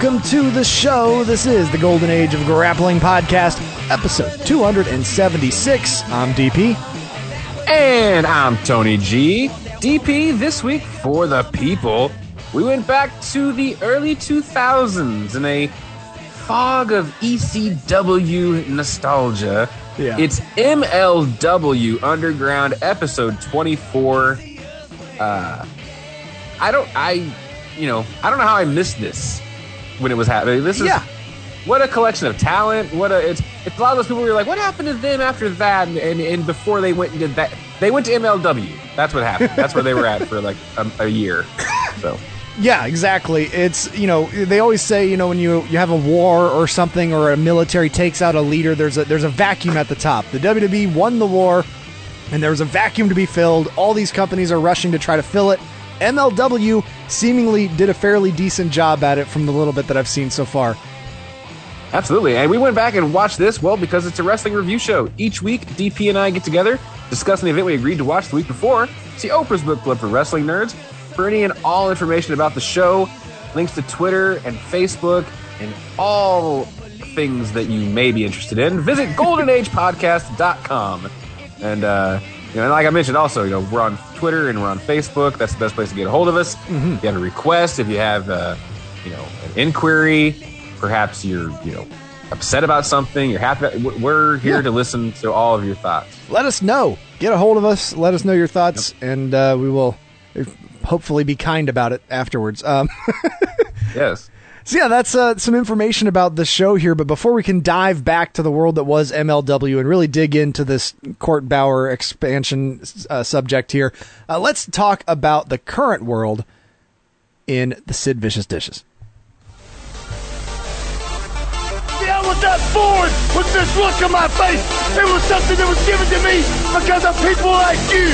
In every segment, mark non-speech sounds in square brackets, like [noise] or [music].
welcome to the show. This is the Golden Age of Grappling Podcast, episode 276. I'm DP. And I'm Tony G. DP, this week for the people, we went back to the early 2000s in a fog of ECW nostalgia. Yeah. It's MLW Underground episode 24. Uh, I don't, I, you know, I don't know how I missed this when it was happening. This is Yeah. what a collection of talent. What a it's it's a lot of those people were like, what happened to them after that? And, and, and before they went and did that, they went to MLW. That's what happened. That's where they were at for like a, a year. [laughs] So Yeah, exactly. It's, you know, they always say, you know, when you you have a war or something or a military takes out a leader, there's a there's a vacuum at the top. The WWE won the war and there was a vacuum to be filled. All these companies are rushing to try to fill it. MLW seemingly did a fairly decent job at it from the little bit that I've seen so far. absolutely, and we went back and watched this well because it's a wrestling review show. Each week, DP and I get together, discussing the event we agreed to watch the week before. See Oprah's book club for wrestling nerds. For any and all information about the show, links to Twitter and Facebook, and all things that you may be interested in, visit [laughs] goldenagepodcast.com. And uh, you know, and like I mentioned, also, you know, we're on Twitter and we're on Facebook. That's the best place to get a hold of us. If you have a request, if you have, uh, you know, an inquiry, perhaps you're, you know, upset about something, you're happy. We're here Yeah. to listen to all of your thoughts. Let us know. Get a hold of us. Let us know your thoughts, and uh, we will uh, hopefully be kind about it afterwards. Um, [laughs] Yes. So yeah, that's uh, some information about the show here. But before we can dive back to the world that was MLW and really dig into this Court Bauer expansion uh, subject here, uh, let's talk about the current world in the Sid Vicious Dishes. I was not born with this look on my face. It was something that was given to me because of people like you.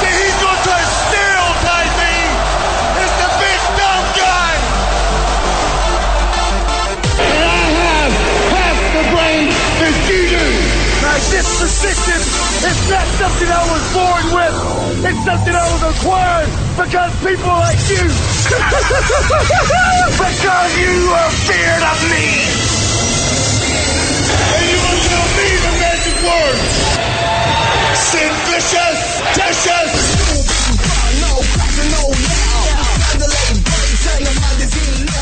See, he's try to stereotype this position is not something I was born with. It's something I was acquired because people like you. [laughs] because you are feared of me. And you will tell me the magic words. Sid Vicious, Ticious.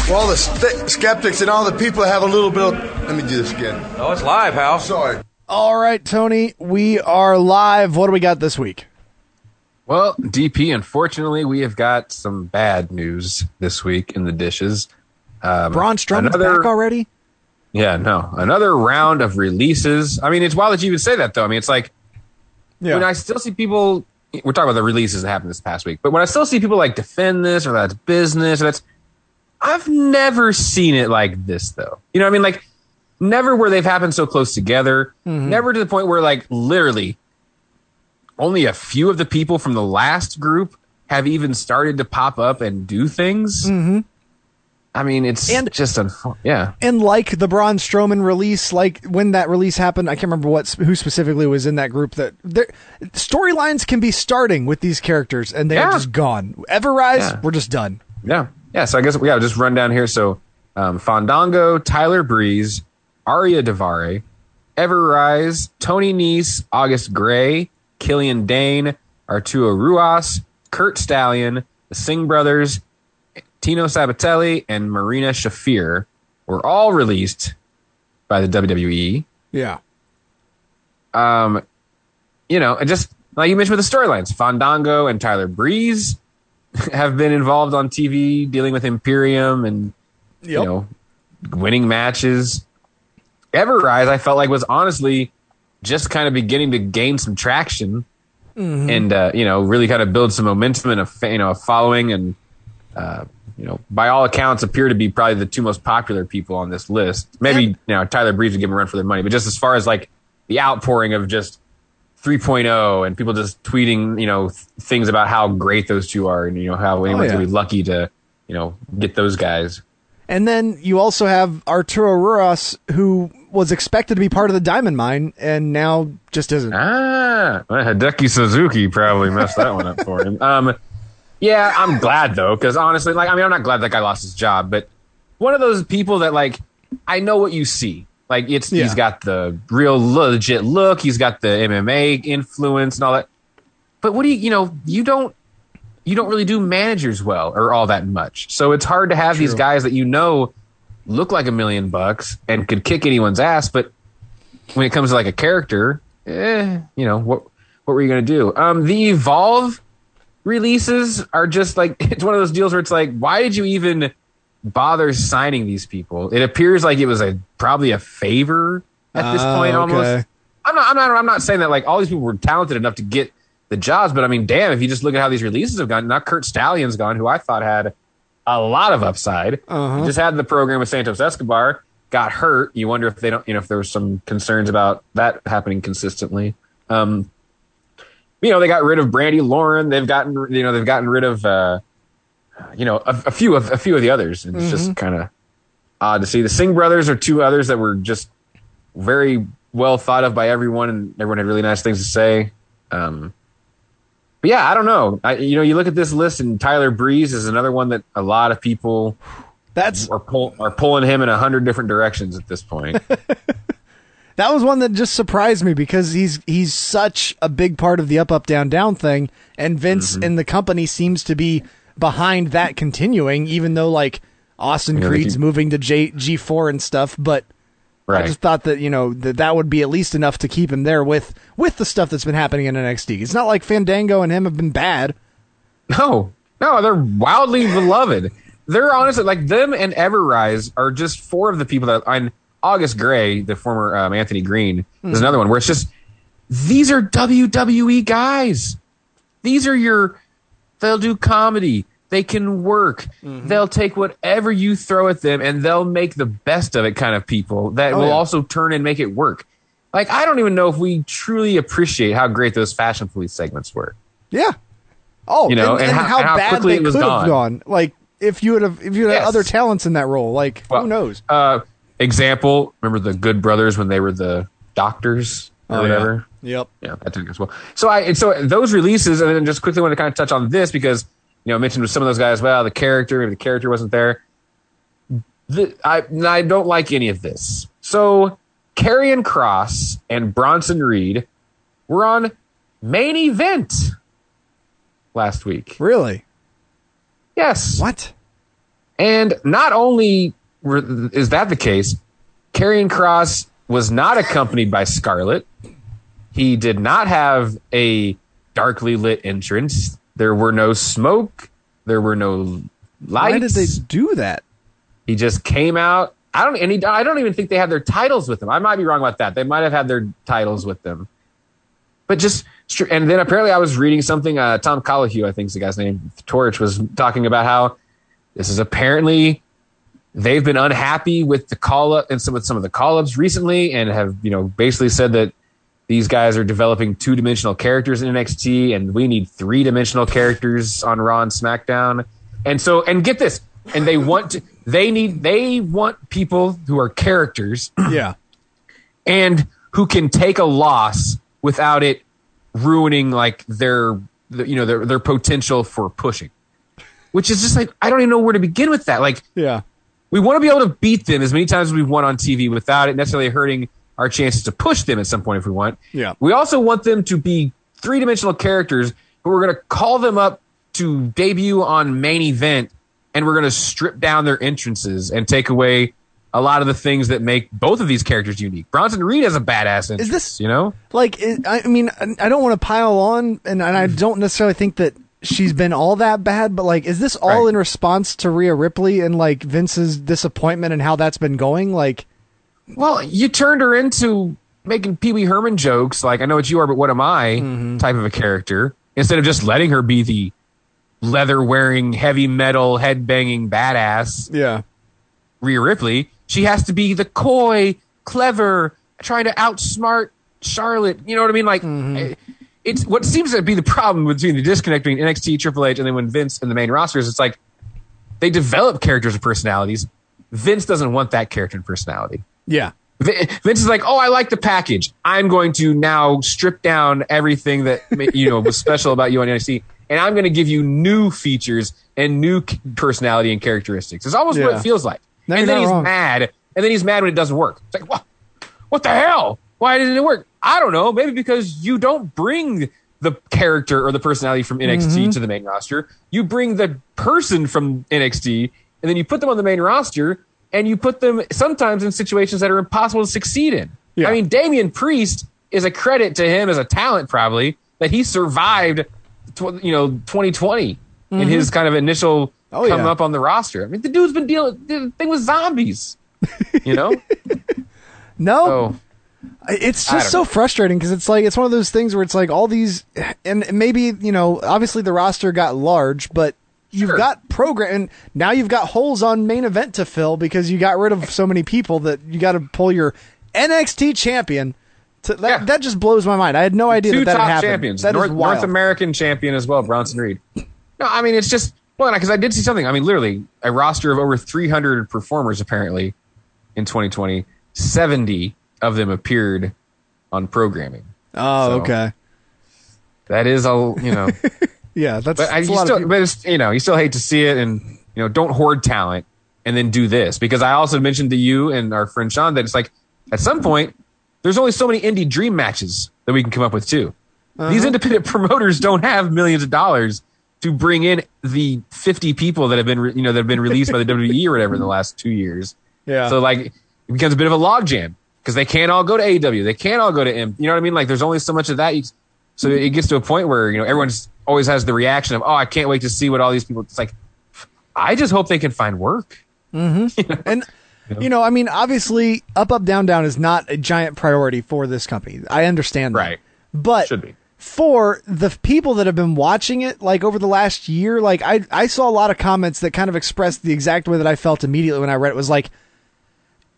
For all the st- skeptics and all the people that have a little bit of. Let me do this again. Oh, it's live, pal. Sorry. All right, Tony, we are live. What do we got this week? Well, DP, unfortunately, we have got some bad news this week in the dishes. Um, Braun Strowman's another- back already. Yeah, no. Another round of releases. I mean, it's wild that you even say that, though. I mean, it's like Yeah, when I still see people, we're talking about the releases that happened this past week, but when I still see people like defend this or that's business or that's, I've never seen it like this, though. You know what I mean? Like, never where they've happened so close together, never to the point where, like, literally only a few of the people from the last group have even started to pop up and do things. Mm-hmm. I mean, it's And- just, unf- yeah. and like the Braun Strowman release, like when that release happened, I can't remember what who specifically was in that group. That there storylines can be starting with these characters, and they're Yeah. just gone. Everrise, Yeah. we're just done. Yeah. Yeah. So I guess we yeah, just run down here. So um, Fandango, Tyler Breeze, Ariya Daivari, Ever Rise, Tony Nese, August Grey, Killian Dain, Arturo Ruas, Curt Stallion, the Singh brothers, Tino Sabbatelli, and Marina Shafir were all released by the WWE. Yeah, Um, you know, and just like you mentioned with the storylines, Fandango and Tyler Breeze [laughs] have been involved on TV dealing with Imperium and you know winning matches. Everrise, I felt like was honestly just kind of beginning to gain some traction and uh, you know really kind of build some momentum and a fa- you know a following and uh, you know by all accounts appear to be probably the two most popular people on this list. Maybe you know Tyler Breeze would give them a run for their money, but just as far as like the outpouring of just 3.0 and people just tweeting you know th- things about how great those two are and you know how anyone's yeah. gonna be lucky to you know get those guys. and then you also have Arturo Ruas, who was expected to be part of the Diamond Mine, and now just isn't. Ah, well, Hideki Suzuki probably messed that one up for him. [laughs] Um, yeah, I'm glad though, because honestly, like, I mean, I'm not glad that guy lost his job, but one of those people that like I know what you see. Like it's Yeah. he's got the real legit look, he's got the MMA influence and all that. But what do you you know, you don't you don't really do managers well or all that much. So it's hard to have these guys that you know look like a million bucks and could kick anyone's ass, but when it comes to like a character, eh, you know, what what were you gonna do? Um the Evolve releases are just like [laughs] it's one of those deals where it's like, why did you even bother signing these people? It appears like it was a probably a favor at this Oh, point almost. okay. I'm not I'm not I'm not saying that like all these people were talented enough to get the jobs, but I mean, damn, if you just look at how these releases have gone, now Curt Stallion's gone, who I thought had a lot of upside. Uh-huh. He just had the program with Santos Escobar, got hurt. You wonder if they don't, you know, if there was some concerns about that happening consistently. Um, you know, they got rid of Brandi Lauren. They've gotten, you know, they've gotten rid of, uh, you know, a, a few of a few of the others. And It's just kind of odd to see. The Singh brothers are two others that were just very well thought of by everyone, and everyone had really nice things to say. Um, but yeah, I don't know. I, you know, you look at this list, and Tyler Breeze is another one that a lot of people That's are pull, are pulling him in a hundred different directions at this point. [laughs] that was one that just surprised me because he's he's such a big part of the up up down down thing, and Vince Mm-hmm. and the company seems to be behind that continuing, even though like Austin Yeah, Creed's keep- moving to J G four and stuff, but. I just thought that you know that that would be at least enough to keep him there with with the stuff that's been happening in NXT. It's not like Fandango and him have been bad. No, no, they're wildly [laughs] beloved. They're honestly like them and Everrise are just four of the people that. And August Grey, the former um, Anthony Greene, is another one where it's just these are WWE guys. These are your. They'll do comedy. They can work. They'll take whatever you throw at them and they'll make the best of it. Kind of people that Oh, will yeah. also turn and make it work. Like I don't even know if we truly appreciate how great those fashion police segments were. Yeah. Oh, You know, and, and and how- and how bad quickly they it was could have gone. gone. Like if you would have if you had Yes. other talents in that role, like Well, who knows? Uh, example, remember the Good Brothers when they were the doctors or Oh, whatever? Yep. Yeah, that took as well. So I so those releases, and then just quickly want to kind of touch on this because you know I mentioned with some of those guys, well, the character, maybe the character wasn't there. The, I I don't like any of this. So Karrion Cross and Bronson Reed were on main event last week. Really? Yes. What? And not only were- is that the case, Karrion Cross was not accompanied by Scarlett. He did not have a darkly lit entrance. There were no smoke. There were no lights. Why did they do that? He just came out. I don't. And he, I don't even think they had their titles with them. I might be wrong about that. They might have had their titles with them. But just and then apparently I was reading something. Uh, Tom Colohue, I think is the guy's name. Torch was talking about how this is apparently they've been unhappy with the call up and some with some of the call ups recently, and have you know basically said that these guys are developing two dimensional characters in NXT, and we need three dimensional characters on Raw and SmackDown. And so, and get this, and they want to, they need, they want people who are characters [clears throat] Yeah. and who can take a loss without it ruining like their, you know, their their potential for pushing. Which is just like I don't even know where to begin with that. Like Yeah. We want to be able to beat them as many times as we want on TV without it necessarily hurting our chances to push them at some point if we want. Yeah. We also want them to be three dimensional characters who we're going to call them up to debut on main event and we're going to strip down their entrances and take away a lot of the things that make both of these characters unique. Bronson Reed has a badass entrance, this- you know? Like I I mean, I I don't want to pile on, and, and I don't necessarily think that she's been all that bad. But like, is this all Right. in response to Rhea Ripley and like Vince's disappointment and how that's been going? Like, Well, you turned her into making Pee Wee Herman jokes, like "I know what you are, but what am I?" Mm-hmm. type of a character, instead of just letting her be the leather-wearing, heavy metal, head-banging badass yeah, Rhea Ripley. She has to be the coy, clever, trying to outsmart Charlotte. You know what I mean? Like, eh, it's what seems to be the problem between the disconnect between NXT, Triple H, and then when Vince and the main rosters. It's like they develop characters and personalities. Vince doesn't want that character and personality. yeah, Vince is like, oh, I like the package. I'm going to now strip down everything that [laughs] you know was special about you on NXT, and I'm going to give you new features and new personality and characteristics. It's almost what it feels like. No, and then he's wrong. mad, and then he's mad when it doesn't work. It's like, what? What the hell? Why didn't it work? I don't know. Maybe because you don't bring the character or the personality from NXT Mm-hmm. to the main roster. You bring the person from NXT, and then you put them on the main roster, and you put them sometimes in situations that are impossible to succeed in. Yeah. I mean, Damian Priest is a credit to him as a talent, probably that he survived, tw- you know, 2020 in his kind of initial Mm-hmm. Oh, come yeah. up on the roster. I mean, the dude's been dealing the thing with zombies. You know? [laughs] No, oh, it's just so know. frustrating because it's like it's one of those things where it's like all these, and maybe you know, obviously the roster got large, but you've Sure. got program, and now you've got holes on main event to fill because you got rid of so many people that you got to pull your NXT champion. To, that, Yeah. that just blows my mind. I had no idea two that that top happened. champions, That North. North American champion as well, Bronson Reed. No, I mean it's just well, because I did see something. I mean, literally a roster of over 300 performers apparently in 2020. 70 of them appeared on programming. Oh, So- okay. That is a you know, [laughs] Yeah, that's, but I, that's you lot still, but it's, you know, you still hate to see it, and you know, don't hoard talent and then do this because I also mentioned to you and our friend Sean that it's like at some point there's only so many indie dream matches that we can come up with too. Uh-huh. These independent [laughs] promoters don't have millions of dollars to bring in the 50 people that have been, re- you know, that have been released by the WWE or whatever in the [laughs] last two years. Yeah. So like, it becomes a bit of a logjam because they can't all go to AEW. They can't all go to M. You know what I mean? Like, there's only so much of that. You, so it gets to a point where you know everyone just always has the reaction of, "Oh, I can't wait to see what all these people." It's like, I just hope they can find work. mm-hmm [laughs] And you know, I mean, obviously, up, up, down, down is not a giant priority for this company. I understand that, Right. But Should be. for the people that have been watching it, like over the last year, like I, I saw a lot of comments that kind of expressed the exact way that I felt immediately when I read it. Was like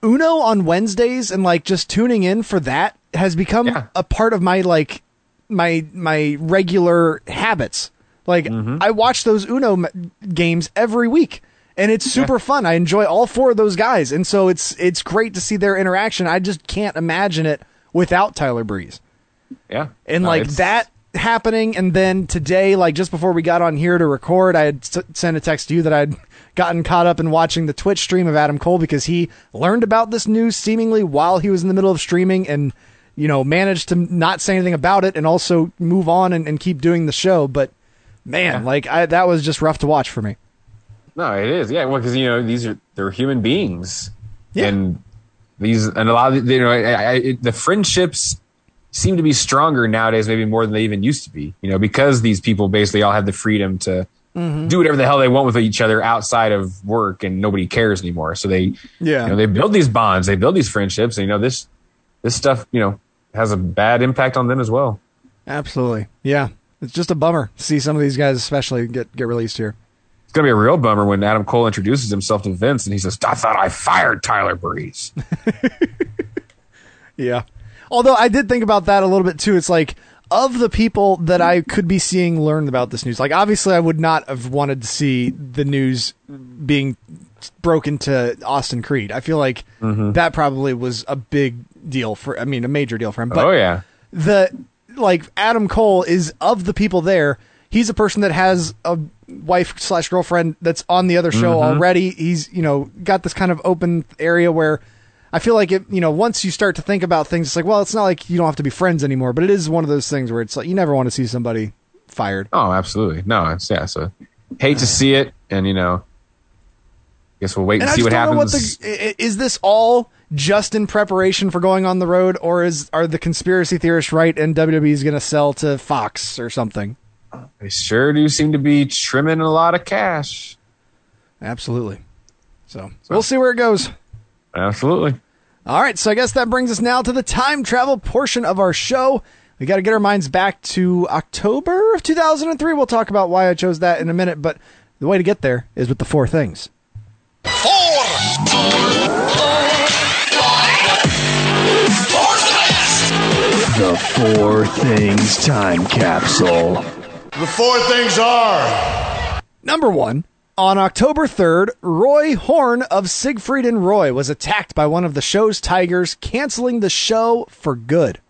Uno on Wednesdays and like just tuning in for that has become Yeah. a part of my like my my regular habits. Like mm-hmm. I watch those Uno m- games every week, and it's super fun. I enjoy all four of those guys, and so it's it's great to see their interaction. I just can't imagine it without Tyler Breeze, Yeah. and No, like that happening. And then today, like just before we got on here to record, I had s- sent a text to you that I'd gotten caught up in watching the Twitch stream of Adam Cole because he learned about this news seemingly while he was in the middle of streaming and. You know, managed to not say anything about it and also move on and, and keep doing the show. But man, like I, that was just rough to watch for me. No, it is. Yeah, well, because you know these are they're human beings, Yeah. and these and a lot of you know I, I, it, the friendships seem to be stronger nowadays, maybe more than they even used to be. You know, because these people basically all have the freedom to Mm-hmm. do whatever the hell they want with each other outside of work, and nobody cares anymore. So they, Yeah. you know, they build these bonds, they build these friendships, and you know this this stuff, you know, has a bad impact on them as well. Absolutely. Yeah. It's just a bummer to see some of these guys especially get get released here. It's gonna be a real bummer when Adam Cole introduces himself to Vince and he says, "I thought I fired Tyler Breeze." [laughs] Yeah. Although I did think about that a little bit too. It's like of the people that I could be seeing learn about this news. Like obviously I would not have wanted to see the news being broken to Austin Creed. I feel like mm-hmm. that probably was a big deal for I mean a major deal for him. But oh yeah. the like Adam Cole is of the people there. He's a person that has a wife slash girlfriend that's on the other show mm-hmm. already. He's you know got this kind of open area where I feel like it. You know, once you start to think about things, it's like well, it's not like you don't have to be friends anymore, but it is one of those things where it's like you never want to see somebody fired. Oh, absolutely. No, it's yeah. So hate to see it, and you know, guess we'll wait and, And see what don't what happens. the is this all just in preparation for going on the road, or is are the conspiracy theorists right and WWE is going to sell to Fox or something? they sure do seem to be trimming a lot of cash. Absolutely. So we'll see where it goes. Absolutely. All right, so I guess that brings us now to the time travel portion of our show. We got to get our minds back to October of 2003. We'll talk about why I chose that in a minute, but the way to get there is with the four things. Four. The Four Things Time Capsule. The four things are Number one, on October 3rd, Roy Horn of Siegfried and Roy was attacked by one of the show's tigers, canceling the show for good.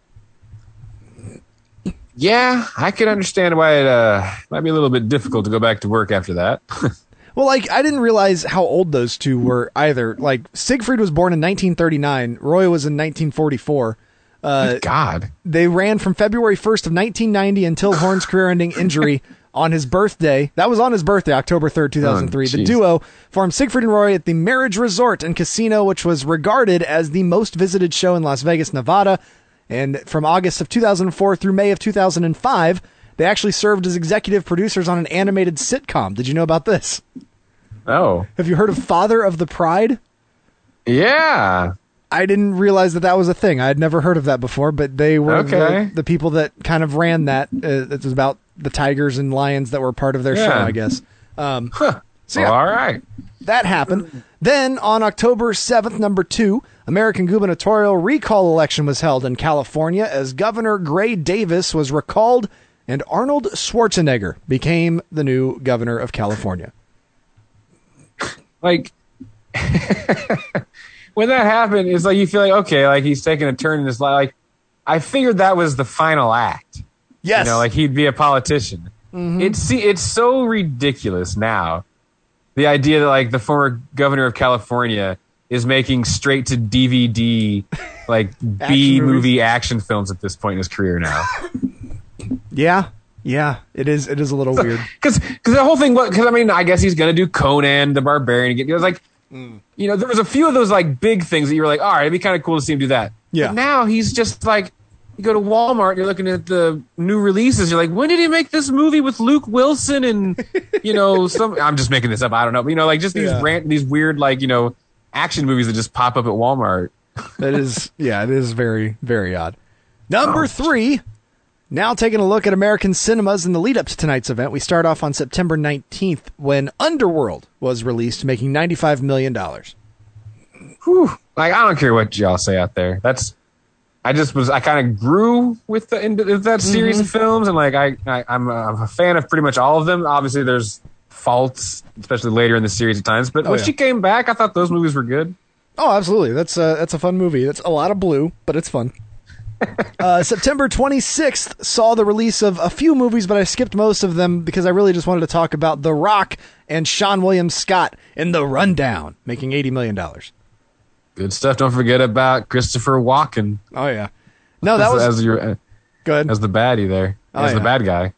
Yeah, I can understand why it uh, might be a little bit difficult to go back to work after that. [laughs] Well, like I didn't realize how old those two were either. Like Siegfried was born in 1939, Roy was in 1944. Uh, God. they ran from February 1st of 1990 until Horn's career-ending injury [laughs] on his birthday. That was on his birthday, October 3rd, 2003. the duo formed Siegfried and Roy at the Mirage Resort and Casino, which was regarded as the most visited show in Las Vegas, Nevada. And from August of 2004 through May of 2005, they actually served as executive producers on an animated sitcom. Did you know about this? Oh. Have you heard of Father of the Pride? Yeah. I didn't realize that that was a thing. I had never heard of that before, but they were Okay. the, the people that kind of ran that. Uh, it was about the tigers and lions that were part of their show, I guess. Um, Huh. So, yeah. All right. that happened. Then on October 7th, number two, American gubernatorial recall election was held in California as Governor Gray Davis was recalled and Arnold Schwarzenegger became the new governor of California. Like [laughs] when that happened, it's like you feel like okay, like he's taking a turn in his life. Like I figured that was the final act. Yes. You know, like he'd be a politician. Mm-hmm. It's see, it's so ridiculous now. The idea that like the former governor of California is making straight to DVD [laughs] like B movie action films at this point in his career now. [laughs] yeah. Yeah. It is it is a little weird. Because the whole thing, because I mean, I guess he's gonna do Conan the Barbarian again. It was like, Mm. you know, there was a few of those like big things that you were like, all right, it'd be kind of cool to see him do that. Yeah. But now he's just like, you go to Walmart, you're looking at the new releases. You're like, when did he make this movie with Luke Wilson and you know [laughs] some? I'm just making this up. I don't know, but you know, like just these Yeah. rant, these weird like you know action movies that just pop up at Walmart. That is, yeah, it is very, very odd. Number three. Now taking a look at American cinemas in the lead up to tonight's event, we start off on September 19th when Underworld was released, making $95 million. Whew. Like I don't care what y'all say out there. That's I just was I kind of grew with the into that series Mm-hmm. of films, and like I, I I'm, a, a fan of pretty much all of them. Obviously, there's faults, especially later in the series at times. But when Oh, yeah. she came back, I thought those movies were good. Oh, absolutely. That's a, that's a fun movie. That's a lot of blue, but it's fun. Uh, September 26th saw the release of a few movies, but I skipped most of them because I really just wanted to talk about The Rock and Seann William Scott in The Rundown, making $80 million. Good stuff. Don't forget about Christopher Walken Oh, yeah. No, that as, was as your uh, good. as the baddie there, Oh, as the bad guy.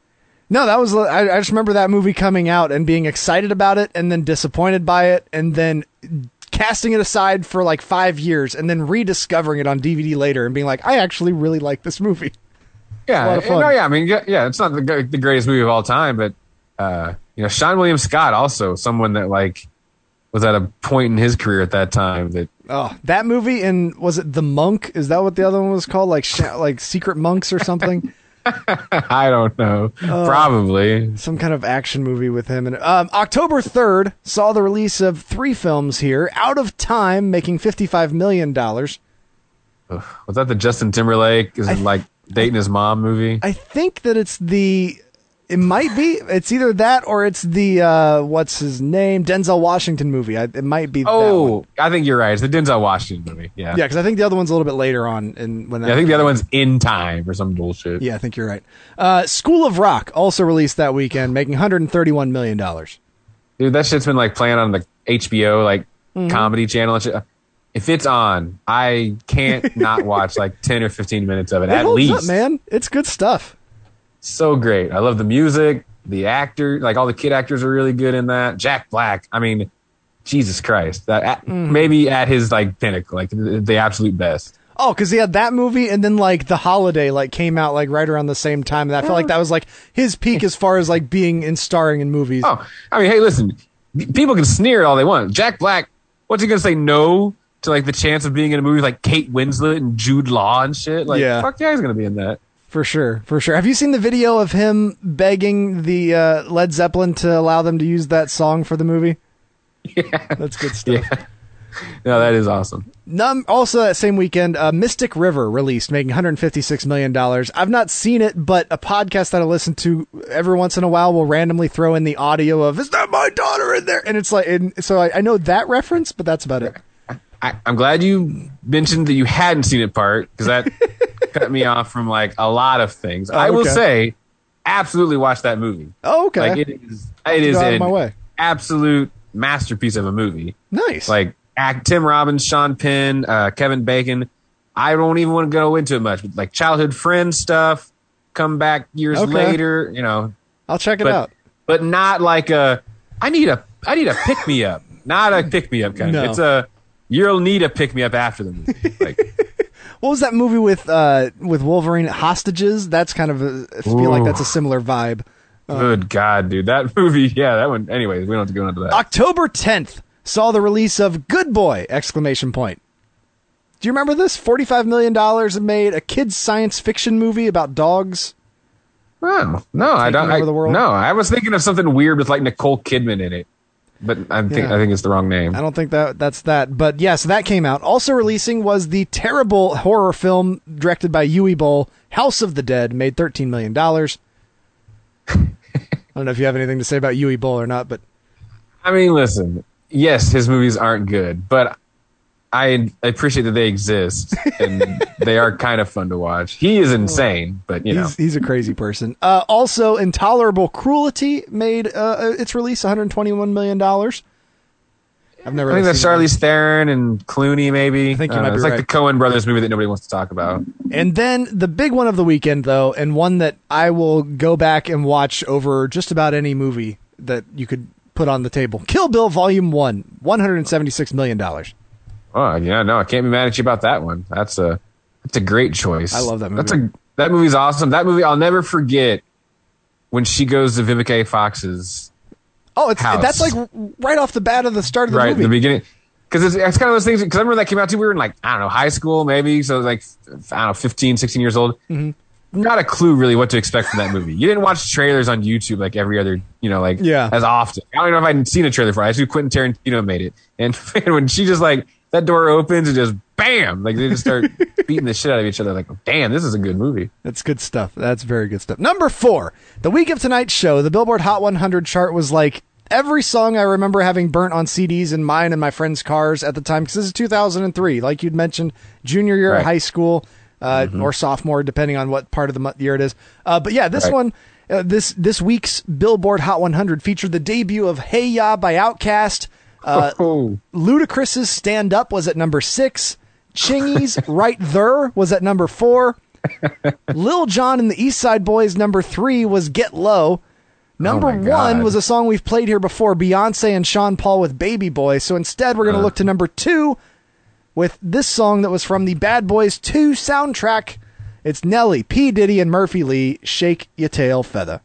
No, that was. I, I just remember that movie coming out and being excited about it, and then disappointed by it, and then casting it aside for like five years, and then rediscovering it on DVD later and being like, I actually really like this movie. Yeah, lot of fun. no, yeah. I mean, yeah, yeah, it's not the, the greatest movie of all time, but uh, you know, Seann William Scott also someone that like was at a point in his career at that time that Oh, that movie and was it The Monk? Is that what the other one was called? Like like Secret Monks or something? [laughs] [laughs] I don't know, Oh. probably. Some kind of action movie with him. And um, October third saw the release of three films here. Out of Time, making fifty five million dollars. Was that the Justin Timberlake? Is it like dating his mom movie? I think that it's the. It might be. It's either that or it's the uh, what's his name Denzel Washington movie. I, it might be. oh, I think you're right. It's the Denzel Washington movie. Yeah, yeah, because I think the other one's a little bit later on. And when Yeah, I think the other one's In Time or some bullshit. Yeah, I think you're right. Uh, School of Rock also released that weekend, making 131 million dollars. Dude, that shit's been like playing on the HBO like Mm-hmm. comedy channel and shit. If it's on, I can't not watch like [laughs] ten or fifteen minutes of it It at least. up, man. It's good stuff. So great. I love the music, the actor, like all the kid actors are really good in that. Jack Black. I mean, Jesus Christ. That at, Mm-hmm. maybe at his like pinnacle, like the, the absolute best. Oh, because he had that movie, and then like The Holiday, like came out like right around the same time, and I felt like that was like his peak as far as like being in starring in movies. Oh, I mean, hey, listen, people can sneer all they want. Jack Black, what's he gonna say no to like the chance of being in a movie like Kate Winslet and Jude Law and shit? Like, Yeah. fuck yeah, he's gonna be in that. For sure, for sure. Have you seen the video of him begging the uh, Led Zeppelin to allow them to use that song for the movie? [laughs] Yeah, That's good stuff. yeah. No, that is awesome. Num- also, that same weekend, uh, Mystic River released, making 156 million dollars. I've not seen it, but a podcast that I listen to every once in a while will randomly throw in the audio of "Is that my daughter in there?" And it's like, and so I, I know that reference, but that's about it. I, I'm glad you mentioned that you hadn't seen it part because that [laughs] cut me off from like a lot of things. I will okay. say, absolutely watch that movie. Oh, okay. Like it is, it is an my way. absolute masterpiece of a movie. Nice. Like act, Tim Robbins, Sean Penn, uh, Kevin Bacon. I don't even want to go into it much, but like childhood friend stuff, come back years Okay. later, you know, I'll check it but out. but not like a I need a I need a pick me up, not a [laughs] pick me up kind No. of. It's a you'll need a pick me up after the movie. [laughs] Like What was that movie with uh with Wolverine hostages? That's kind of a, I feel like that's a similar vibe. good God, dude, that [laughs] movie. Yeah, that one. Anyways, we don't have to go into that. October 10th saw the release of Good Boy! Exclamation point. Do you remember this? $45 million made a kids science fiction movie about dogs. Oh, no, I don't. I, the world? No, I was thinking of something weird with like Nicole Kidman in it, but I think Yeah. I think it's the wrong name. I don't think that that's that. But yes, that came out. Also releasing was the terrible horror film directed by Uwe Boll, House of the Dead, made $13 million. I don't know if you have anything to say about Uwe Boll or not, but I mean, listen. Yes, his movies aren't good, but I appreciate that they exist and [laughs] they are kind of fun to watch. He is insane, but you know, he's, he's a crazy person. Uh, also, Intolerable Cruelty made uh, its release $121 million. I've never I think that's that. Charlize Theron and Clooney, maybe. I think you Uh, might be It's like the Coen brothers movie that nobody wants to talk about. And then the big one of the weekend, though, and one that I will go back and watch over just about any movie that you could put on the table. Kill Bill Volume 1, $176 million. Oh yeah, no, I can't be mad at you about that one. That's a that's a great choice. I love that That's movie. a that movie's awesome. That movie I'll never forget when she goes to Vivica A. Fox's Oh, it's House. that's like right off the bat of the start of the movie. right movie. the beginning. Because it's, it's kind of those things. Because I remember that came out too. We were in like I don't know high school maybe. So like I don't know 15, 16 years old. Mm-hmm. Not a clue really what to expect from that movie. You didn't watch trailers on YouTube like every other you know like Yeah. as often. I don't know if I'd seen a trailer for. it. I knew Quentin Tarantino made it. And [laughs] when she just like that door opens and just bam, like they just start [laughs] beating the shit out of each other. Like damn, this is a good movie. That's good stuff. That's very good stuff. Number four, the week of tonight's show, the Billboard Hot 100 chart was like every song I remember having burnt on CDs in mine and my friends' cars at the time because this is 2003. Like you'd mentioned, junior year of high school uh, or sophomore, depending on what part of the year it is. Uh, but yeah, this Right. one, uh, this this week's Billboard Hot 100 featured the debut of Hey Ya by Outkast. Uh, oh, Ludacris's Stand Up was at number six. Chingy's [laughs] Right There was at number four. Lil Jon and the East Side Boys number three was Get Low. Number Oh one was a song we've played here before, Beyonce and Sean Paul with Baby Boy. So instead, we're going to Uh. look to number two with this song that was from the Bad Boys 2 soundtrack. It's Nelly, P. Diddy, and Murphy Lee, Shake Your Tail Feather.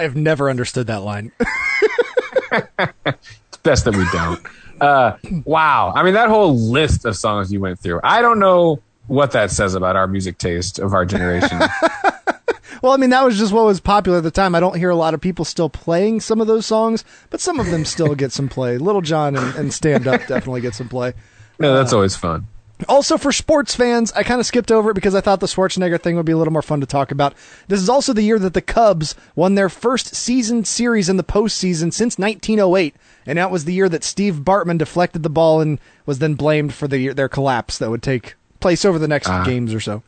I have never understood that line. [laughs] it's best that we don't. Uh, wow, I mean that whole list of songs you went through. I don't know what that says about our music taste of our generation. [laughs] Well, I mean, that was just what was popular at the time. I don't hear a lot of people still playing some of those songs, but some of them still get some play. Lil Jon and, and Stand Up definitely get some play. no, that's always fun. Also, for sports fans, I kind of skipped over it because I thought the Schwarzenegger thing would be a little more fun to talk about. This is also the year that the Cubs won their first season series in the postseason since 1908, and that was the year that Steve Bartman deflected the ball and was then blamed for the their collapse that would take place over the next Ah. games or so.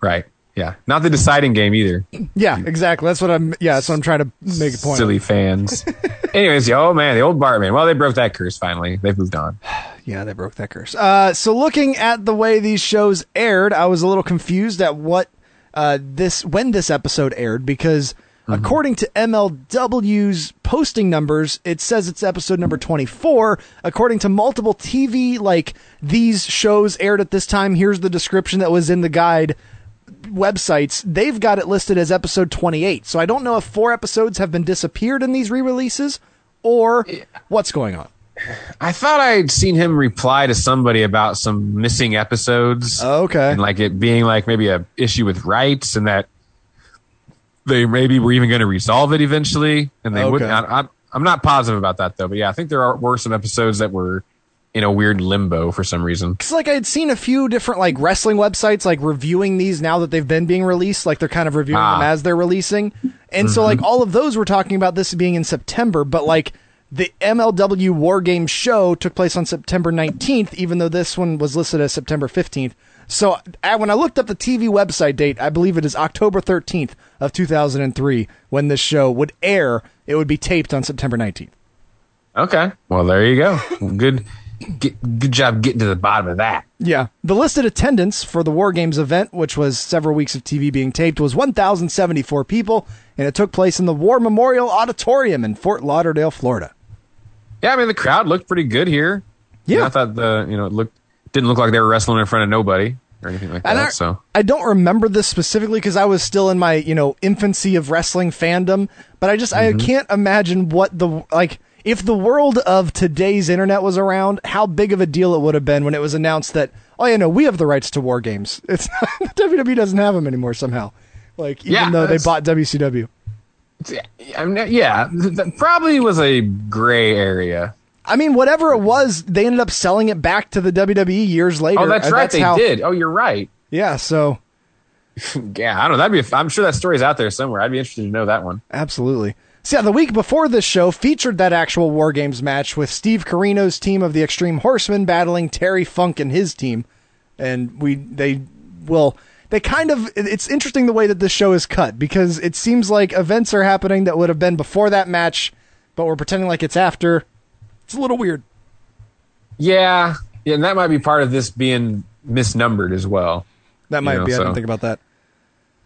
Right? Yeah, not the deciding game either. Yeah, exactly. That's what I'm. Yeah, that's what I'm trying to make a point. of. Silly fans. [laughs] Anyways, oh man, the old Bartman. Well, they broke that curse finally. They've moved on. [sighs] Yeah, they broke that curse. Uh, so looking at the way these shows aired, I was a little confused at what uh, this when this episode aired because according to MLW's posting numbers, it says it's episode number 24. According to multiple TV like these shows aired at this time, here's the description that was in the guide websites, they've got it listed as episode 28. So I don't know if four episodes have been disappeared in these re-releases or what's going on? I thought I'd seen him reply to somebody about some missing episodes. Okay. And like it being like maybe a issue with rights and that they maybe were even going to resolve it eventually. And they Okay. wouldn't. I, I'm not positive about that though. But yeah, I think there are, were some episodes that were in a weird limbo for some reason. Because like I had seen a few different like wrestling websites like reviewing these now that they've been being released, like they're kind of reviewing Ah. them as they're releasing, and so like all of those were talking about this being in September, but like the MLW War Games show took place on September 19th, even though this one was listed as September 15th. So I, when I looked up the TV website date, I believe it is October 13th of 2003 when this show would air. It would be taped on September 19th. Okay. Well, there you go. good. Get, good job getting to the bottom of that. Yeah. The listed attendance for the War Games event, which was several weeks of TV being taped, was 1,074 people, and it took place in the War Memorial Auditorium in Fort Lauderdale, Florida. Yeah, I mean the crowd looked pretty good here. Yeah. You know, I thought the you know it looked didn't look like they were wrestling in front of nobody or anything like And that. I, so I don't remember this specifically because I was still in my, you know, infancy of wrestling fandom, but I just, I mm-hmm. can't imagine what the, like, if the world of today's internet was around, how big of a deal it would have been when it was announced that, oh, yeah, no, we have the rights to War Games. [laughs] It's [laughs] WWE doesn't have them anymore somehow. Like, even Yeah, though they bought WCW. I mean, yeah, that probably was a gray area. I mean, whatever it was, they ended up selling it back to the WWE years later. Oh, that's right, they how- did. Oh, you're right. Yeah, so [laughs] Yeah, I don't know. That'd be. I'm sure that story's out there somewhere. I'd be interested to know that one. absolutely. So yeah, the week before this show featured that actual War Games match with Steve Corino's team of the Extreme Horsemen battling Terry Funk and his team, and we they well they kind of it's interesting the way that this show is cut because it seems like events are happening that would have been before that match, but we're pretending like it's after. It's a little weird. Yeah, yeah, and that might be part of this being misnumbered as well. That might know, be. I so- didn't think about that.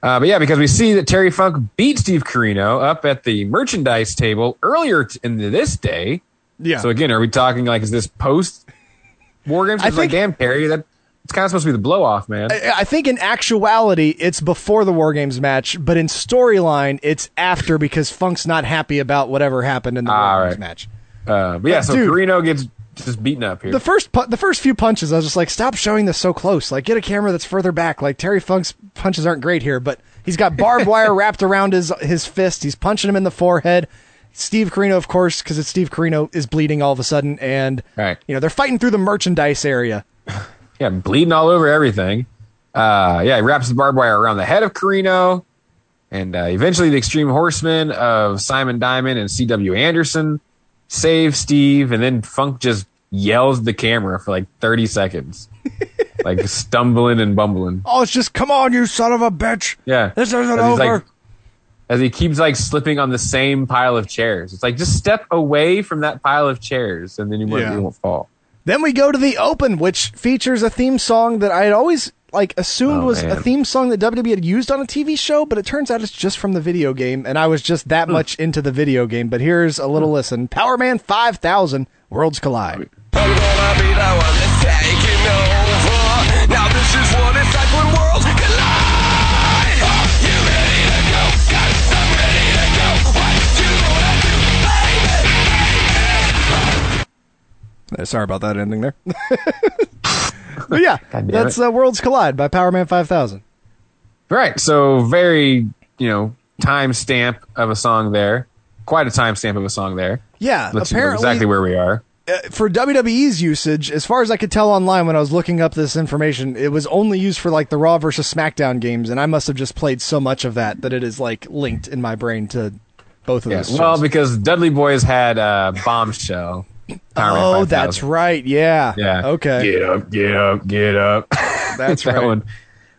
Uh, but yeah, because we see that Terry Funk beat Steve Corino up at the merchandise table earlier t- in this day. Yeah. So again, are we talking like is this post War Games? I It's like, think- damn, Terry, that it's kind of supposed to be the blow off, man. I I think in actuality, it's before the War Games match, but in storyline, it's after because Funk's not happy about whatever happened in the Ah, War Games match. Uh, but yeah, so Dude. Corino gets just beaten up here. The first pu- the first few punches, I was just like, stop showing this so close. Like, get a camera that's further back. Like Terry Funk's punches aren't great here, but he's got barbed [laughs] wire wrapped around his his fist. He's punching him in the forehead. Steve Corino, of course, because it's Steve Corino, is bleeding all of a sudden, and Right. you know they're fighting through the merchandise area. [laughs] yeah, bleeding all over everything. Uh, yeah, he wraps the barbed wire around the head of Corino, and uh, eventually the Extreme Horsemen of Simon Diamond and C.W. Anderson save Steve, and then Funk just yells at the camera for like thirty seconds, [laughs] like stumbling and bumbling. Oh, it's just come on, you son of a bitch! Yeah, This isn't As over. like- as he keeps like slipping on the same pile of chairs, it's like just step away from that pile of chairs, and then you won't, Yeah. you won't fall. Then we go to the open, which features a theme song that I had always like assumed Oh, was a theme song that WWE had used on a TV show, but it turns out it's just from the video game, and I was just that hmm. much into the video game. But here's a little hmm. listen: Powerman 5000, Worlds Collide. I'm gonna be the one that's taking over. Now this is what it's like when worlds collide. You ready to go? Got some ready to go. What you gonna do, baby? Sorry about that ending there. [laughs] but yeah, [laughs] that's uh, Worlds Collide by Powerman 5000. Right. So very, you know, timestamp of a song there. Quite a timestamp of a song there. Yeah, Let's apparently exactly where we are. uh, for WWE's usage, as far as I could tell online when I was looking up this information, it was only used for like the Raw versus SmackDown games, and I must have just played so much of that that it is like linked in my brain to both of Yeah. those. Well, shows. because Dudley Boys had uh, Bombshell. Power oh, 5000. that's right. Yeah. Yeah. Okay. Get up, get up, get up. [laughs] That's [laughs] that right. one.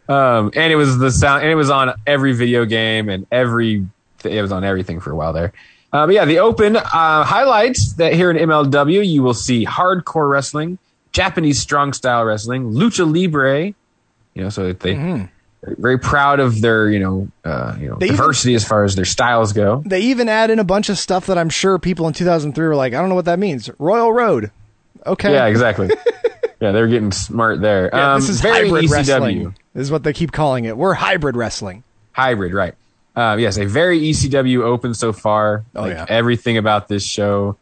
Um, and it was the sound, and it was on every video game and every. It was on everything for a while there. Uh, but yeah, the open uh, highlights that here in MLW, you will see hardcore wrestling, Japanese strong style wrestling, lucha libre. You know, so that they they're very proud of their you know uh, you know. They even- diversity as far as their styles go. They even add in a bunch of stuff that I'm sure people in 2003 were like, I don't know what that means. Royal Road. Okay. Yeah, exactly. [laughs] yeah, they're getting smart there. Yeah, um, this is very hybrid ECW. wrestling. Is what they keep calling it. We're hybrid wrestling. hybrid, right? Uh, yes, a very ECW open so far. Oh, like yeah. everything about this show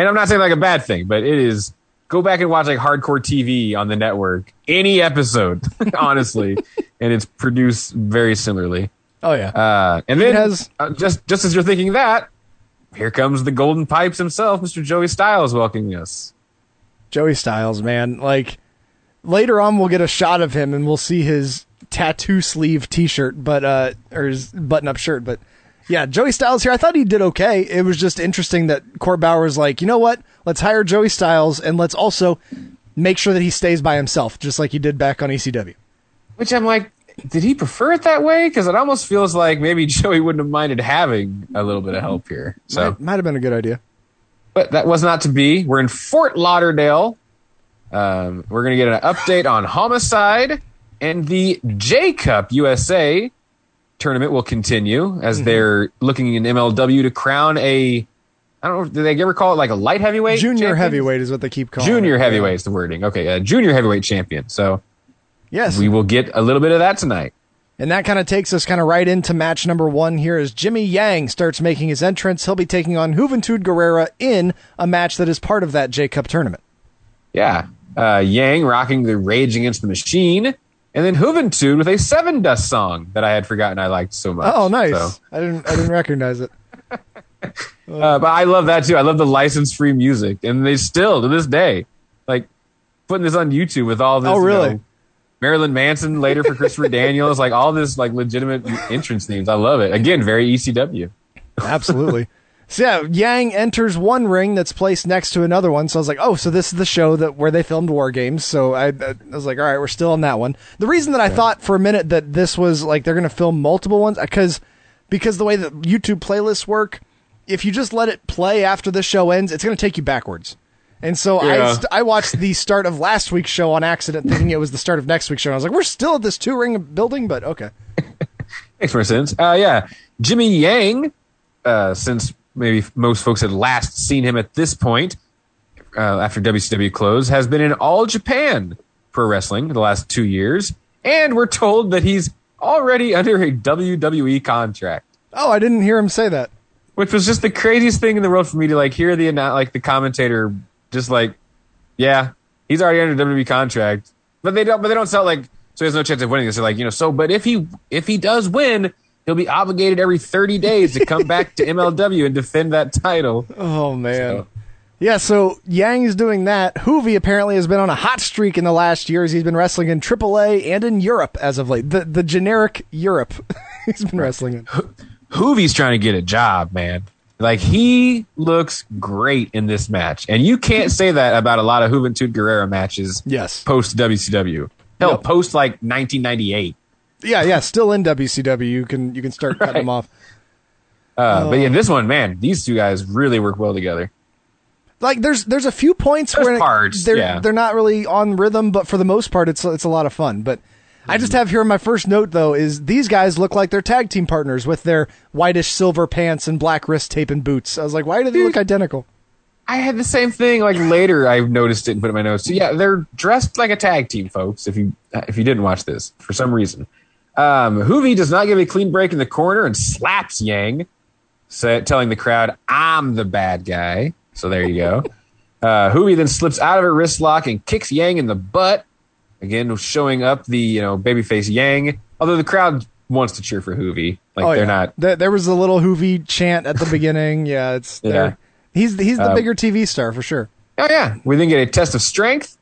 and I'm not saying like a bad thing, but it is. Go back and watch like hardcore TV on the network, any episode, [laughs] honestly, and it's produced very similarly. Oh yeah. Uh, and then, has- uh, just just as you're thinking that, here comes the Golden Pipes himself, Mr. Joey Styles, welcoming us. Joey Styles, man. Like later on, we'll get a shot of him and we'll see his tattoo sleeve T-shirt, but uh, or his button-up shirt. But yeah, Joey Styles here. I thought he did okay. It was just interesting that Court Bauer was like, you know what? Let's hire Joey Styles and let's also make sure that he stays by himself, just like he did back on ECW. Which I'm like, did he prefer it that way? Because it almost feels like maybe [laughs] Joey wouldn't have minded having a little bit of help here. So, might, might have been a good idea. but that was not to be. We're in Fort Lauderdale. Um, we're going to get an update on Homicide and the J Cup USA tournament will continue as they're looking in MLW to crown a. I don't know. Did they ever call it like a light heavyweight? Junior champion? heavyweight is what they keep calling Junior it. heavyweight is the wording. Okay, a junior heavyweight champion. So Yes. we will get a little bit of that tonight. And that kind of takes us kind of right into match number one here as Jimmy Yang starts making his entrance. He'll be taking on Juventud Guerrera in a match that is part of that J Cup tournament. Yeah. Uh, Yang rocking the Rage Against the Machine. And then Juventud with a Sevendust song that I had forgotten I liked so much. Oh, nice. So, I didn't I didn't recognize it. [laughs] uh, but I love that too. I love the license free music. And they still, to this day, like putting this on YouTube with all this. Oh, you really? know, Marilyn Manson later for Christopher [laughs] Daniels, like all this like legitimate entrance themes. I love it. Again, very ECW. Absolutely. [laughs] so yeah, Yang enters one ring that's placed next to another one. So I was like, oh, so this is the show that where they filmed War Games. So I, I was like, all right, we're still on that one. The reason that I thought for a minute that this was like they're going to film multiple ones because because the way that YouTube playlists work, if you just let it play after the show ends, it's going to take you backwards. And so I, st- I watched the start of last week's show on accident, thinking it was the start of next week's show. And I was like, we're still at this two ring building, but okay. [laughs] Makes more sense. Uh, yeah, Jimmy Yang. Uh, since maybe most folks had last seen him at this point, uh, after WCW closed, has been in all Japan pro wrestling the last two years, and we're told that he's already under a WWE contract, Oh, I didn't hear him say that. Which was just the craziest thing in the world for me to like hear the like the commentator just like, yeah, he's already under WWE contract, but they don't, but they don't sell like so he has no chance of winning this. They're like, you know, so but if he if he does win. He'll be obligated every 30 days to come back to MLW and defend that title. Oh man. So- Yeah, so Yang is doing that. Hoovy apparently has been on a hot streak in the last years. He's been wrestling in AAA and in Europe as of late. The the generic Europe [laughs] he's been wrestling in. Hoovy's trying to get a job, man. Like he looks great in this match, and you can't say that about a lot of Juventud Guerrera matches. Yes. post WCW. Hell, No. post like 1998. Yeah, yeah, still in WCW. You can you can start cutting them off. Uh, But yeah, Oh. this one, man, these two guys really work well together. Like there's there's a few points There's where parts, they're yeah. they're not really on rhythm, but for the most part it's it's a lot of fun. But I just have here my first note though is these guys look like they're tag team partners with their whitish silver pants and black wrist tape and boots. I was like, why do they look identical? I had the same thing. Like later, I noticed it and put it in my notes. So yeah, they're dressed like a tag team, folks. If you if you didn't watch this for some reason, um, Hoovy does not give a clean break in the corner and slaps Yang, telling the crowd, "I'm the bad guy." So there you go. Uh, Hoovy then slips out of a wrist lock and kicks Yang in the butt. Again, showing up the you know babyface Yang. Although the crowd wants to cheer for Hoovy, like they're not. Oh, There, there was a little Hoovy chant at the [laughs] beginning. Yeah, it's Yeah. there. He's he's the Um, bigger TV star for sure. Oh yeah, we then get a test of strength.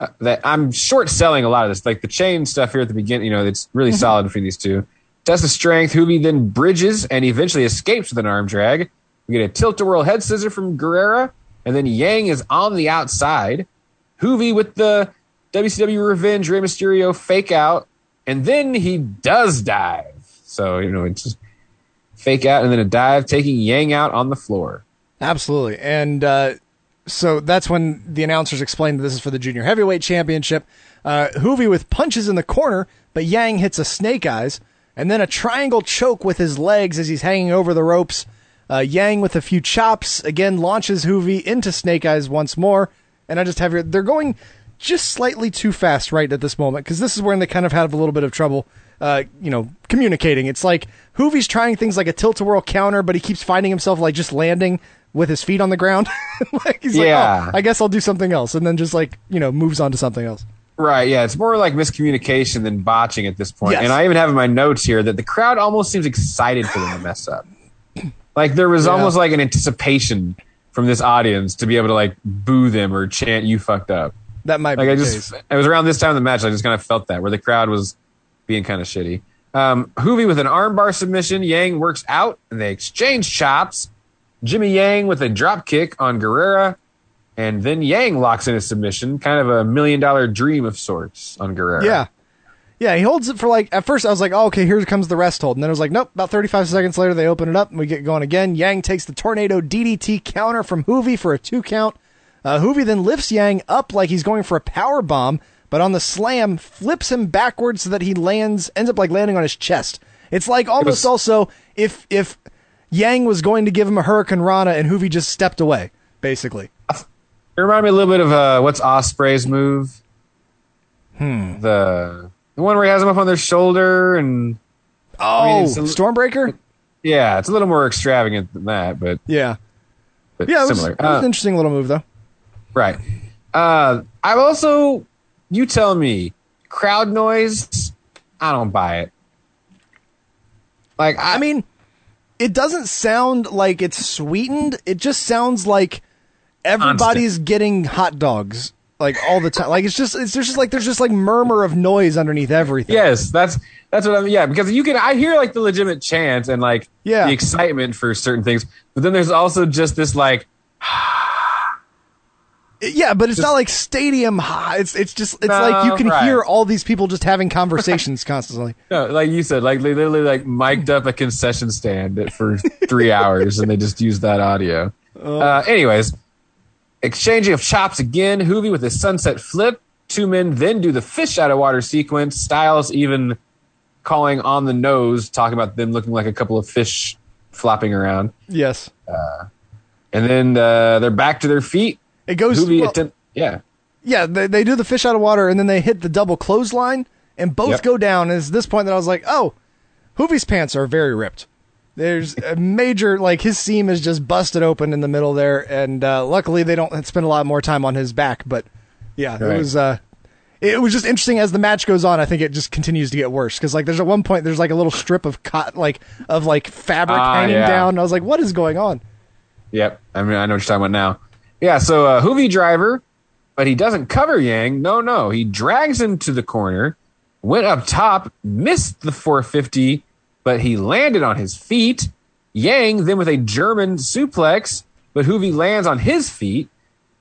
Uh, that I'm short selling a lot of this, like the chain stuff here at the beginning. You know, it's really solid between these two. Test of strength. Hoovy then bridges and eventually escapes with an arm drag. We get a tilt a whirl head scissor from Guerrera, and then Yang is on the outside. Hoovy with the WCW Revenge Rey Mysterio fake out, and then he does dive. So you know, it's just fake out and then a dive, taking Yang out on the floor. Absolutely. And uh, so that's when the announcers explained that this is for the junior heavyweight championship. Uh, Hoovy with punches in the corner, but Yang hits a snake eyes, and then a triangle choke with his legs as he's hanging over the ropes. Uh, Yang with a few chops again launches Hoovy into snake eyes once more. And I just have here, they're going just slightly too fast right at this moment because this is when they kind of have a little bit of trouble. Uh, you know, communicating. It's like Hoovy's trying things like a tilt a whirl counter, but he keeps finding himself like just landing with his feet on the ground. [laughs] like he's like, Yeah. oh, I guess I'll do something else, and then just like you know moves on to something else. Right, yeah, it's more like miscommunication than botching at this point. Yes. And I even have in my notes here that the crowd almost seems excited for them to mess up. Like there was Yeah. almost like an anticipation from this audience to be able to like boo them or chant "you fucked up." That might Like be I just, case. it was around this time of the match. I just kind of felt that where the crowd was being kind of shitty. Um, Hoovy with an armbar submission. Yang works out and they exchange chops. Jimmy Yang with a drop kick on Guerrera. And then Yang locks in a submission, kind of a million dollar dream of sorts on Guerrera. Yeah. Yeah, he holds it for like at first I was like, oh, okay, here comes the rest hold. And then I was like, nope, about 35 seconds later they open it up and we get going again. Yang takes the tornado DDT counter from Hoovy for a two count. Uh, Hoovy then lifts Yang up like he's going for a power bomb, but on the slam flips him backwards so that he lands ends up like landing on his chest. It's like almost was- also if if Yang was going to give him a Hurricanrana and Hoovy just stepped away, basically. It reminded me a little bit of uh, what's Ospreay's move? Hmm. The the one where he has him up on their shoulder and Oh, mean, it's a- Stormbreaker? yeah, it's a little more extravagant than that, but, Yeah. but Yeah, it was, similar. it was Uh, an interesting little move though. Right. Uh, I've also, you tell me, crowd noise. I don't buy it. Like I, I mean, it doesn't sound like it's sweetened. It just sounds like everybody's getting hot dogs like all the time. Like it's just it's there's just like there's just like murmur of noise underneath everything. yes, that's that's what I'm. Yeah, because you can. I hear like the legitimate chant and like Yeah. the excitement for certain things, but then there's also just this like Yeah, but it's not like stadium high. It's it's just it's No, like you can right. hear all these people just having conversations [laughs] constantly. No, like you said, like they literally like mic'd up a concession stand for three hours, and they just used that audio. Uh, anyways, exchanging of chops again. Hoovy with a sunset flip. Two men then do the fish out of water sequence. Styles even calling on the nose, talking about them looking like a couple of fish flopping around. Yes. And then uh, they're back to their feet. It goes Hoovy well, attempt, yeah. Yeah, they, they do the fish out of water and then they hit the double clothesline and both Yep. go down. And it's this point that I was like, oh, Hoovy's pants are very ripped. There's a major, like, his seam is just busted open in the middle there. And uh, luckily they don't spend a lot more time on his back. But yeah, it was. Uh, it was just interesting as the match goes on. I think it just continues to get worse because like there's at one point there's like a little strip of cot like of like fabric Ah, hanging yeah. down. I was like, what is going on? Yep. I mean, I know what you're talking about now. Yeah, so uh, Hoovy driver, but he doesn't cover Yang. No, no. He drags him to the corner, went up top, missed the 450, but he landed on his feet. Yang then with a German suplex, but Hoovy lands on his feet.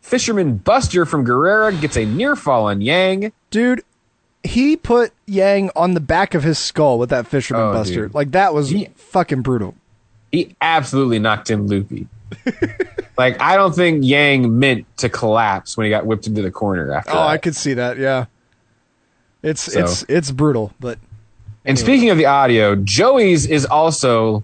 Fisherman Buster from Guerrera gets a near fall on Yang. Dude, he put Yang on the back of his skull with that Fisherman Oh, Buster. dude. Like that was He- fucking brutal. He absolutely knocked him loopy. [laughs] like, I don't think Yang meant to collapse when he got whipped into the corner after Oh, that. I could see that. Yeah, it's So- it's it's brutal, but And speaking of the audio, Joey's is also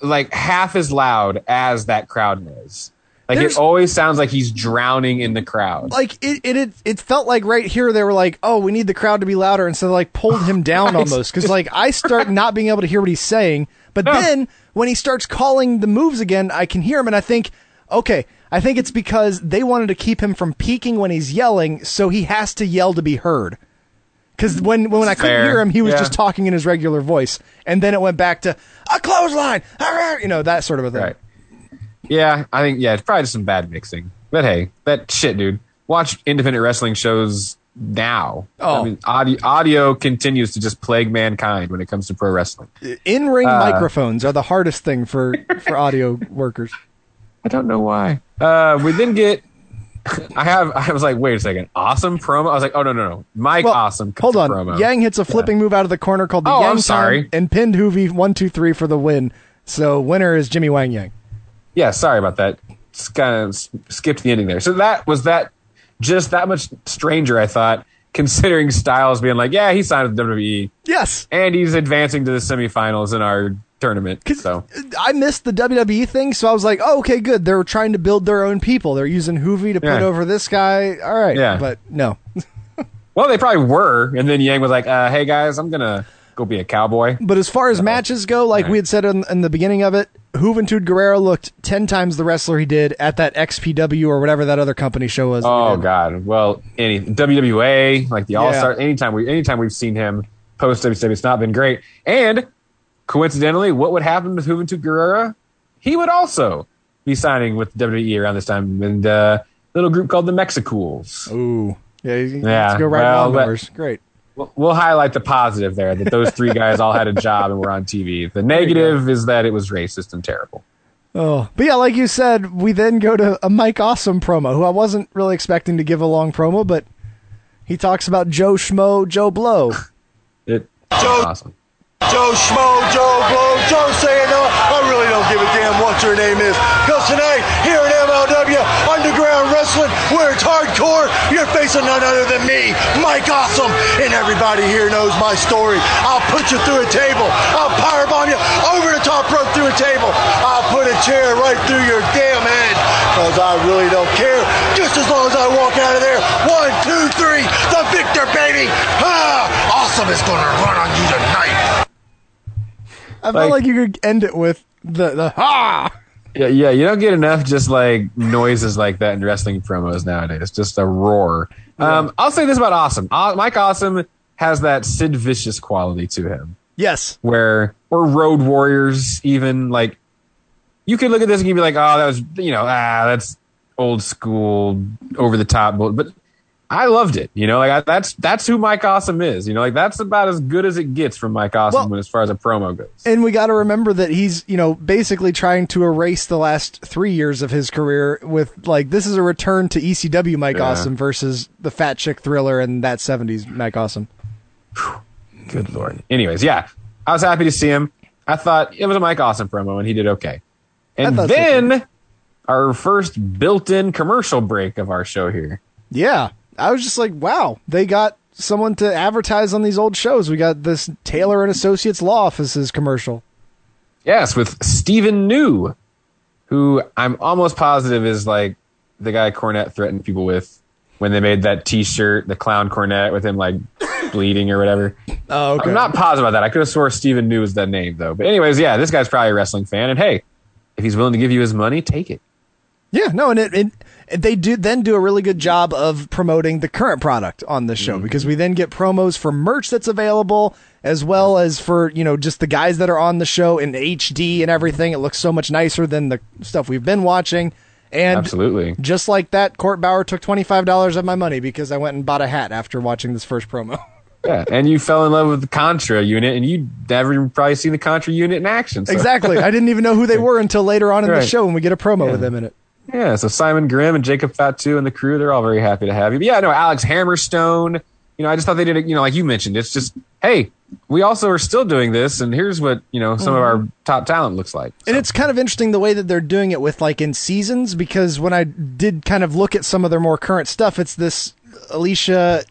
like half as loud as that crowd noise. Like There's- it always sounds like he's drowning in the crowd. like it, it it it felt like right here they were like, oh, we need the crowd to be louder, and so they like pulled him [laughs] down almost because like I start not being able to hear what he's saying, but Yeah. then when he starts calling the moves again, I can hear him, and I think, okay, I think it's because they wanted to keep him from peaking when he's yelling, so he has to yell to be heard. Because when when I couldn't Fair. hear him, he was Yeah. just talking in his regular voice, and then it went back to a clothesline, [laughs] you know that sort of a thing. right. Yeah, I think yeah, it's probably just some bad mixing. But hey, that shit, dude. Watch independent wrestling shows now. Oh. I mean, audio, audio continues to just plague mankind when it comes to pro wrestling. In ring Uh, microphones are the hardest thing for [laughs] for audio workers. I don't know why. Uh, we then get. I have. I was like, wait a second. Awesome promo. I was like, oh no no no. Mike Well, Awesome. Hold on. Promo. Yang hits a flipping move out of the corner called the Oh, Yang I'm sorry. Time and pinned Hoovy one two three for the win. So winner is Jimmy Wang Yang. Yeah, sorry about that. Just kind of skipped the ending there. So that was that. Just that much stranger, I thought, considering Styles being like, yeah, he signed with WWE Yes. and he's advancing to the semifinals in our tournament. So I missed the WWE thing, so I was like, "Oh, okay, good. They're trying to build their own people. They're using Hoovy to put over this guy. All right, Yeah. but no. [laughs] well, they probably were, and then Yang was like, uh, hey guys, I'm gonna go be a cowboy. But as far as matches go, like we had said in, in the beginning of it, Juventud Guerrero looked ten times the wrestler he did at that XPW or whatever that other company show was. Oh God! Well, any WWA like the All Star. Yeah. Anytime we anytime we've seen him post WCW, it's not been great. And coincidentally, what would happen with Juventud Guerrera? He would also be signing with WWE around this time, and uh, little group called the Mexicools. Ooh, yeah, Yeah, let's go right well, numbers. Great. We'll, we'll highlight the positive there that those three guys all had a job and were on TV. The negative is that it was racist and terrible. Oh, but yeah, like you said, we then go to a Mike Awesome promo, who I wasn't really expecting to give a long promo, but he talks about Joe Schmo, Joe Blow. [laughs] It Joe- awesome. Joe Schmo, Joe Blow, Joe saying no. I really don't give a damn what your name is. Because tonight, here at MLW Underground Wrestling, where it's hardcore, you're facing none other than me, Mike Awesome. And everybody here knows my story. I'll put you through a table. I'll powerbomb you over the top rope through a table. I'll put a chair right through your damn head. Because I really don't care. Just as long as I walk out of there. One, two, three. The victor, baby. Ah, awesome is going to run on you tonight. I felt Like- like you could end it with the the ha. Yeah, yeah, you don't get enough just like noises like that in wrestling promos nowadays. Just a roar. Um, I'll say this about Awesome. Uh, Mike Awesome has that Sid Vicious quality to him, Yes, where or Road Warriors even like you could look at this and you'd be like, oh, that was you know, ah, that's old school, over the top, but I loved it. You know, like I, that's that's who Mike Awesome is. You know, like that's about as good as it gets from Mike Awesome Well- when, as far as a promo goes. and we got to remember that he's you know basically trying to erase the last three years of his career with like this is a return to ECW Mike Yeah. Awesome versus the Fat Chick Thriller and that '70s Mike Awesome. Good lord. Anyways, yeah, I was happy to see him. I thought it was a Mike Awesome promo, and he did okay. And thought so, then our first built-in commercial break of our show here. Yeah, I was just like, wow, they got someone to advertise on these old shows. We got this Taylor and Associates Law Offices commercial. Yes, with Stephen New, who I'm almost positive is like the guy Cornette threatened people with when they made that T-shirt, the clown Cornette with him like [coughs] bleeding or whatever. Oh, okay. I'm not positive about that. I could have swore Stephen New was that name though. But anyways, yeah, this guy's probably a wrestling fan, and hey, if he's willing to give you his money, take it. Yeah, no, and it, it they do then do a really good job of promoting the current product on the show mm-hmm. because we then get promos for merch that's available as well as for you know just the guys that are on the show in HD and everything. It looks so much nicer than the stuff we've been watching. And Absolutely. just like that, Court Bauer took twenty five dollars of my money because I went and bought a hat after watching this first promo. [laughs] Yeah, and you fell in love with the Contra unit, and you never probably seen the Contra unit in action. So. exactly. I didn't even know who they [laughs] were until later on in the show when we get a promo with them in it. Yeah, so Simon Grimm and Jacob Fatu and the crew, they're all very happy to have you. But yeah, no, Alex Hammerstone. You know, I just thought they did it, you know, like you mentioned, it's just, hey, we also are still doing this, and here's what, you know, some of our top talent looks like. And it's kind of interesting the way that they're doing it with like in seasons because when I did kind of look at some of their more current stuff, it's this Alicia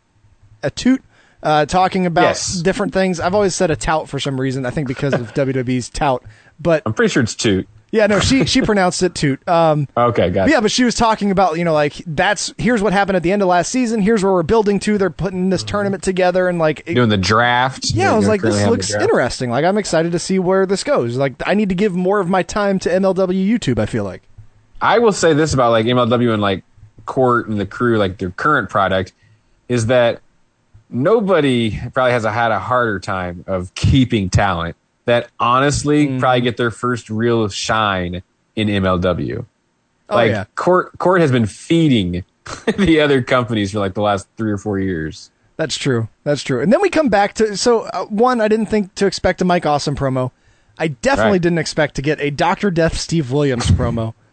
Atout uh, talking about Yes. different things. I've always said a tout for some reason. I think because of [laughs] WWE's tout, but I'm pretty sure it's Toot. Yeah, no, she she pronounced it toot. Um, Okay, got but yeah, but she was talking about you know like that's here's what happened at the end of last season. Here's where we're building to. They're putting this tournament together and like it- Doing the draft. yeah, I was like, this currently have the looks interesting. Like, I'm excited to see where this goes. Like, I need to give more of my time to MLW YouTube. I feel like. I will say this about like MLW and like Court and the crew, like their current product, is that nobody probably has a, had a harder time of keeping talent that honestly Mm-hmm. probably get their first real shine in MLW. Oh like yeah, Court Court has been feeding [laughs] the other companies for like the last three or four years. that's true. That's true. And then we come back to so uh, one. I didn't think to expect a Mike Awesome promo. I definitely Right. didn't expect to get a Doctor Death Steve Williams promo. [laughs]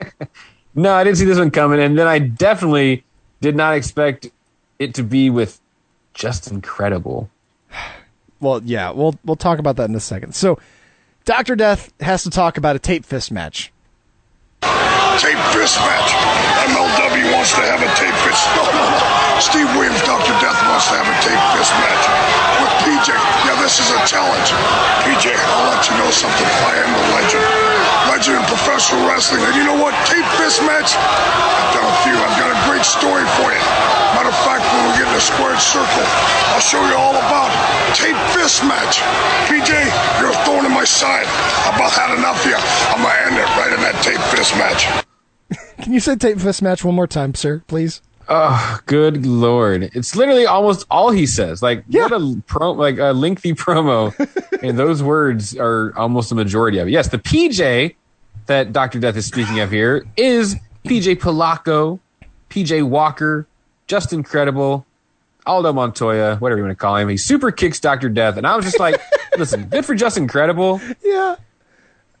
[laughs] No, I didn't see this one coming, and then I definitely did not expect it to be with just incredible. [sighs] [sighs] [sighs] Well, yeah, we'll we'll talk about that in a second. So, Doctor Death has to talk about a tape fist match. Tape fist match. MLW wants to have a tape fist. Steve Williams, Dr. Death wants to have a tape fist match with PJ. Yeah, this is a challenge. PJ, I'll let you know something. I am a legend. Legend in professional wrestling. And you know what? Tape fist match? I've done a few. I've got a great story for you. Matter of fact, when we get in a squared circle, I'll show you all about tape fist match. PJ, you're a thorn in my side. I've about had enough of you. I'm gonna end it right in that tape fist match. Can you say tape fist match one more time, sir, please? Oh, good lord! It's literally almost all he says. Like what a pro, like a lengthy [laughs] promo, and those words are almost the majority of it. Yes, the PJ that Doctor Death is speaking of here is PJ Polaco, PJ Walker, Just Incredible, Aldo Montoya, whatever you want to call him. He super kicks Doctor Death, and I was just like, [laughs] listen, good for Just Incredible, Yeah.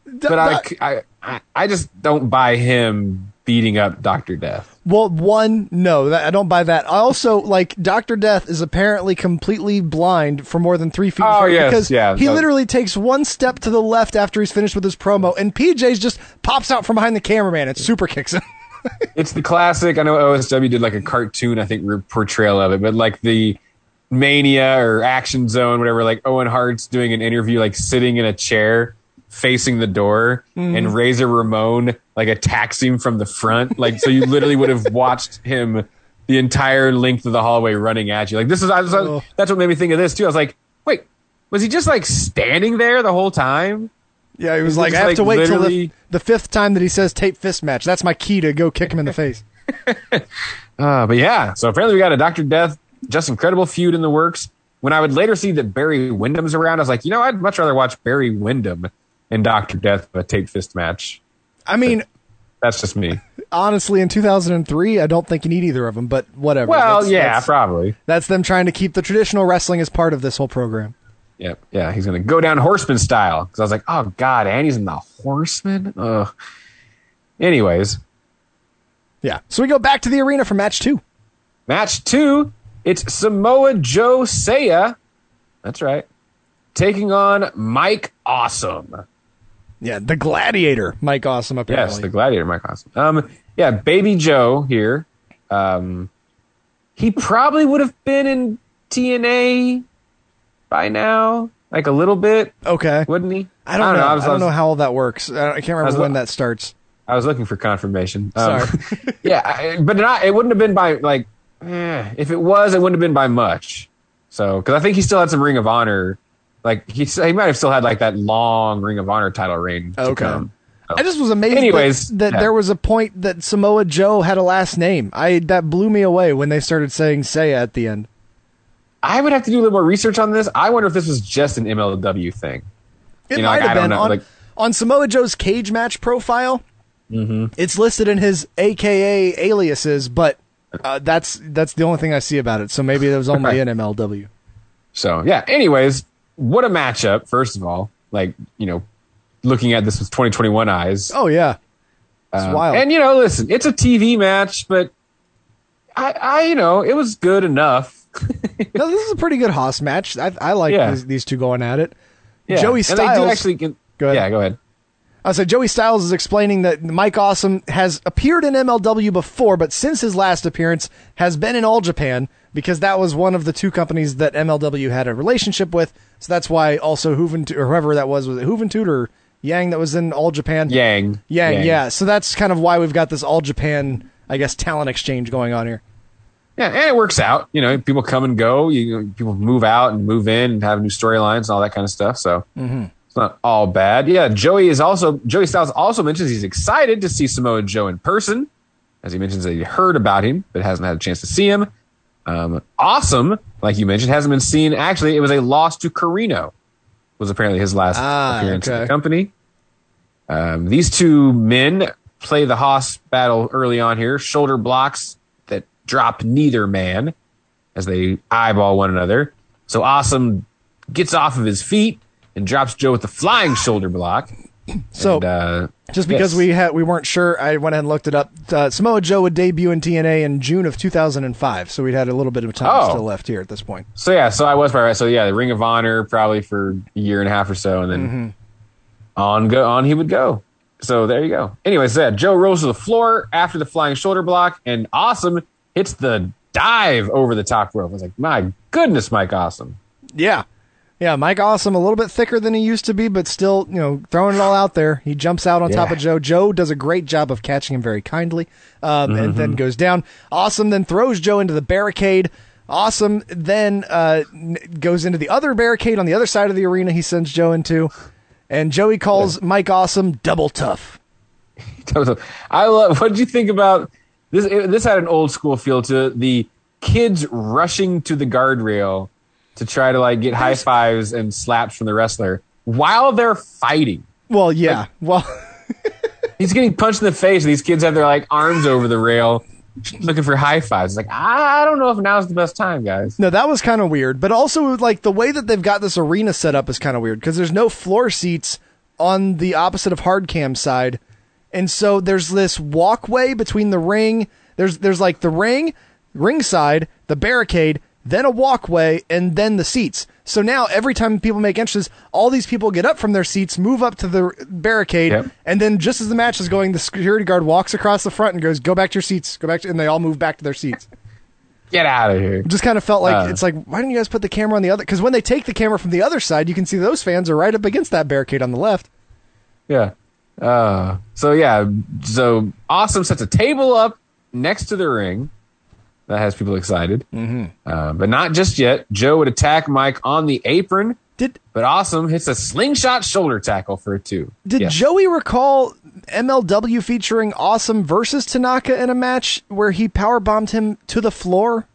but I, I, I just don't buy him beating up Doctor Death. Well, one, no, that, I don't buy that. I also like Doctor Death is apparently completely blind for more than three feet. Oh, yes, because yeah, he no. literally takes one step to the left after he's finished with his promo, and PJ's just pops out from behind the cameraman and super kicks him. [laughs] It's the classic. I know OSW did like a cartoon, I think, portrayal of it, but like the Mania or Action Zone, whatever. Like Owen Hart's doing an interview, like sitting in a chair facing the door, and Razor Ramon like attacks him from the front. Like so, you literally would have watched him the entire length of the hallway running at you. Like this is. I was, Oh. That's what made me think of this too. I was like, wait, was he just like standing there the whole time? Yeah, he was it like, I have like, to wait till the, the fifth time that he says tape fist match. That's my key to go kick him in the [laughs] face. Uh, but yeah, so apparently we got a Doctor Death, just incredible feud in the works. When I would later see that Barry Windham's around, I was like, you know, I'd much rather watch Barry Windham and Doctor Death a tape fist match. I mean, That's just me. honestly, in 2003, I don't think you need either of them, but whatever. Well, That's- yeah, that's, probably. that's them trying to keep the traditional wrestling as part of this whole program. Yeah, yeah, he's gonna go down Horseman style because I was like, oh god, Andy's in the Horseman. Ugh. Anyways, Yeah. So we go back to the arena for match two. match two, it's Samoa Joe Saya. That's right, taking on Mike Awesome. Yeah, the Gladiator, Mike Awesome. Apparently, Yes, the Gladiator, Mike Awesome. Um, yeah, Baby Joe here. Um, he probably would have been in TNA by now, like a little bit, okay. wouldn't he? I don't, know. I, I, was, don't I was- know how all that works. I, I can't remember was- when that starts. I was looking for confirmation. Um, Sorry. [laughs] yeah, I, but not. It wouldn't have been by like. eh, if it was, it wouldn't have been by much. So, because I think he still had some Ring of Honor. Like he, he might have still had like that long Ring of Honor title reign. To Okay. come. So- I just was amazed Anyways, that, that yeah. there was a point that Samoa Joe had a last name. I that blew me away when they started saying Saya at the end. I would have to do a little more research on this. I wonder if this was just an MLW thing. It You know, might like, I have don't been know, on like- on Samoa Joe's Cagematch profile. Mm-hmm. It's listed in his AKA aliases, but uh, that's that's the only thing I see about it. So maybe it was only [laughs] in MLW. So yeah. Anyways, what a matchup! First of all, like you know, looking at this with 2021 eyes. Oh yeah, it's Um, wild. And you know, listen, it's a TV match, but I, I, you know, it was good enough. [laughs] no, this is a pretty good Hoss match. I, I like Yeah. these, these two going at it. Yeah. Joey And they do Styles- actually. Go ahead. Yeah, go ahead. I said Joey Styles is explaining that Mike Awesome has appeared in MLW before, but since his last appearance has been in All Japan because that was one of the two companies that MLW had a relationship with. So that's why also Hooven or whoever that was was it Juventud or Yang that was in All Japan. Yang. Yang, Yang. yeah. So that's kind of why we've got this All Japan, I guess, talent exchange going on here. Yeah, and it works out. You know, people come and go. You know, people move out and move in and have new storylines and all that kind of stuff. So mm-hmm. It's not all bad. Yeah, Joey is also Joey Styles also mentions he's excited to see Samoa Joe in person, as he mentions that he heard about him but hasn't had a chance to see him. Um, awesome, like you mentioned, hasn't been seen. Actually, it was a loss to Corino. Was apparently his last Ah, appearance in the company. Um, these two men play the Hoss battle early on here. Shoulder blocks that drop neither man as they eyeball one another. So Awesome gets off of his feet and drops Joe with the flying shoulder block. So And, uh, just because yes. we had we weren't sure, I went ahead and looked it up. Uh, Samoa Joe would debut in TNA in June of 2005, so we'd had a little bit of time Oh. still left here at this point. So yeah, so I was probably right. So yeah, the Ring of Honor probably for a year and a half or so, and then Mm-hmm. on go on he would go. So there you go. Anyways, yeah, Joe rolls to the floor after the flying shoulder block, and Awesome hits the dive over the top rope. I was like, my goodness, Mike Awesome. Yeah. Yeah, Mike Awesome, a little bit thicker than he used to be, but still, you know, throwing it all out there. He jumps out on top of Joe. Joe does a great job of catching him very kindly, um, and then goes down. Awesome then throws Joe into the barricade. Awesome then uh, goes into the other barricade on the other side of the arena. He sends Joe into, and Joey calls Mike Awesome [laughs] double tough. I love. What did you think about this? This had an old school feel to it. the kids rushing to the guardrail to try to like get high fives and slaps from the wrestler while they're fighting. Well, yeah. well, [laughs] He's getting punched in the face, and these kids have their like arms over the rail, looking for high fives. It's like I don't know if now's the best time, guys. no, that was kind of weird. But also, like the way that they've got this arena set up is kind of weird because there's no floor seats on the opposite of hard cam side, and so there's this walkway between the ring. There's there's like the ring, ringside, the barricade, then a walkway, and then the seats. So now every time people make entrances, all these people get up from their seats, move up to the barricade, Yep. and then just as the match is going, the security guard walks across the front and goes, "Go back to your seats. Go back," to, and they all move back to their seats. Get out of here. just kind of felt like Uh. it's like why didn't you guys put the camera on the other because when they take the camera from the other side you can see those fans are right up against that barricade on the left Yeah. Uh, so yeah, so awesome sets a table up next to the ring. That has people excited. Mm-hmm. Uh, but not just yet. Joe would attack Mike on the apron, did but awesome hits a slingshot shoulder tackle for a two. did Yes. joey recall mlw featuring awesome versus tanaka in a match where he power bombed him to the floor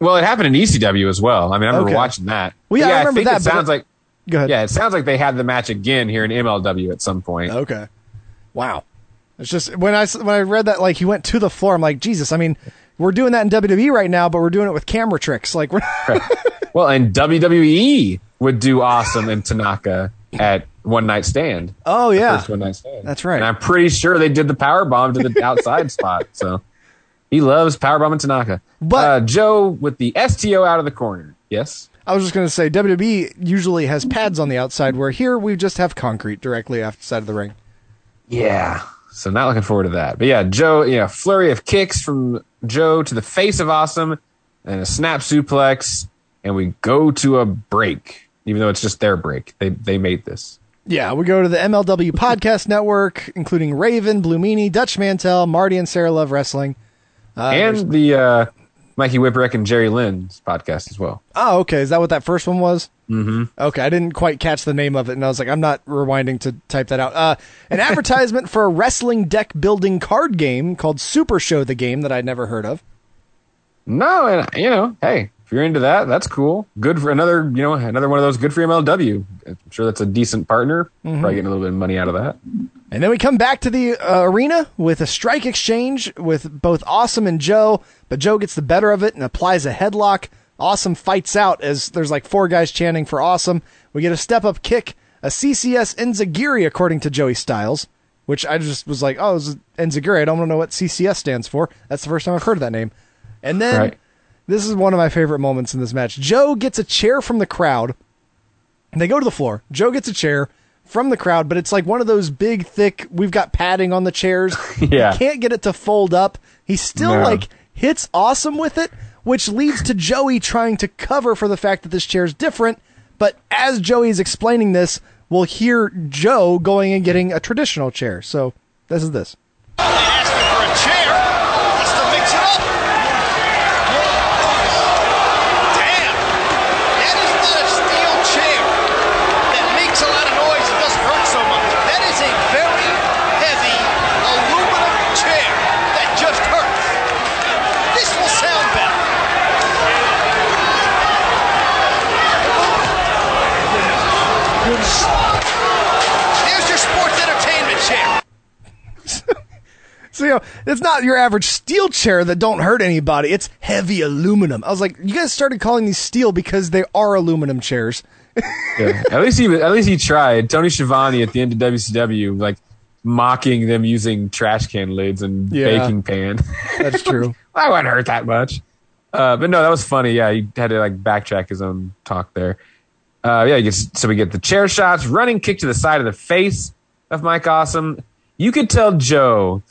Well, it happened in ECW as well. I mean, I remember Okay. watching that. Well, yeah, But I I, remember think that, It sounds it- like go ahead yeah, it sounds like they had the match again here in MLW at some point. okay wow it's just when i when i read that like he went to the floor i'm like jesus i mean we're doing that in wwe right now but we're doing it with camera tricks like we're [laughs] Well, and WWE would do awesome in Tanaka at One Night Stand. oh yeah First One Night Stand. That's right. And I'm pretty sure they did the power bomb to the outside [laughs] spot. So he loves power bombing Tanaka. But- uh, Joe with the STO out of the corner. Yes. I was just going to say WWE usually has pads on the outside, where here we just have concrete directly outside of the ring. Yeah. So not looking forward to that. But yeah, Joe, yeah, flurry of kicks from Joe to the face of Awesome and a snap suplex. And we go to a break, even though it's just their break. They, they made this. Yeah, we go to the MLW Podcast [laughs] Network, including Raven, Blue Meanie, Dutch Mantell, Marty and Sarah Love Wrestling. Uh, and the uh, Mikey Whipwreck and Jerry Lynn's podcast as well. oh, okay, is that what that first one was? Mm-hmm. Okay, I didn't quite catch the name of it, and I was like, I'm not rewinding to type that out. Uh, an advertisement for a wrestling deck building card game called Super Show the Game that I'd never heard of. No, and you know, hey, if you're into that, that's cool. Good for another, you know, another one of those. Good for MLW. I'm sure that's a decent partner. Probably getting a little bit of money out of that. And then we come back to the uh, arena with a strike exchange with both Awesome and Joe, but Joe gets the better of it and applies a headlock. Awesome fights out as there's like four guys chanting for Awesome. We get a step up kick, a CCS Enzuigiri according to Joey Styles, which I just was like, oh, it's Enzuigiri. I don't know what CCS stands for. That's the first time I've heard of that name. And then Right. this is one of my favorite moments in this match. Joe gets a chair from the crowd. And they go to the floor. Joe gets a chair from the crowd, but it's like one of those big, thick. We've got padding on the chairs. [laughs] Yeah. He can't get it to fold up. He still No. like hits awesome with it, which leads to Joey trying to cover for the fact that this chair is different. But as Joey is explaining this, we'll hear Joe going and getting a traditional chair. So this is this. asking for a chair. Wants to mix it up. Damn. That is not a steel chair that makes a lot of noise and doesn't hurt so much. That is a very heavy aluminum chair that just hurts. This will sound better. Here's your sports entertainment chair. So you know, it's not your average steel chair that don't hurt anybody. It's heavy aluminum. I was like, you guys started calling these steel because they are aluminum chairs. Yeah. at least he, at least he tried. Tony Schiavone at the end of WCW, like mocking them using trash can lids and Yeah. baking pan. That's [laughs] true. that wouldn't hurt that much. Uh, but no, that was funny. Yeah, he had to like backtrack his own talk there. Uh, yeah, gets, so we get the chair shots, running kick to the side of the face of Mike Awesome. You could tell Joe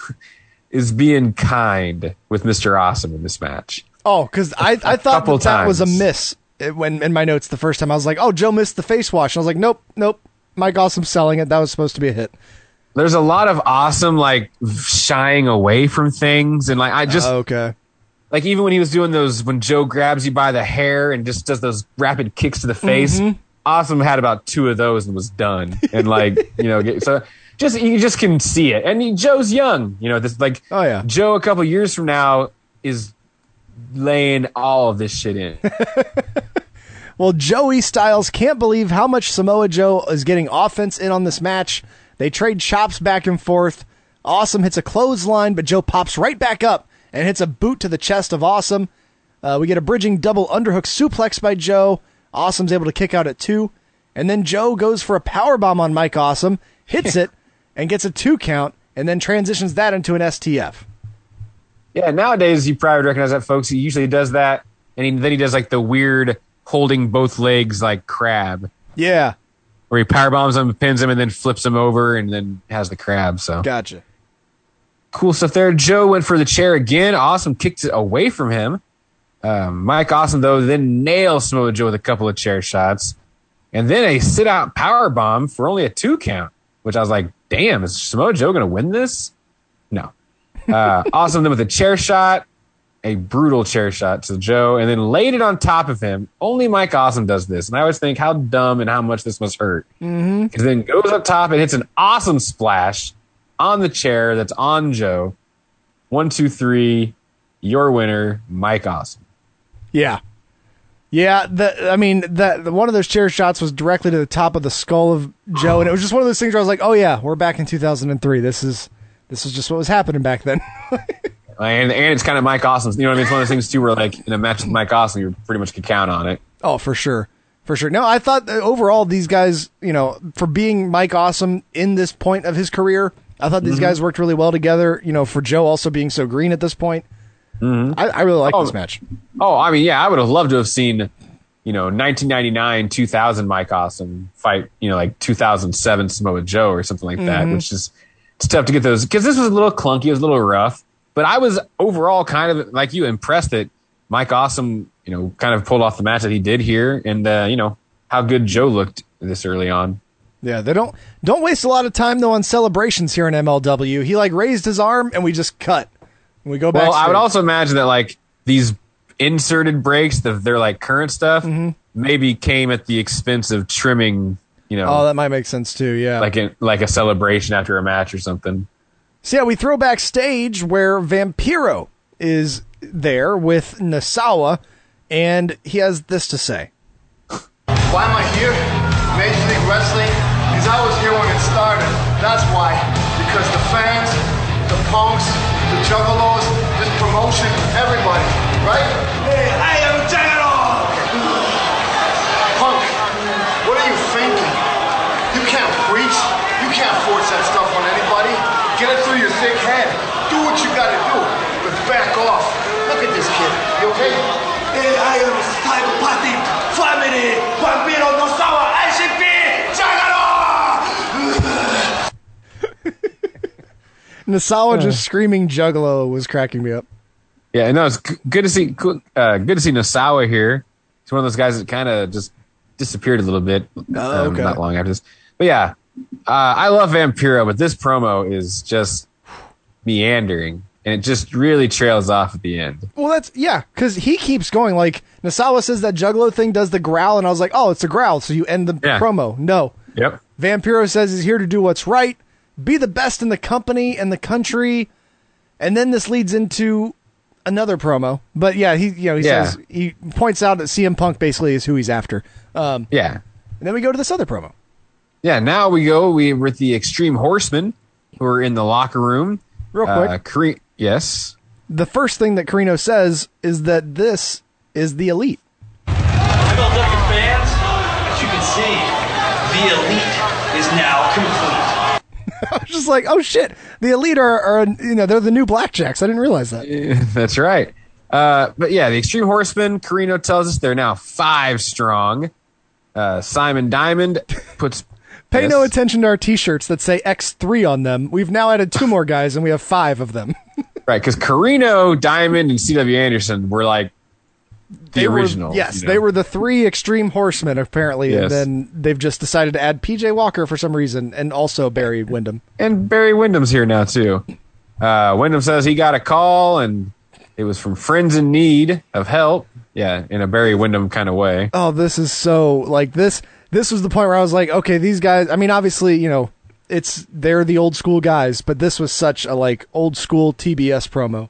is being kind with Mr. Awesome in this match. Oh, because I, I thought that, that was a miss uh, when in my notes the first time. I was like, oh, Joe missed the face wash. And I was like, nope, nope. Mike Awesome selling it. That was supposed to be a hit. There's a lot of awesome like shying away from things, and like I just okay. like even when he was doing those when Joe grabs you by the hair and just does those rapid kicks to the face. Mm-hmm. Awesome had about two of those and was done. And like you know, so just you just can see it. And Joe's young. You know, this like Oh, yeah. Joe a couple years from now is laying all of this shit in. [laughs] Well, Joey Styles can't believe how much Samoa Joe is getting offense in on this match. They trade chops back and forth. Awesome hits a clothesline, but Joe pops right back up and hits a boot to the chest of Awesome. Uh, we get a bridging double underhook suplex by Joe. Awesome's able to kick out at two. And then Joe goes for a power bomb on Mike Awesome, hits [laughs] it, and gets a two count, and then transitions that into an STF. Yeah, nowadays you probably recognize that, folks. He usually does that, and he, then he does like the weird holding both legs like crab, Yeah, where he power bombs him, pins him, and then flips him over, and then has the crab. So gotcha. cool stuff there. Joe went for the chair again. Awesome kicked it away from him. Um, Mike Awesome though then nails Samoa Joe with a couple of chair shots, and then a sit out power bomb for only a two count. Which I was like, damn, is Samoa Joe going to win this? No. Uh, [laughs] awesome then with a chair shot, a brutal chair shot to Joe, and then laid it on top of him. Only Mike Awesome does this, and I always think how dumb and how much this must hurt. Because then goes up top and hits an awesome splash on the chair that's on Joe. One, two, three. Your winner, Mike Awesome. Yeah. Yeah, the I mean that the- one of those chair shots was directly to the top of the skull of Joe, and it was just one of those things where I was like, "Oh yeah, we're back in 2003. This is this is just what was happening back then." [laughs] And and it's kind of Mike Awesome. You know what I mean? It's one of those things too, where like in a match with Mike Awesome, you pretty much could count on it. oh, for sure, for sure. No, I thought that overall these guys, you know, for being Mike Awesome in this point of his career, I thought these Mm-hmm. guys worked really well together. You know, for Joe also being so green at this point, I, I really like Oh. this match. Oh, I mean, yeah, I would have loved to have seen, you know, 1999, 2000 Mike Awesome fight, you know, like 2007 Samoa Joe or something like that, which is it's tough to get those because this was a little clunky, it was a little rough, but I was overall kind of like you impressed that Mike Awesome, you know, kind of pulled off the match that he did here, and uh, you know how good Joe looked this early on. Yeah, they don't don't waste a lot of time though on celebrations here in MLW. He like raised his arm and we just cut. And we go back. Well, I would also imagine that like these inserted breaks, the, their like current stuff, mm-hmm. maybe came at the expense of trimming, you know, Oh, that might make sense too. Yeah. like a, like a celebration after a match or something. so yeah, we throw backstage where Vampiro is there with Nosawa, and he has this to say. Why am I here? Major League Wrestling? Because I was here when it started. That's why. Because the fans, the punks, the juggalos, this promotion, everybody, right? Hey, I am Juggalo! Punk, what are you thinking? You can't preach. You can't force that stuff on anybody. Get it through your thick head. Do what you gotta do. But back off. Look at this kid. You okay? Hey, I am psychopathic family. Vampiro Nosawa just screaming Juggalo was cracking me up. Yeah, no, it's g- good to see uh, good to see Nosawa here. He's one of those guys that kind of just disappeared a little bit Oh, um, okay. not long after this. But yeah, uh, I love Vampiro, but this promo is just meandering, and it just really trails off at the end. Well, that's yeah, because he keeps going. Like Nosawa says that Juggalo thing does the growl, and I was like, oh, it's a growl. So you end the Yeah. promo. No, Yep. Vampiro says he's here to do what's right, be the best in the company and the country, and then this leads into another promo. But yeah, he you know he Yeah. says he points out that CM Punk basically is who he's after. Um, Yeah. and then we go to this other promo. Yeah. Now we go. We with the Extreme Horsemen who are in the locker room. Real quick, Uh, yes. the first thing that Corino says is that this is the elite. [laughs] I was just like, oh shit, the elite are, are you know they're the new blackjacks. I didn't realize that. [laughs] That's right. Uh, but yeah, the Extreme Horsemen, Corino tells us they're now five strong. Uh, Simon Diamond [laughs] puts. Pay no attention to our T-shirts that say X3 on them. We've now added two more guys, and we have five of them. Right, because Corino, Diamond, and C.W. Anderson were like the They were- original. yes, they were the three extreme horsemen apparently, Yes. and then they've just decided to add PJ Walker for some reason, and also Barry Windham. And Barry Windham's here now, too. Uh, Windham says he got a call and It was from friends in need of help. Yeah, in a Barry Windham kind of way. Oh, this is so like this. This was the point where I was like, okay, these guys. I mean, obviously, you know, it's they're the old school guys, but this was such a like old school TBS promo.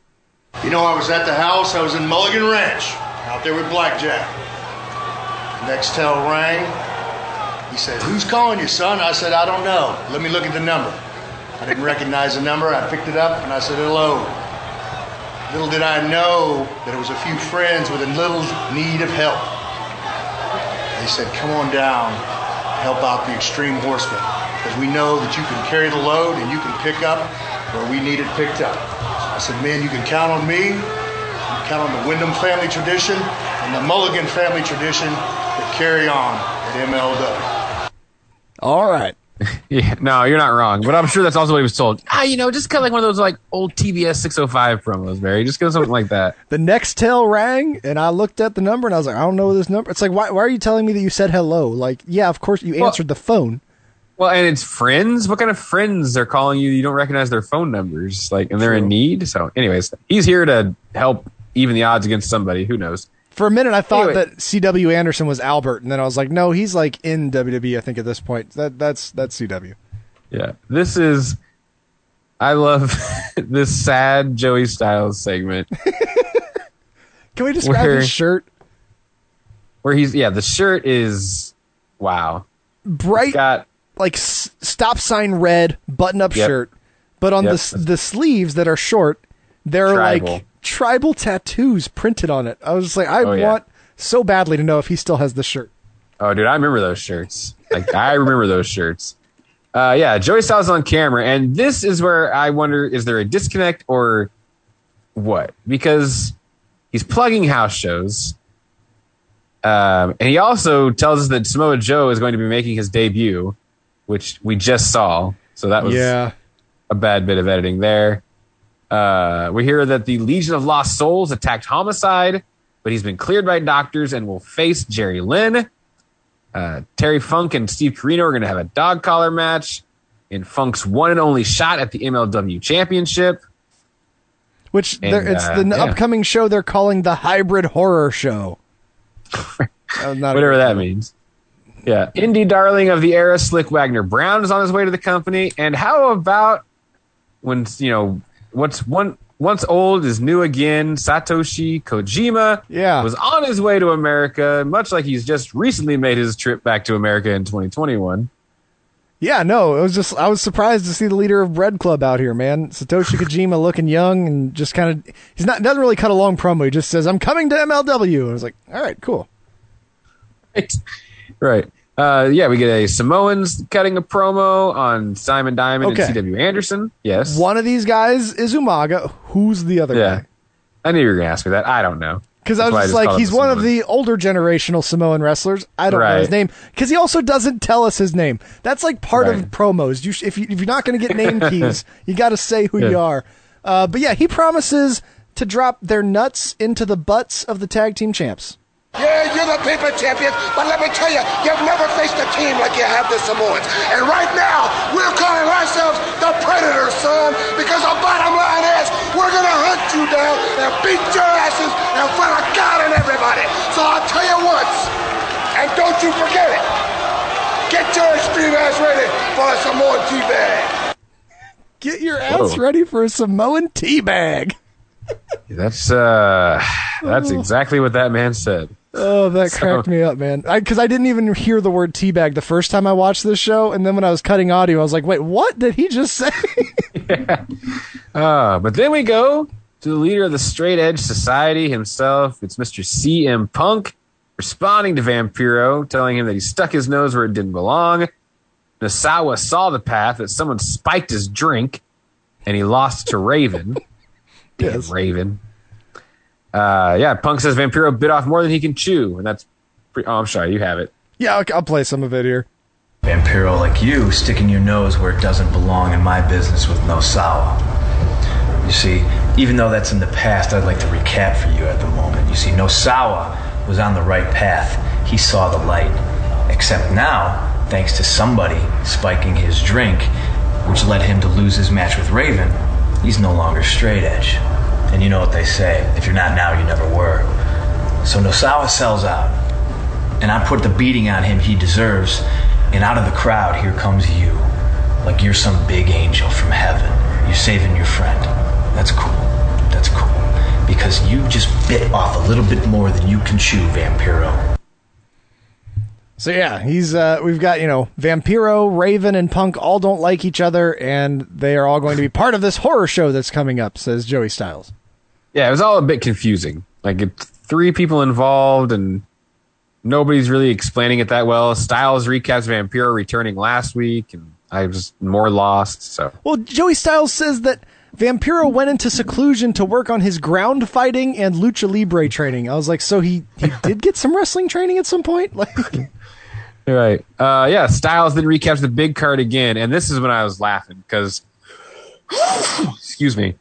You know, I was at the house. I was in Mulligan Ranch, out there with Blackjack. Nextel rang. He said, "Who's calling you, son?" I said, "I don't know. Let me look at the number." I didn't recognize the number. I picked it up and I said, "Hello." Little did I know that it was a few friends with a little need of help. They said, "Come on down, help out the extreme horsemen, because we know that you can carry the load and you can pick up where we need it picked up." I said, "Man, you can count on me. You can count on the Windham family tradition and the Mulligan family tradition to carry on at MLW." All right. [laughs] Yeah, no, you're not wrong. But I'm sure that's also what he was told. Ah, you know, just kind of like one of those like old TBS 605 promos, Barry. Just go something like that. [laughs] The Nextel rang, and I looked at the number, and I was like, I don't know this number. It's like, why, why are you telling me that you said hello? Like, yeah, of course you Well- answered the phone. Well, and it's friends. What kind of friends are calling you? You don't recognize their phone numbers, like, and they're in need. So, anyways, he's here to help even the odds against somebody. Who knows? For a minute, I thought Anyway. that C.W. Anderson was Albert, and then I was like, no, he's like in WWE. I think at this point, that that's that's C.W. Yeah, this is. I love [laughs] this sad Joey Styles segment [laughs] Can we describe Where- his shirt? where he's yeah the shirt is wow Bright, got like s- stop sign red button up Yep. shirt, but on Yep. the the sleeves that are short, they're Tribal. like tribal tattoos printed on it. I was like, I Oh, yeah. want so badly to know if he still has the shirt. Oh, dude, I remember those shirts. Like, I remember those shirts. Uh, yeah, Joey Styles on camera, and this is where I wonder: is there a disconnect or what? Because he's plugging house shows, um, and he also tells us that Samoa Joe is going to be making his debut, which we just saw. So that was Yeah, a bad bit of editing there. Uh, we hear that the Legion of Lost Souls attacked Homicide, but he's been cleared by doctors and will face Jerry Lynn. Uh, Terry Funk and Steve Corino are going to have a dog collar match in Funk's one and only shot at the MLW Championship. which And, it's uh, the yeah. upcoming show they're calling the hybrid horror show. [laughs] Whatever that means. Yeah. Indie darling of the era, Slick Wagner Brown is on his way to the company. And how about when, you know, what's one once old is new again, Satoshi Kojima Yeah. was on his way to America, much like he's just recently made his trip back to America in 2021. Yeah, no, it was just I was surprised to see the leader of Bread Club out here, man. Satoshi [laughs] Kojima looking young and just kind of he's not doesn't really cut a long promo. He just says, "I'm coming to MLW." And I was like, "All right, cool." Right. Right. Uh, yeah, we get a Samoans cutting a promo on Simon Diamond Okay. and CW Anderson. Yes. One of these guys is Umaga. Who's the other Yeah. guy? I knew you were going to ask me that. I don't know. Because I That's was why just called like, he's one of Samoan. the older generational Samoan wrestlers. I don't know Right. his name because he also doesn't tell us his name. That's like part of Right. promos. You sh- if, you, if you're not going to get name [laughs] keys, you got to say who you Yeah. are. Uh, but yeah, he promises to drop their nuts into the butts of the tag team champs. Yeah, you're the paper champions, but let me tell you, you've never faced a team like you have the Samoans. And right now, we're calling ourselves the Predators, son, because the bottom line is we're gonna hunt you down and beat your asses in front of God and everybody. So I'll tell you once, and don't you forget it. Get your extreme ass ready for a Samoan teabag. Get your ass Whoa. ready for a Samoan teabag. That's uh, that's exactly what that man said. Oh, that So- cracked me up, man. Because I, didn't even hear the word teabag the first time I watched this show, and then when I was cutting audio, I was like, "Wait, what did he just say?" [laughs] Uh, but then we go to the leader of the Straight Edge Society himself. It's Mr. CM Punk responding to Vampiro, telling him that he stuck his nose where it didn't belong. Nosawa saw the path that someone spiked his drink, and he lost to Raven. [laughs] Damn Yes. Raven. Uh, yeah, Punk says Vampiro bit off more than he can chew, and that's. Pre- oh, I'm sorry, you have it. yeah, I'll, I'll play some of it here. Vampiro like you sticking your nose where it doesn't belong in my business with Nosawa. You see, even though that's in the past, I'd like to recap for you at the moment. You see, Nosawa was on the right path. He saw the light. Except now, thanks to somebody spiking his drink, which led him to lose his match with Raven, he's no longer straight edge. And you know what they say if you're not now, you never were. So Nosawa sells out. And I put the beating on him he deserves. And out of the crowd, here comes you. Like you're some big angel from heaven. You're saving your friend. That's cool. That's cool. Because you just bit off a little bit more than you can chew, Vampiro. So yeah, he's uh we've got, you know, Vampiro, Raven, and Punk all don't like each other, and they are all going to be part of this horror show that's coming up, says Joey Styles. Yeah, it was all a bit confusing. Like three people involved, and nobody's really explaining it that well. Styles recaps Vampiro returning last week, and I was more lost. So Well, Joey Styles says that Vampiro went into seclusion to work on his ground fighting and lucha libre training. I was like, so he he [laughs] did get some wrestling training at some point? [laughs] Like Right. Uh, yeah, Styles then recaps the big card again, and this is when I was laughing because, [sighs] excuse me,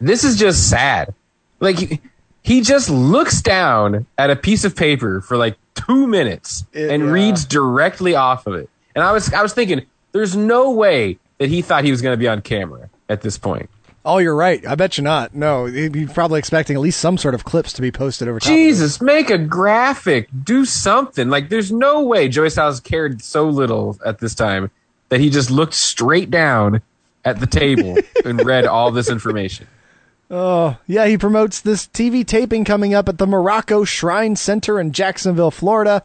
this is just sad. Like he, he just looks down at a piece of paper for like two minutes and yeah. reads directly off of it. And I was I was thinking, there's no way that he thought he was going to be on camera at this point. Oh, you're right. I bet you not. No, you're probably expecting at least some sort of clips to be posted over. Jesus, make a graphic, do something. Like, there's no way Joey Styles cared so little at this time that he just looked straight down at the table [laughs] and read all this information. Oh, yeah, he promotes this TV taping coming up at the Morocco Shrine Center in Jacksonville, Florida.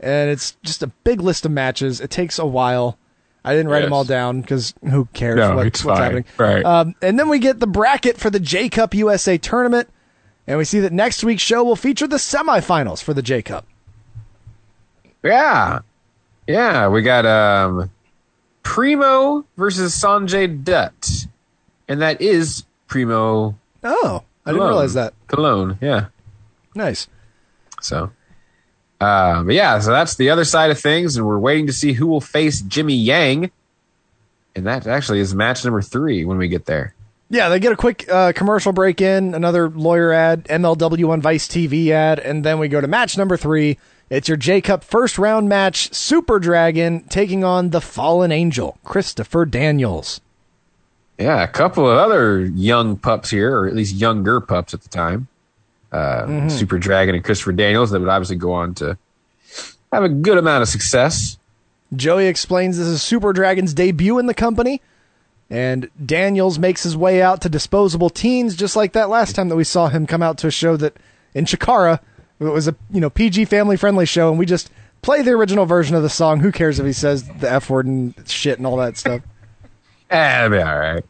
And it's just a big list of matches. It takes a while. I didn't write them all down because who cares No, what- what's fine. happening. Right. Um, and then we get the bracket for the J Cup USA tournament. And we see that next week's show will feature the semifinals for the J Cup. Yeah. Yeah, we got um Primo versus Sanjay Dutt. And that is Primo Oh, I didn't realize that. Colón, yeah. Nice. So, uh, but yeah, so that's the other side of things, and we're waiting to see who will face Jimmy Yang, and that actually is match number three when we get there. Yeah, they get a quick uh, commercial break in, another lawyer ad, MLW on Vice TV ad, and then we go to match number three. It's your J Cup first round match, Super Dragon taking on the Fallen Angel, Christopher Daniels. Yeah, a couple of other young pups here, or at least younger pups at the time. Uh, Mhm. Super Dragon and Christopher Daniels that would obviously go on to have a good amount of success. Joey explains this is Super Dragon's debut in the company, and Daniels makes his way out to disposable teens, just like that last time that we saw him come out to a show that in Chikara it was a you know PG family friendly show, and we just play the original version of the song. Who cares if he says the f word and shit and all that stuff? [laughs] Eh, it'll be all right.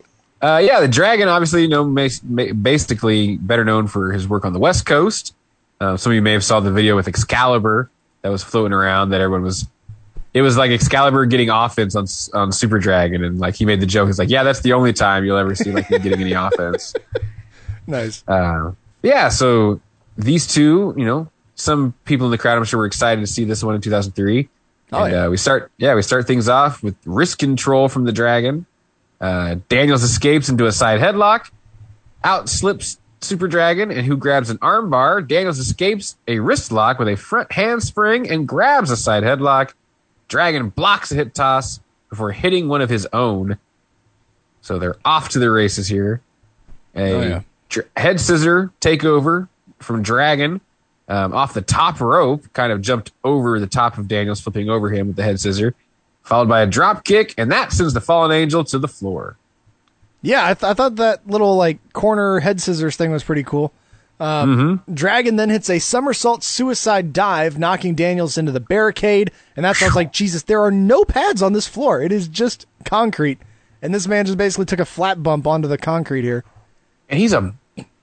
Uh, yeah, the Dragon, obviously, you know, basically better known for his work on the West Coast. Uh, some of you may have saw the video with Excalibur that was floating around that everyone was. It was like Excalibur getting offense on on Super Dragon, and like he made the joke. He's like, "Yeah, that's the only time you'll ever see like me getting any offense." [laughs] Nice. Uh, yeah, so these two, you know, some people in the crowd, I'm sure, were excited to see this one in 2003. Oh, and yeah. uh, we start, yeah, we start things off with wrist control from the dragon. Uh, Daniels escapes into a side headlock. Out slips Super Dragon, and who grabs an armbar. Daniels escapes a wrist lock with a front handspring and grabs a side headlock. Dragon blocks a hip toss before hitting one of his own. So they're off to the races here. A Oh, yeah. dr- head scissor takeover from Dragon um, off the top rope, kind of jumped over the top of Daniels, flipping over him with the head scissor, followed by a drop kick, and that sends the fallen angel to the floor. Yeah, I, th- I thought that little like corner head scissors thing was pretty cool. Um, Dragon then hits a somersault suicide dive, knocking Daniels into the barricade, and that's I was like, Jesus, there are no pads on this floor. It is just concrete, and this man just basically took a flat bump onto the concrete here. And he's a,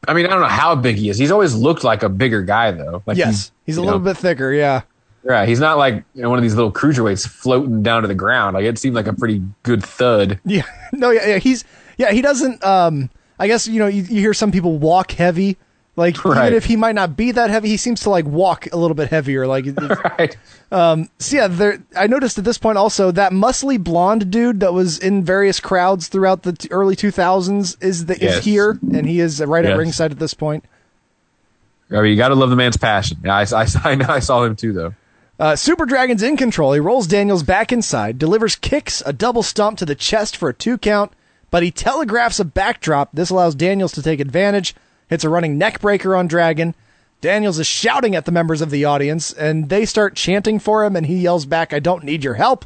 I mean, I don't know how big he is. He's always looked like a bigger guy, though. Like yes, he's a little know, bit thicker. Yeah, Right, he's not like you know, one of these little cruiserweights floating down to the ground. Like it seemed like a pretty good thud. yeah, [laughs] no, yeah, yeah, he's yeah, he doesn't. Um, I guess you know you, you hear some people walk heavy. Like [laughs] Right. even if he might not be that heavy, he seems to like walk a little bit heavier. Like [laughs] right. Um, so yeah, there. I noticed at this point also that muscly blonde dude that was in various crowds throughout the t- early 2000s is the, Yes. is here, and he is right at ringside at this point. I mean, you got to love the man's passion. Yeah, I, I, I, know- I saw him too, though. Uh, Super Dragon's in control. He rolls Daniels back inside, delivers kicks, a double stomp to the chest for a two count, but he telegraphs a backdrop. This allows Daniels to take advantage, hits a running neck breaker on Dragon. Daniels is shouting at the members of the audience, and they start chanting for him, and he yells back, I don't need your help.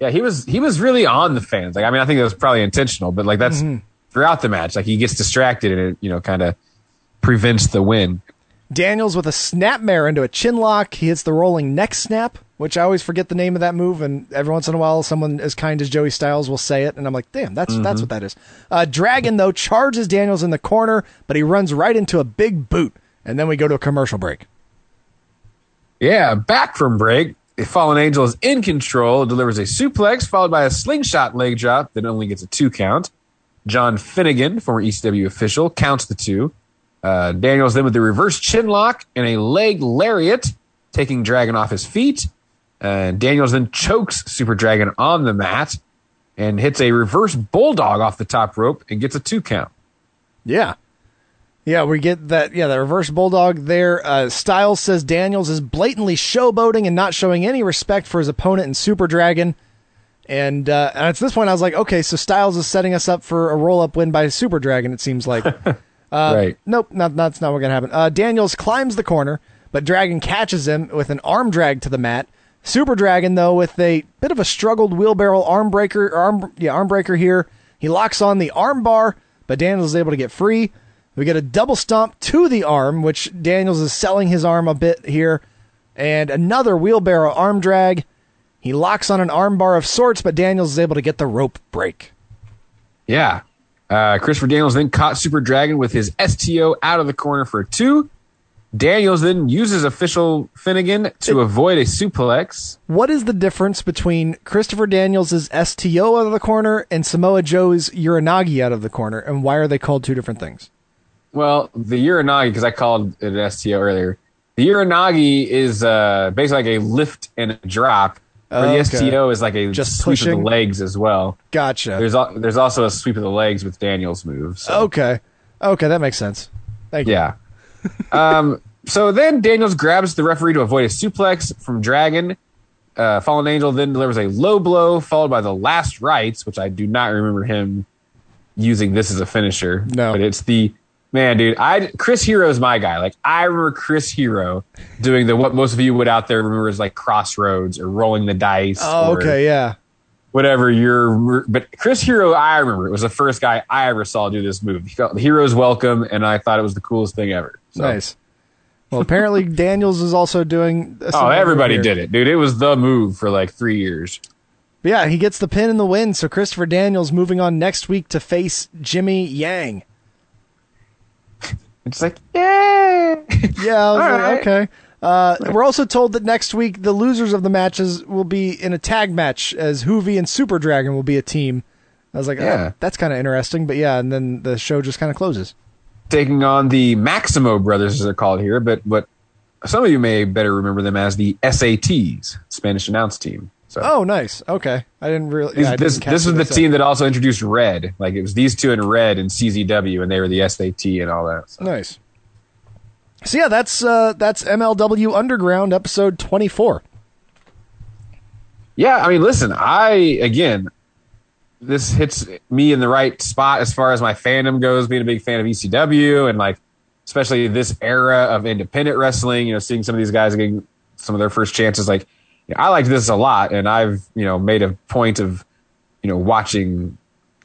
Yeah, he was he was really on the fans. Like I mean, I think it was probably intentional, but like that's Mhm. throughout the match. Like he gets distracted and it you know kind of prevents the win. Daniels with a snapmare into a chin lock. He hits the rolling neck snap, which I always forget the name of that move, and every once in a while, someone as kind as Joey Styles will say it, and I'm like, damn, that's that's Mhm. what that is. Uh, Dragon though charges Daniels in the corner, but he runs right into a big boot, and then we go to a commercial break. Yeah, back from break. The Fallen Angel is in control, delivers a suplex followed by a slingshot leg drop that only gets a two count. John Finnegan, former ECW official, counts the two. Uh, Daniels then with the reverse chin lock and a leg lariat, taking Dragon off his feet. Uh, Daniels then chokes Super Dragon on the mat and hits a reverse bulldog off the top rope and gets a two count. Yeah. Yeah, we get that. Yeah, the reverse bulldog there. Uh, Styles says Daniels is blatantly showboating and not showing any respect for his opponent in Super Dragon. And, uh, and at this point, I was like, okay, so Styles is setting us up for a roll up win by Super Dragon, it seems like. [laughs] Uh, Right. Nope, not, that's not what's going to happen. Uh, Daniels climbs the corner, but Dragon catches him with an arm drag to the mat. Super Dragon, though, with a bit of a struggled wheelbarrow arm breaker, arm, yeah, arm breaker here. He locks on the arm bar, but Daniels is able to get free. We get a double stomp to the arm, which Daniels is selling his arm a bit here, and another wheelbarrow arm drag. He locks on an arm bar of sorts, but Daniels is able to get the rope break. Yeah. Uh, Christopher Daniels then caught Super Dragon with his STO out of the corner for a two. Daniels then uses official Finnegan to avoid a suplex. What is the difference between Christopher Daniels' STO out of the corner and Samoa Joe's Uranage out of the corner, and why are they called two different things? Well, the Uranage, because I called it an STO earlier, the Uranage is uh, basically like a lift and a drop. Where the Okay. STO is like a Just sweep of the legs as well. Gotcha. There's al- there's also a sweep of the legs with Daniels' moves. so- Okay. Okay, that makes sense. Thank you. Yeah. [laughs] um, so then Daniels grabs the referee to avoid a suplex from Dragon. Uh, Fallen Angel then delivers a low blow, followed by the last rites, which I do not remember him using this as a finisher. No. But it's the man, dude. I Chris Hero is my guy. Like I remember Chris Hero doing the what most of you would out there remember as like crossroads or rolling the dice. Oh, okay, yeah. Whatever you're, but Chris Hero, I remember it was the first guy I ever saw do this move. He felt the hero's welcome, and I thought it was the coolest thing ever. So. Nice. Well, apparently [laughs] Daniels is also doing. Oh, everybody here. did it, dude. It was the move for like three years. But yeah, he gets the pin in the win. So Christopher Daniels moving on next week to face Jimmy Yang. It's like, yeah. [laughs] Yeah, I was like, right. okay. Uh, we're also told that next week the losers of the matches will be in a tag match as Hoovy and Super Dragon will be a team. I was like, Yeah. oh, that's kind of interesting. But yeah, and then the show just kind of closes. Taking on the Maximo brothers, as they're called here, but but some of you may better remember them as the SATs, Spanish announce team. So Oh, nice. Okay, I didn't really. yeah, this didn't this was the team that also introduced Red. Like it was these two in Red and CZW, and they were the SAT and all that. So. Nice. So yeah, that's uh, that's MLW Underground episode twenty four. Yeah, I mean, listen, I again, this hits me in the right spot as far as my fandom goes. Being a big fan of ECW and like, especially this era of independent wrestling. You know, seeing some of these guys getting some of their first chances. Like, I like this a lot, and I've you know made a point of you know watching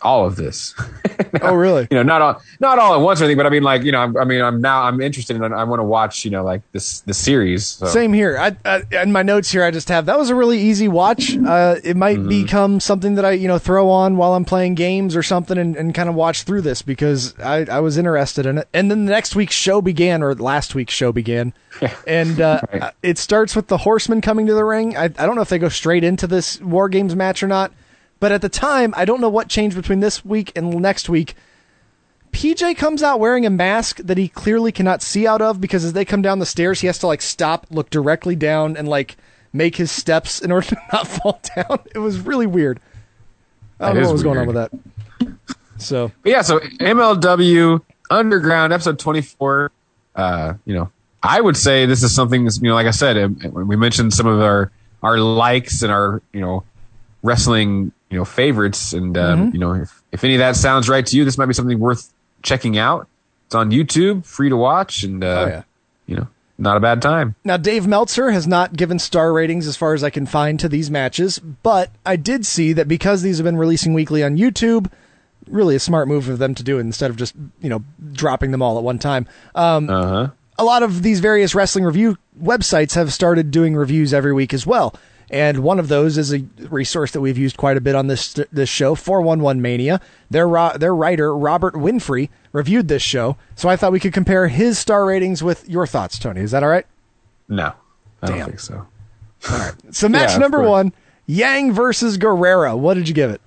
all of this. [laughs] oh, really? you know, not all not all at once or anything, but I mean, like, you know, I'm, I mean, I'm now I'm interested in. I want to watch, you know, like this the series. So. Same here. I, I in my notes here, I just have that was a really easy watch. Uh, it might Mm-hmm. become something that I you know throw on while I'm playing games or something, and, and kind of watch through this because I, I was interested in it. And then the next week's show began, or last week's show began, [laughs] and uh, it starts with the Horsemen coming to the ring. I, I don't know if they go straight into this War Games match or not, but at the time, I don't know what changed between this week and next week. PJ comes out wearing a mask that he clearly cannot see out of because as they come down the stairs, he has to like stop, look directly down, and like make his steps in order to [laughs] not fall down. It was really weird. I don't That know is what was going on with that. So But yeah, so MLW Underground episode 24. Uh, you know, I would say this is something, you know, like I said, um, we mentioned some of our, our likes and our, you know, wrestling, you know, favorites. And, um, Mhm. you know, if if any of that sounds right to you, this might be something worth checking out. It's on YouTube, free to watch, and uh, Oh, yeah. you know, not a bad time. Now, Dave Meltzer has not given star ratings as far as I can find to these matches, but I did see that because these have been releasing weekly on YouTube, really a smart move of them to do it instead of just, you know, dropping them all at one time. Um, Uh huh. a lot of these various wrestling review websites have started doing reviews every week as well. And one of those is a resource that we've used quite a bit on this this show, 411 Mania. Their their writer Robert Winfree reviewed this show, so I thought we could compare his star ratings with your thoughts, Tony. Is that all right? No, I Damn. don't think so. All right. So match Yeah, number one, Yang versus Guerrera. What did you give it?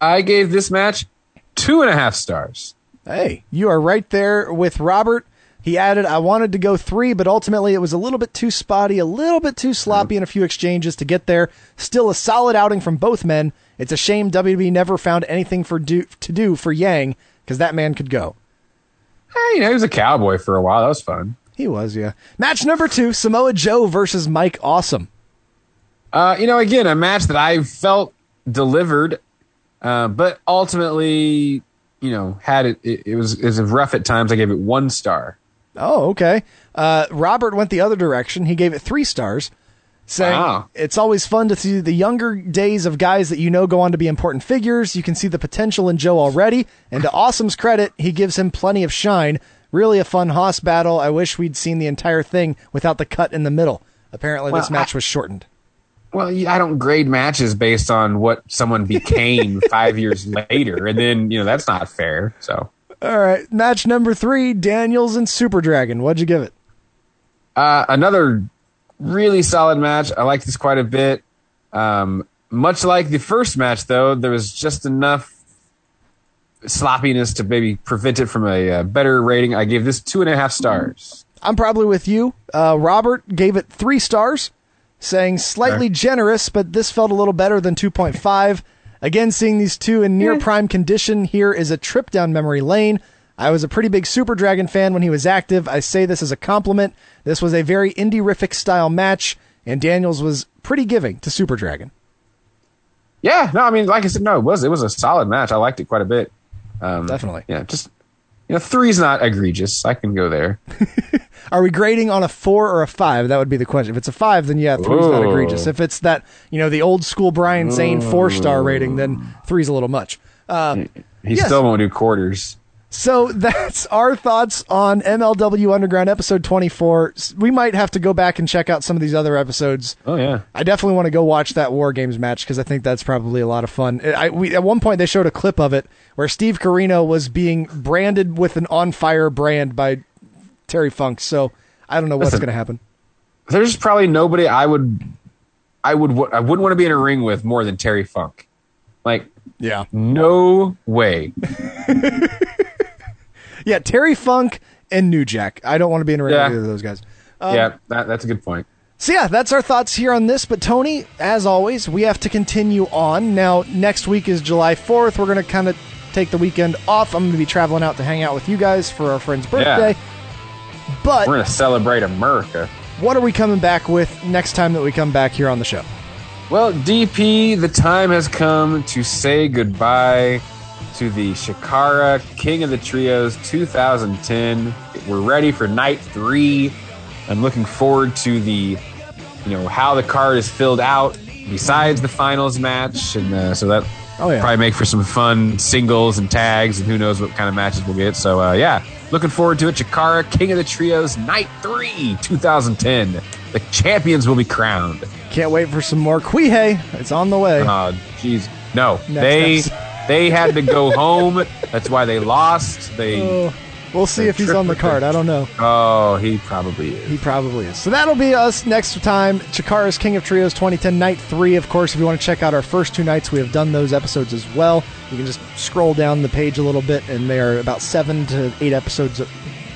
I gave this match two and a half stars. Hey, you are right there with Robert. He added, I wanted to go three, but ultimately it was a little bit too spotty, a little bit too sloppy in a few exchanges to get there. Still a solid outing from both men. It's a shame WWE never found anything for do, to do for Yang, because that man could go. Hey, you know, he was a cowboy for a while. That was fun. He was, yeah. Match number two, Samoa Joe versus Mike Awesome. Uh, you know, again, a match that I felt delivered, uh, but ultimately, you know, had it, it, it was it was rough at times. I gave it one star. Oh, okay. Uh, Robert went the other direction. He gave it three stars, saying Wow. it's always fun to see the younger days of guys that you know go on to be important figures. You can see the potential in Joe already, and to Awesome's credit, he gives him plenty of shine. Really a fun Hoss battle. I wish we'd seen the entire thing without the cut in the middle. Apparently, this match I- was shortened. Well, I don't grade matches based on what someone became [laughs] five years later, and then you know that's not fair. So, All right, match number three: Daniels and Super Dragon. What'd you give it? uh, another really solid match. I like this quite a bit. Um, much like the first match, though, there was just enough sloppiness to maybe prevent it from a, uh better rating. I gave this two and a half stars. I'm probably with you. Uh, Robert gave it three stars, saying slightly generous, but this felt a little better than 2.5. Again, seeing these two in near prime condition here is a trip down memory lane. I was a pretty big Super Dragon fan when he was active. I say this as a compliment. This was a very indie-rific style match, and Daniels was pretty giving to Super Dragon. Yeah, no, I mean, like I said, no, it was it was a solid match. I liked it quite a bit. Um, Definitely. Yeah, just you know, three's not egregious. I can go there. [laughs] Are we grading on a four or a five? That would be the question. If it's a five, then yeah, three's not egregious. If it's that, you know, the old school Brian Zane four star rating, then three's a little much. Uh, He Yes. still won't do quarters. So [laughs] that's our thoughts on MLW Underground episode 24. We might have to go back and check out some of these other episodes. Oh yeah. I definitely want to go watch that War Games match because I think that's probably a lot of fun. I, we, at one point, they showed a clip of it where Steve Corino was being branded with an on fire brand by Terry Funk. So I don't know what's going to happen. There's probably nobody I would, I would, I wouldn't want to be in a ring with more than Terry Funk. Like, Yeah. no way. [laughs] Yeah, Terry Funk and New Jack. I don't want to be in a ring Yeah. with either of those guys. Um, yeah, that, that's a good point. So yeah, that's our thoughts here on this. But Tony, as always, we have to continue on. Now, next week is July 4th. We're going to kind of take the weekend off. I'm going to be traveling out to hang out with you guys for our friend's birthday. Yeah. But We're gonna celebrate America. what are we coming back with next time that we come back here on the show? Well, DP, the time has come to say goodbye to the Chikara King of the Trios 2010. We're ready for night three. I'm looking forward to the, you know, how the card is filled out besides the finals match, and uh, so that Oh, yeah. probably make for some fun singles and tags, and who knows what kind of matches we'll get. So uh, yeah, looking forward to it. Chikara King of the Trios Night Three 2010. The champions will be crowned. Can't wait for some more Quihei. It's on the way. Oh, jeez. No, Next they episode. They had to go home. That's why they lost. They Oh, we'll see if he's on the card. I don't know. oh, he probably is. He probably is. So that'll be us next time. Chikara's King of Trios 2010 Night 3. Of course, if you want to check out our first two nights, we have done those episodes as well. You can just scroll down the page a little bit, and they are about seven to eight episodes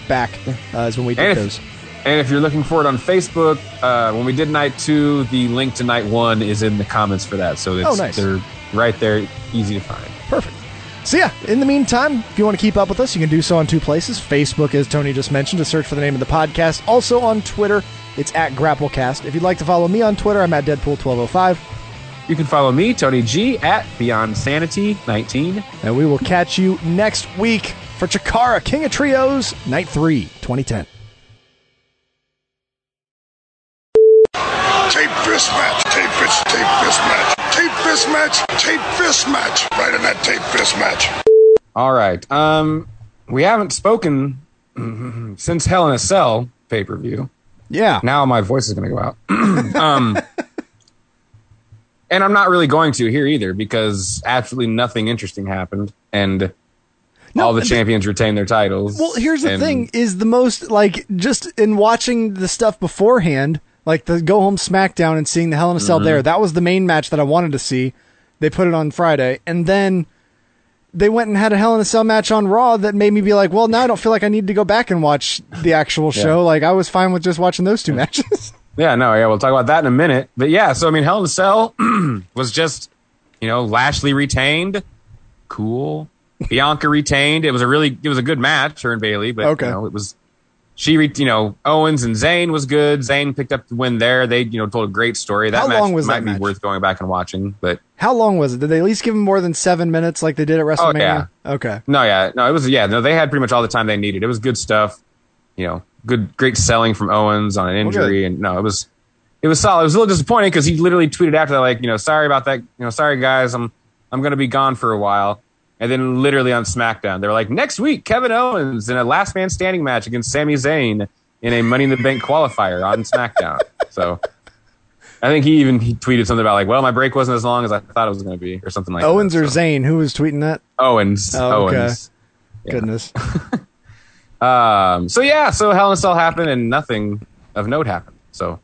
back uh, is when we did And those. and if you're looking for it on Facebook, uh, when we did night two, the link to night one is in the comments for that. So it's, Oh, nice. they're right there, easy to find. Perfect. So yeah, in the meantime, if you want to keep up with us, you can do so on two places. Facebook, as Tony just mentioned, to search for the name of the podcast. Also on Twitter, it's at GrappleCast. If you'd like to follow me on Twitter, I'm at Deadpool1205. You can follow me, Tony G, at Beyond Sanity 19. And we will catch you next week for Chikara King of Trios, Night 3, 2010. Tape fist match. Tape fist. Tape fist match. Tape fist match. Tape fist match. Right in that tape fist match. All right. Um, we haven't spoken [clears throat] since Hell in a Cell pay per view. Yeah. Now my voice is going to go out. [clears throat] um, and I'm not really going to here either because absolutely nothing interesting happened, and all the th- champions retain their titles. Well, here's the and- thing: is the most like just in watching the stuff beforehand, like the go home SmackDown and seeing the Hell in a Cell Mhm. there. That was the main match that I wanted to see. They put it on Friday, and then they went and had a Hell in a Cell match on Raw that made me be like, well, now I don't feel like I need to go back and watch the actual Yeah. show. Like I was fine with just watching those two matches. [laughs] Yeah, no, yeah, we'll talk about that in a minute. But yeah, so I mean, Hell in a Cell [clears throat] was just, you know, Lashley retained, cool. Bianca retained. It was a really, it was a good match, her and Bayley. But Okay. you know, it was she, re- you know, Owens and Zayn was good. Zayn picked up the win there. They, you know, told a great story. That How match long was might that be match? worth going back and watching. But How long was it? Did they at least give him more than seven minutes like they did at oh, WrestleMania? Oh, yeah. Okay. no, yeah, no, it was yeah, no, they had pretty much all the time they needed. It was good stuff. You know, good, great selling from Owens on an injury, and no, it was it was solid. It was a little disappointing because he literally tweeted after that, like, you know, sorry about that. You know, sorry guys, I'm I'm gonna be gone for a while. And then literally on SmackDown, they were like, next week, Kevin Owens in a last man standing match against Sami Zayn in a Money in the Bank qualifier on SmackDown. [laughs] so I think he even he tweeted something about like, well, my break wasn't as long as I thought it was going to be, or something like Owens that. or Zayn? Who was tweeting that? Owens. Oh, okay. Owens. Goodness. [laughs] Um, so yeah, so Hell in a Cell happened and nothing of note happened. So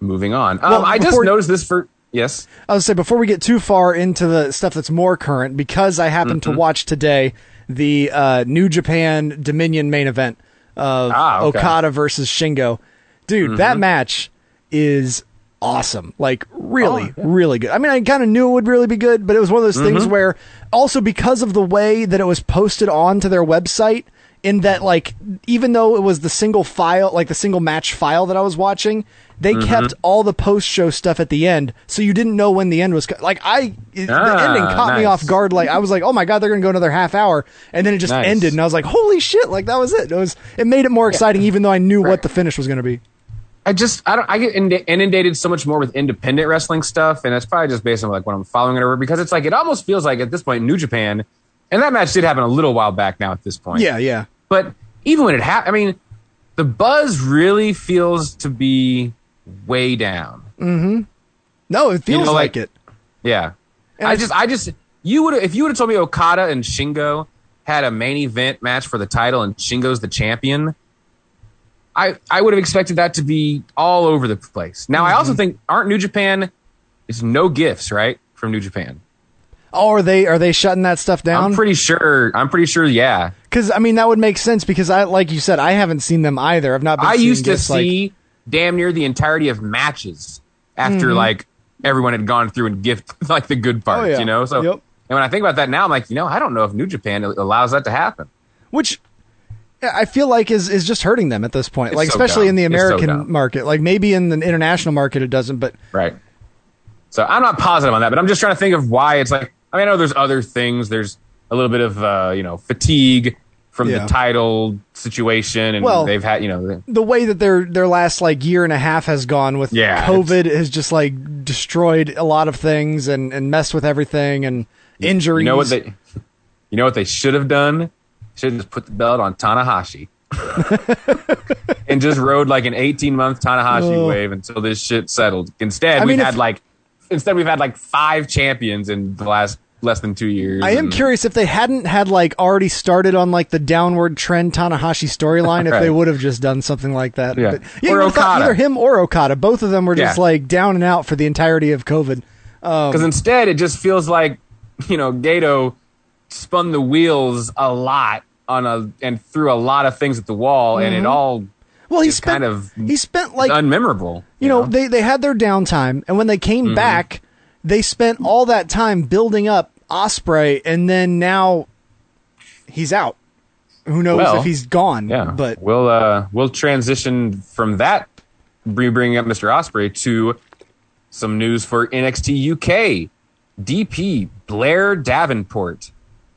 moving on. Um, Well, I just noticed this for yes. I was say before we get too far into the stuff that's more current, because I happened Mm-hmm. to watch today the uh, New Japan Dominion main event of Ah, okay. Okada versus Shingo. Dude, that Mhm. match is awesome. Like really, Oh, really good. I mean, I kind of knew it would really be good, but it was one of those things Mhm. where also because of the way that it was posted onto their website in that like even though it was the single file like the single match file that I was watching they Mhm. kept all the post show stuff at the end so you didn't know when the end was co- like I it- the Ah, ending caught me off guard like I was like oh my god they're going to go another half hour and then it just Nice. ended and I was like holy shit like that was it it was it made it more exciting even though I knew what the finish was going to be I just I don't I get inundated so much more with independent wrestling stuff, and that's probably just based on like what I'm following it over because it's like it almost feels like at this point New Japan, and that match did happen a little while back now at this point. yeah yeah but even when it happened, I mean, the buzz really feels to be way down. Mm-hmm. no it feels know, like, like- it Yeah. And I just, I just, you would, if you would have told me Okada and Shingo had a main event match for the title and Shingo's the champion, I, I would have expected that to be all over the place. Now, I Mm-hmm. also think, aren't New Japan, it's no gifts, right? From New Japan. oh are they are they shutting that stuff down I'm pretty sure, I'm pretty sure, yeah. Because I mean that would make sense because I like you said I haven't seen them either. I've not. Been I used to gifts, like- see damn near the entirety of matches after Mhm. like everyone had gone through and gift [laughs] like the good parts, Oh, yeah. you know. So, Yep. and when I think about that now, I'm like, you know, I don't know if New Japan allows that to happen. which I feel like is is just hurting them at this point. It's like so especially in the It's so American market. Like maybe in the international market it doesn't, but Right. So I'm not positive on that, but I'm just trying to think of why it's like. I mean, I know there's other things. There's a little bit of uh, you know fatigue from Yeah. the title situation, and Well- they've had you know the- way that their their last like year and a half has gone with Yeah, COVID has just like destroyed a lot of things and and messed with everything and injuries. You know what they, you know what they should have done? Should have just put the belt on Tanahashi. [laughs] and just rode like an 18 month Tanahashi Oh. wave until this shit settled. Instead, I we've if- had like instead we've had like five champions in the last less than two years. I am and- curious if they hadn't had like already started on like the downward trend Tanahashi storyline, if they would have just done something like that. Yeah. But, you Or Okada. either him or Okada, both of them were just Yeah. like down and out for the entirety of COVID. Um, Because instead, it just feels like you know Gedo spun the wheels a lot on a and threw a lot of things at the wall, and it Mhm. all well, he spent kind of he spent like unmemorable. you know, they they had their downtime, and when they came Mhm. back, they spent all that time building up Ospreay, and then now he's out. Who knows Well, if he's gone? Yeah, but we'll uh we'll transition from that, bringing up Mr. Ospreay to some news for NXT UK. DP Blair Davenport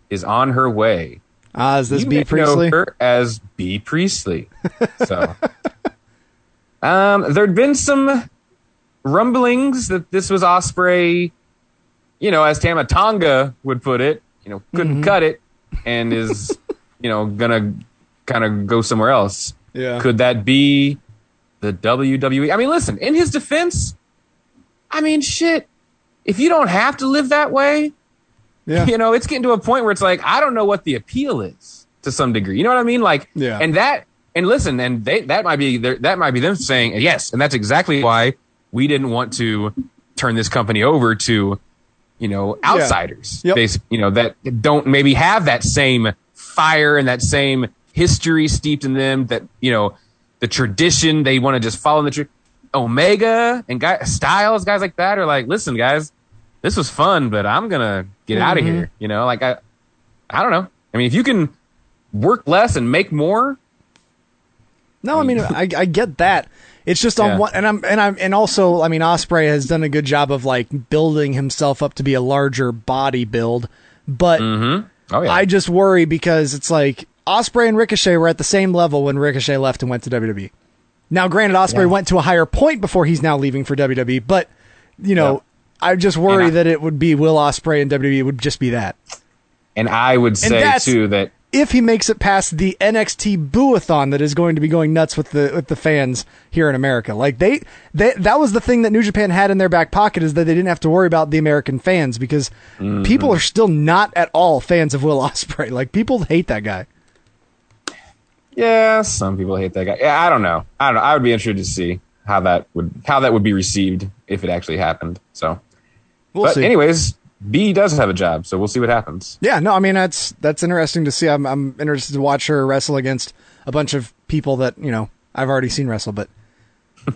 is on her way. Ah, is this You Bea Priestley? Know her as Bea Priestley. So, [laughs] um, there'd been some rumblings that this was Ospreay. You know, as Tama Tonga would put it, you know, couldn't Mhm. cut it, and is [laughs] you know gonna kind of go somewhere else. Yeah. Could that be the WWE? I mean, listen. In his defense, I mean, shit. If you don't have to live that way, Yeah. you know, it's getting to a point where it's like, I don't know what the appeal is to some degree. You know what I mean? Like, Yeah. and that, and listen, and they, that might be, that might be them saying, yes. And that's exactly why we didn't want to turn this company over to, you know, outsiders. Yep. You know, that don't maybe have that same fire and that same history steeped in them that, you know, the tradition, they want to just follow the tradition. Omega and guy, Styles, guys like that are like, listen, guys, this was fun, but I'm gonna get out of mm-hmm. here. You know, like I, I don't know. I mean, if you can work less and make more, No, I mean I, I get that. It's just on Yeah. one, and I'm and I'm and also I mean Ospreay has done a good job of like building himself up to be a larger body build, but mm-hmm. oh yeah, I just worry because it's like Ospreay and Ricochet were at the same level when Ricochet left and went to WWE. Now, granted, Ospreay Yeah. went to a higher point before he's now leaving for WWE, but you know, I just worry I- that it would be Will Ospreay and WWE would just be that. and I would say too that If he makes it past the NXT Booathon that is going to be going nuts with the with the fans here in America, like they, they that was the thing that New Japan had in their back pocket is that they didn't have to worry about the American fans because Mm-hmm. people are still not at all fans of Will Ospreay. Like people hate that guy. yeah, some people hate that guy. Yeah, I don't know. I don't know. I would be interested to see how that would how that would be received if it actually happened. So, We'll but see. anyways, Bea does have a job, so we'll see what happens. Yeah, no, I mean that's that's interesting to see. I'm I'm interested to watch her wrestle against a bunch of people that you know I've already seen wrestle, but [laughs]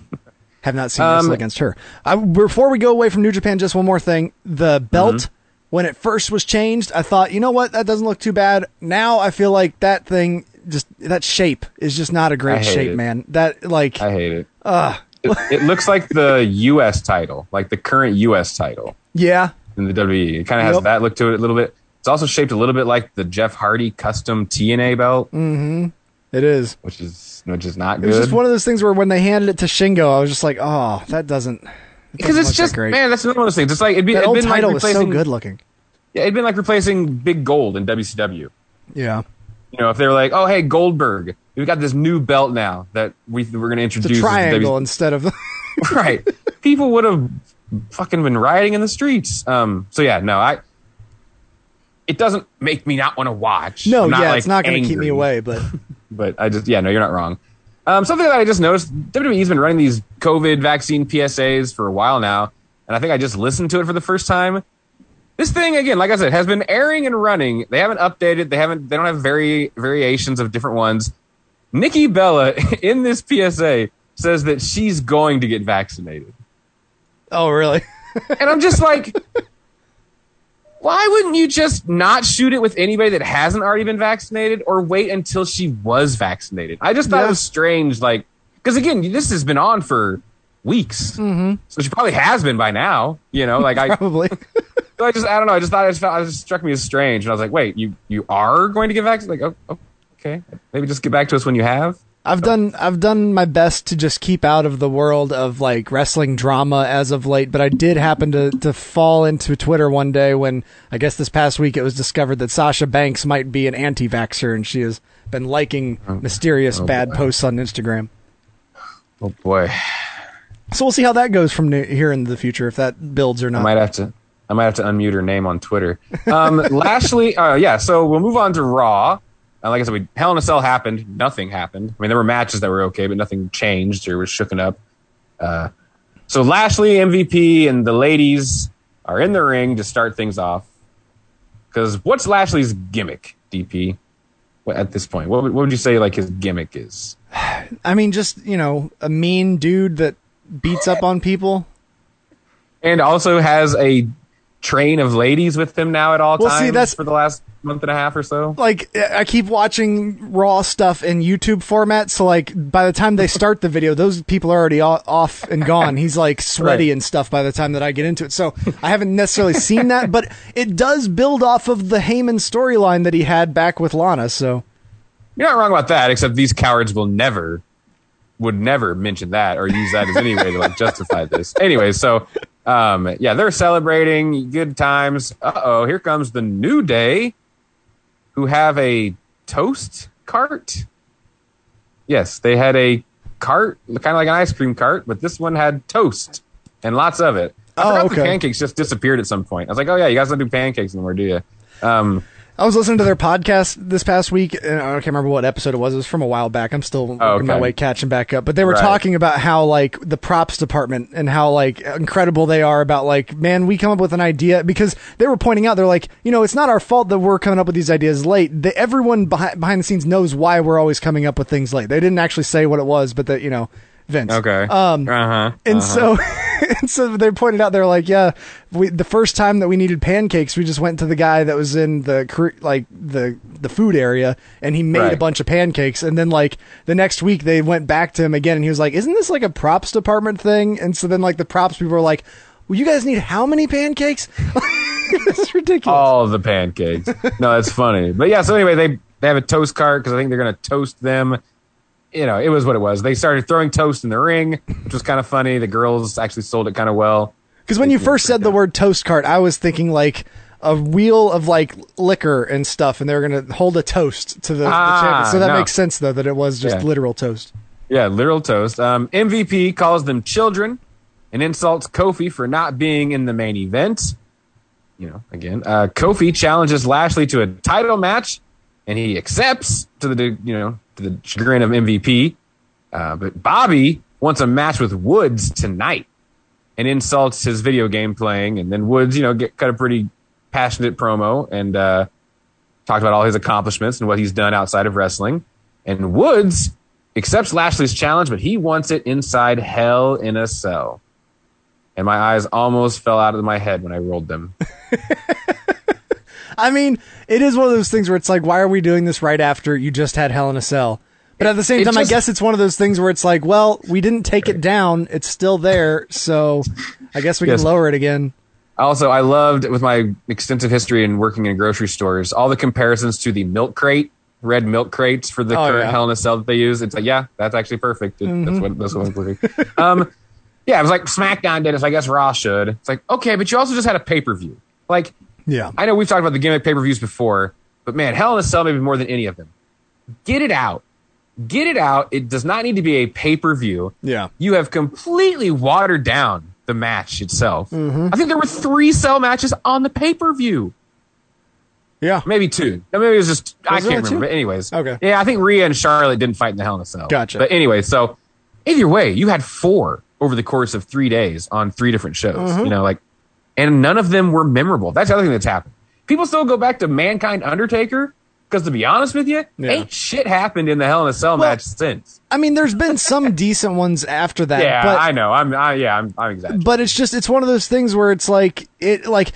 have not seen wrestle Um, against her. I, before we go away from New Japan, just one more thing: the belt. Mm-hmm. When it first was changed, I thought, you know what, that doesn't look too bad. Now I feel like that thing just that shape is just not a great shape, it. man. That like, I hate it. uh, It, it looks like the U.S. title, like the current U.S. title [laughs] yeah, in the WWE. It kind of has Yep. that look to it a little bit. It's also shaped a little bit like the Jeff Hardy custom TNA belt, mm-hmm. It is. which is which is not good. It was just one of those things where when they handed it to Shingo, I was just like, oh, that doesn't. because it's that just great. man, that's another one of those things. It's like it'd be that it'd old been title like was so good looking. Yeah, it'd been like replacing Big Gold in WCW. Yeah. You know, if they were like, "Oh, hey, Goldberg, we've got this new belt now that we we're going to introduce." a as triangle instead of [laughs] right? People would have fucking been rioting in the streets. Um. So yeah, no, I. It doesn't make me not want to watch. no, I'm yeah, like, it's not going to keep me away, but [laughs] [laughs] but I just yeah, no, you're not wrong. Um, something that I just noticed, WWE's been running these COVID vaccine PSAs for a while now, and I think I just listened to it for the first time. This thing again, like I said, has been airing and running. They haven't updated. They haven't. They don't have very variations of different ones. Nikki Bella [laughs] in this PSA says that she's going to get vaccinated, oh really? and I'm just like, why wouldn't you just not shoot it with anybody that hasn't already been vaccinated, or wait until she was vaccinated? I just thought Yeah. it was strange, like because again, this has been on for weeks, mm-hmm. so she probably has been by now. You know, like I, [laughs] Probably. so I just I don't know. I just thought it just, felt, it just struck me as strange, and I was like, wait, you you are going to get vaccinated? Like, oh, okay, maybe just get back to us when you have. I've done I've done my best to just keep out of the world of like wrestling drama as of late, but I did happen to to fall into Twitter one day when I guess this past week it was discovered that Sasha Banks might be an anti-vaxxer and she has been liking mysterious oh bad boy. posts on Instagram. Oh boy, So we'll see how that goes from here in the future if that builds or not. I might have to. I might have to unmute her name on Twitter. Um, [laughs] Lashley, uh, yeah. So we'll move on to Raw. Uh, like I said, we, Hell in a Cell happened. Nothing happened. I mean, there were matches that were okay, but nothing changed or was shooken up. Uh, so Lashley, MVP, and the ladies are in the ring to start things off. Because what's Lashley's gimmick, DP? At this point, what, would- what would you say like his gimmick is? I mean, just you know, a mean dude that beats up on people. and also has a train of ladies with him now at all Well, times see, that's- for the last month and a half or so. like I keep watching raw stuff in YouTube format, so like by the time they start the video, those people are already off and gone. He's like [laughs] sweaty Right. and stuff by the time that I get into it. So I haven't necessarily seen that, but it does build off of the Heyman storyline that he had back with Lana. So You're not wrong about that, except these cowards will never, would never mention that or use that as any way to like justify this. Anyway, so um, yeah, they're celebrating good times. Uh oh, here comes the New Day, who have a toast cart. Yes, they had a cart, kind of like an ice cream cart, but this one had toast and lots of it. I Oh, forgot the pancakes just disappeared at some point. I was like, oh yeah, you guys don't do pancakes anymore, do you? Um, I was listening to their podcast this past week. And I can't remember what episode it was. It was from a while back. I'm still oh, working my okay. way catching back up. But they were Right. talking about how like the props department and how like incredible they are about like man, we come up with an idea because they were pointing out they're like you know it's not our fault that we're coming up with these ideas late. The, everyone behind behind the scenes knows why we're always coming up with things late. They didn't actually say what it was, but that you know Vince. okay. Um, uh-huh. and uh-huh. so, [laughs] and so they pointed out they're like, yeah, we the first time that we needed pancakes, we just went to the guy that was in the like the the food area, and he made a bunch of pancakes. And then like the next week, they went back to him again, and he was like, "Isn't this like a props department thing?" And so then like the props people were like, "Well, you guys need how many pancakes?" [laughs] it's ridiculous. all the pancakes. no, that's funny. But yeah, so anyway, they they have a toast cart because I think they're going to toast them. You know, it was what it was. They started throwing toast in the ring, which was kind of funny. The girls actually sold it kind of well. Because when you first said the word toast cart, I was thinking like a wheel of like liquor and stuff, and they were gonna hold a toast to the, the Ah, champion. So that no. makes sense though that it was just Yeah. literal toast. Yeah, literal toast. Um, MVP calls them children and insults Kofi for not being in the main event. You know, again, uh, Kofi challenges Lashley to a title match, and he accepts to the you know to the chagrin of MVP. Uh, but Bobby wants a match with Woods tonight, and insults his video game playing. And then Woods, you know, get cut a pretty passionate promo and uh, talked about all his accomplishments and what he's done outside of wrestling. And Woods accepts Lashley's challenge, but he wants it inside Hell in a Cell. And my eyes almost fell out of my head when I rolled them. [laughs] I mean, it is one of those things where it's like, why are we doing this right after you just had Hell in a Cell? But at the same It time, I just- guess it's one of those things where it's like, well, we didn't take it down; it's still there, so I guess we Yes. can lower it again. Also, I loved with my extensive history in working in grocery stores, all the comparisons to the milk crate, red milk crates for the Oh, current yeah. Hell in a Cell that they use. It's like, yeah, that's actually perfect. It, Mhm. That's what that's what perfect. [laughs] um, yeah, it was like SmackDown did it. So I guess Raw should. It's like, okay, but you also just had a pay per view. Like, Yeah, I know we've talked about the gimmick pay per views before, but man, Hell in a Cell maybe more than any of them. Get it out. Get it out. It does not need to be a pay per view. yeah. You have completely watered down the match itself. Mm-hmm. I think there were three cell matches on the pay per view. Yeah, Maybe two. No, Maybe it was just I Was there can't remember. two? But anyways, Okay. Yeah, I think Rhea and Charlotte didn't fight in the Hell in a Cell. Gotcha. But anyway, so either way, you had four over the course of three days on three different shows. Mm-hmm. You know, like, and none of them were memorable. That's the other thing that's happened. People still go back to Mankind Undertaker because, to be honest with you, Yeah. ain't shit happened in the Hell in a Cell Well, match since. I mean, there's been some [laughs] decent ones after that. Yeah, but, I know. I'm. I, yeah, I'm. I'm exaggerating. but it's just it's one of those things where it's like it like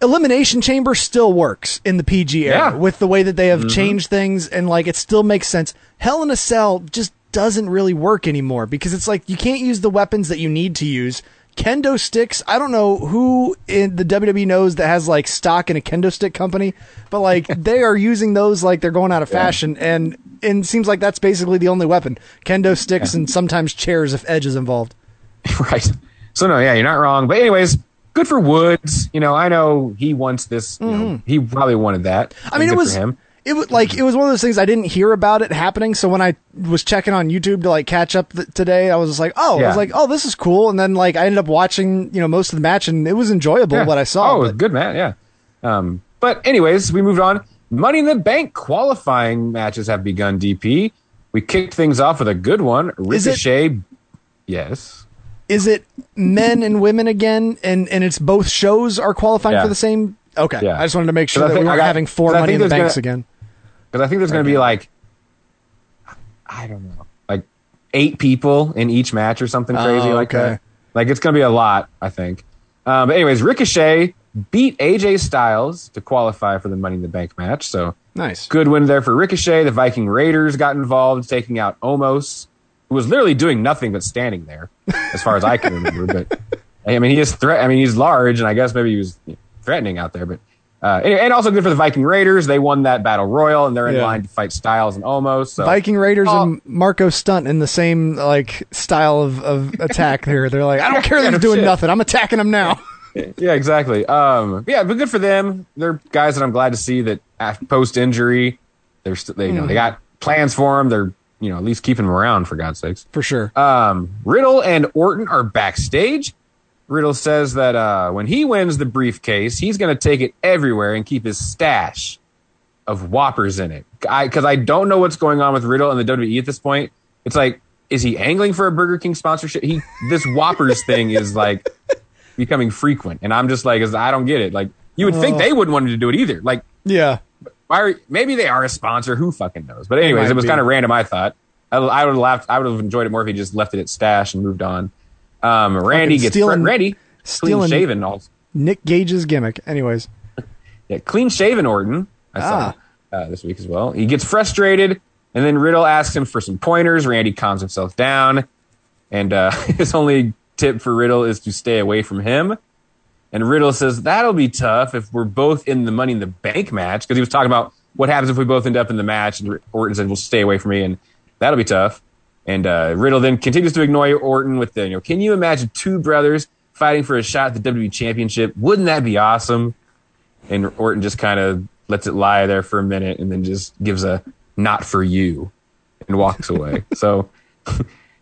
elimination chamber still works in the PG era Yeah. Mm-hmm. with the way that they have changed things and like it still makes sense. Hell in a Cell just doesn't really work anymore because it's like you can't use the weapons that you need to use. Kendo sticks. I don't know who in the WWE knows that has like stock in a kendo stick company, but like [laughs] they are using those like they're going out of fashion, and and it seems like that's basically the only weapon: kendo sticks and sometimes chairs if Edge is involved. [laughs] right. So no, yeah, you're not wrong. But anyways, good for Woods. You know, I know he wants this. You know, he probably wanted that. Mm-hmm. I mean, it was for him. It was like it was one of those things I didn't hear about it happening. So when I was checking on YouTube to like catch up th- today, I was just like, oh, I was like, oh, this is cool. And then like I ended up watching you know most of the match, and it was enjoyable Yeah. what I saw. Oh, it was but- good, man. Yeah. Um, but anyways, we moved on. Money in the Bank qualifying matches have begun. DP. We kicked things off with a good one. Is it- Ricochet. Yes. Is it men and women again, and and it's both shows are qualifying Yeah. for the same? Okay, Yeah. I just wanted to make sure that we weren't got- having four money in the banks gonna- again. Because I think there's going to be like, I don't know, like eight people in each match or something crazy Oh, like okay. that. Like it's going to be a lot, I think. Um, but anyways, Ricochet beat AJ Styles to qualify for the Money in the Bank match. So Nice. good win there for Ricochet. The Viking Raiders got involved, taking out Omos, who was literally doing nothing but standing there, as far as I can remember. But I mean, he is threat. I mean, he's large, and I guess maybe he was threatening out there. But uh, and, also good for the Viking Raiders. They won that battle royal, and they're in Yeah. line to fight Styles and Omos. So Viking Raiders Oh. and Marko Stunt in the same like style of, of attack here. They're like, I don't care that [laughs] Yeah, doing shit. nothing. I'm attacking them now. [laughs] yeah, exactly. Um, yeah, but good for them. They're guys that I'm glad to see that post injury, they're st- they you know they Mhm. got plans for them. They're you know at least keeping them around for God's sakes. For sure. Um, Riddle and Orton are backstage. Riddle says that uh, when he wins the briefcase, he's going to take it everywhere and keep his stash of whoppers in it. Because I, don't know what's going on with Riddle and the WWE at this point. It's like, is he angling for a Burger King sponsorship? He this whoppers thing is like [laughs] becoming frequent, and I'm just like, I don't get it. Like, you would think Oh. they wouldn't want him to do it either. Like, Yeah. why are, maybe they are a sponsor. Who fucking knows? But anyways, might it was kind of random. I thought I, I would have laughed. I would have enjoyed it more if he just left it at stash and moved on. Um, Randy gets stealing- Randy clean stealing- shaven. Also, Nick Gage's gimmick. Anyways. [laughs] yeah, clean shaven Orton. I Ah. saw uh, this week as well. He gets frustrated, and then Riddle asks him for some pointers. Randy calms himself down, and uh, [laughs] his only tip for Riddle is to stay away from him. And Riddle says that'll be tough if we're both in the Money in the Bank match because he was talking about what happens if we both end up in the match. And Orton said, "Well, stay away from me," and that'll be tough. And uh, Riddle then continues to ignore Orton with the, you know, can you imagine two brothers fighting for a shot at the WWE Championship? Wouldn't that be awesome? And Orton just kind of lets it lie there for a minute and then just gives a not for you and walks away. [laughs] so, [laughs]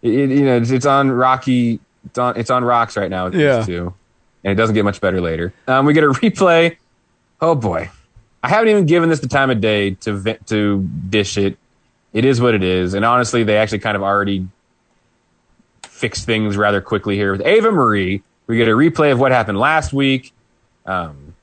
it, you know, it's, on Rocky. It's on, it's on rocks right now with Yeah. these two. And it doesn't get much better later. Um, we get a [laughs] replay. Oh boy. I haven't even given this the time of day to to dish it. It is what it is. And honestly, they actually kind of already fixed things rather quickly here with Ava Marie. We get a replay of what happened last week. Um,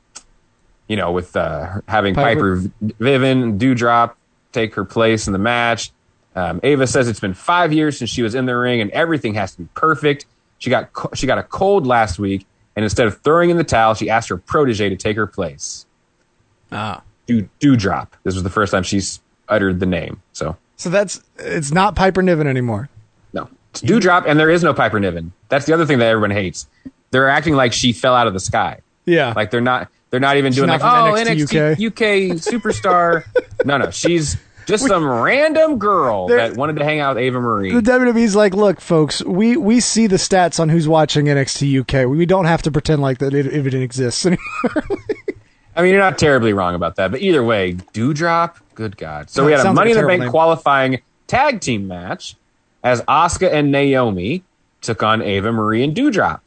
you know, with uh, having Piper. Piper, Niven and Doudrop take her place in the match. Um, Ava says it's been five years since she was in the ring, and everything has to be perfect. She got co- she got a cold last week, and instead of throwing in the towel, she asked her protege to take her place. Ah. Dew, Doudrop. This was the first time she's uttered the name. So So that's it's not Piper Niven anymore. no, it's Doudrop, and there is no Piper Niven. That's the other thing that everyone hates. They're acting like she fell out of the sky. Yeah. Like they're not. They're not even She's doing not like oh NXT NXT UK, superstar. [laughs] no, no, she's just some random girl that wanted to hang out with Ava Marie. The WWE's like, look, folks, we, we see the stats on who's watching NXT UK. We don't have to pretend like that it, if it exists anymore. [laughs] I mean, you're not terribly wrong about that, but either way, Doudrop, good God. So we had a sounds like Money a in the Bank name. qualifying tag team match as Asuka and Naomi took on Ava Marie and Doudrop.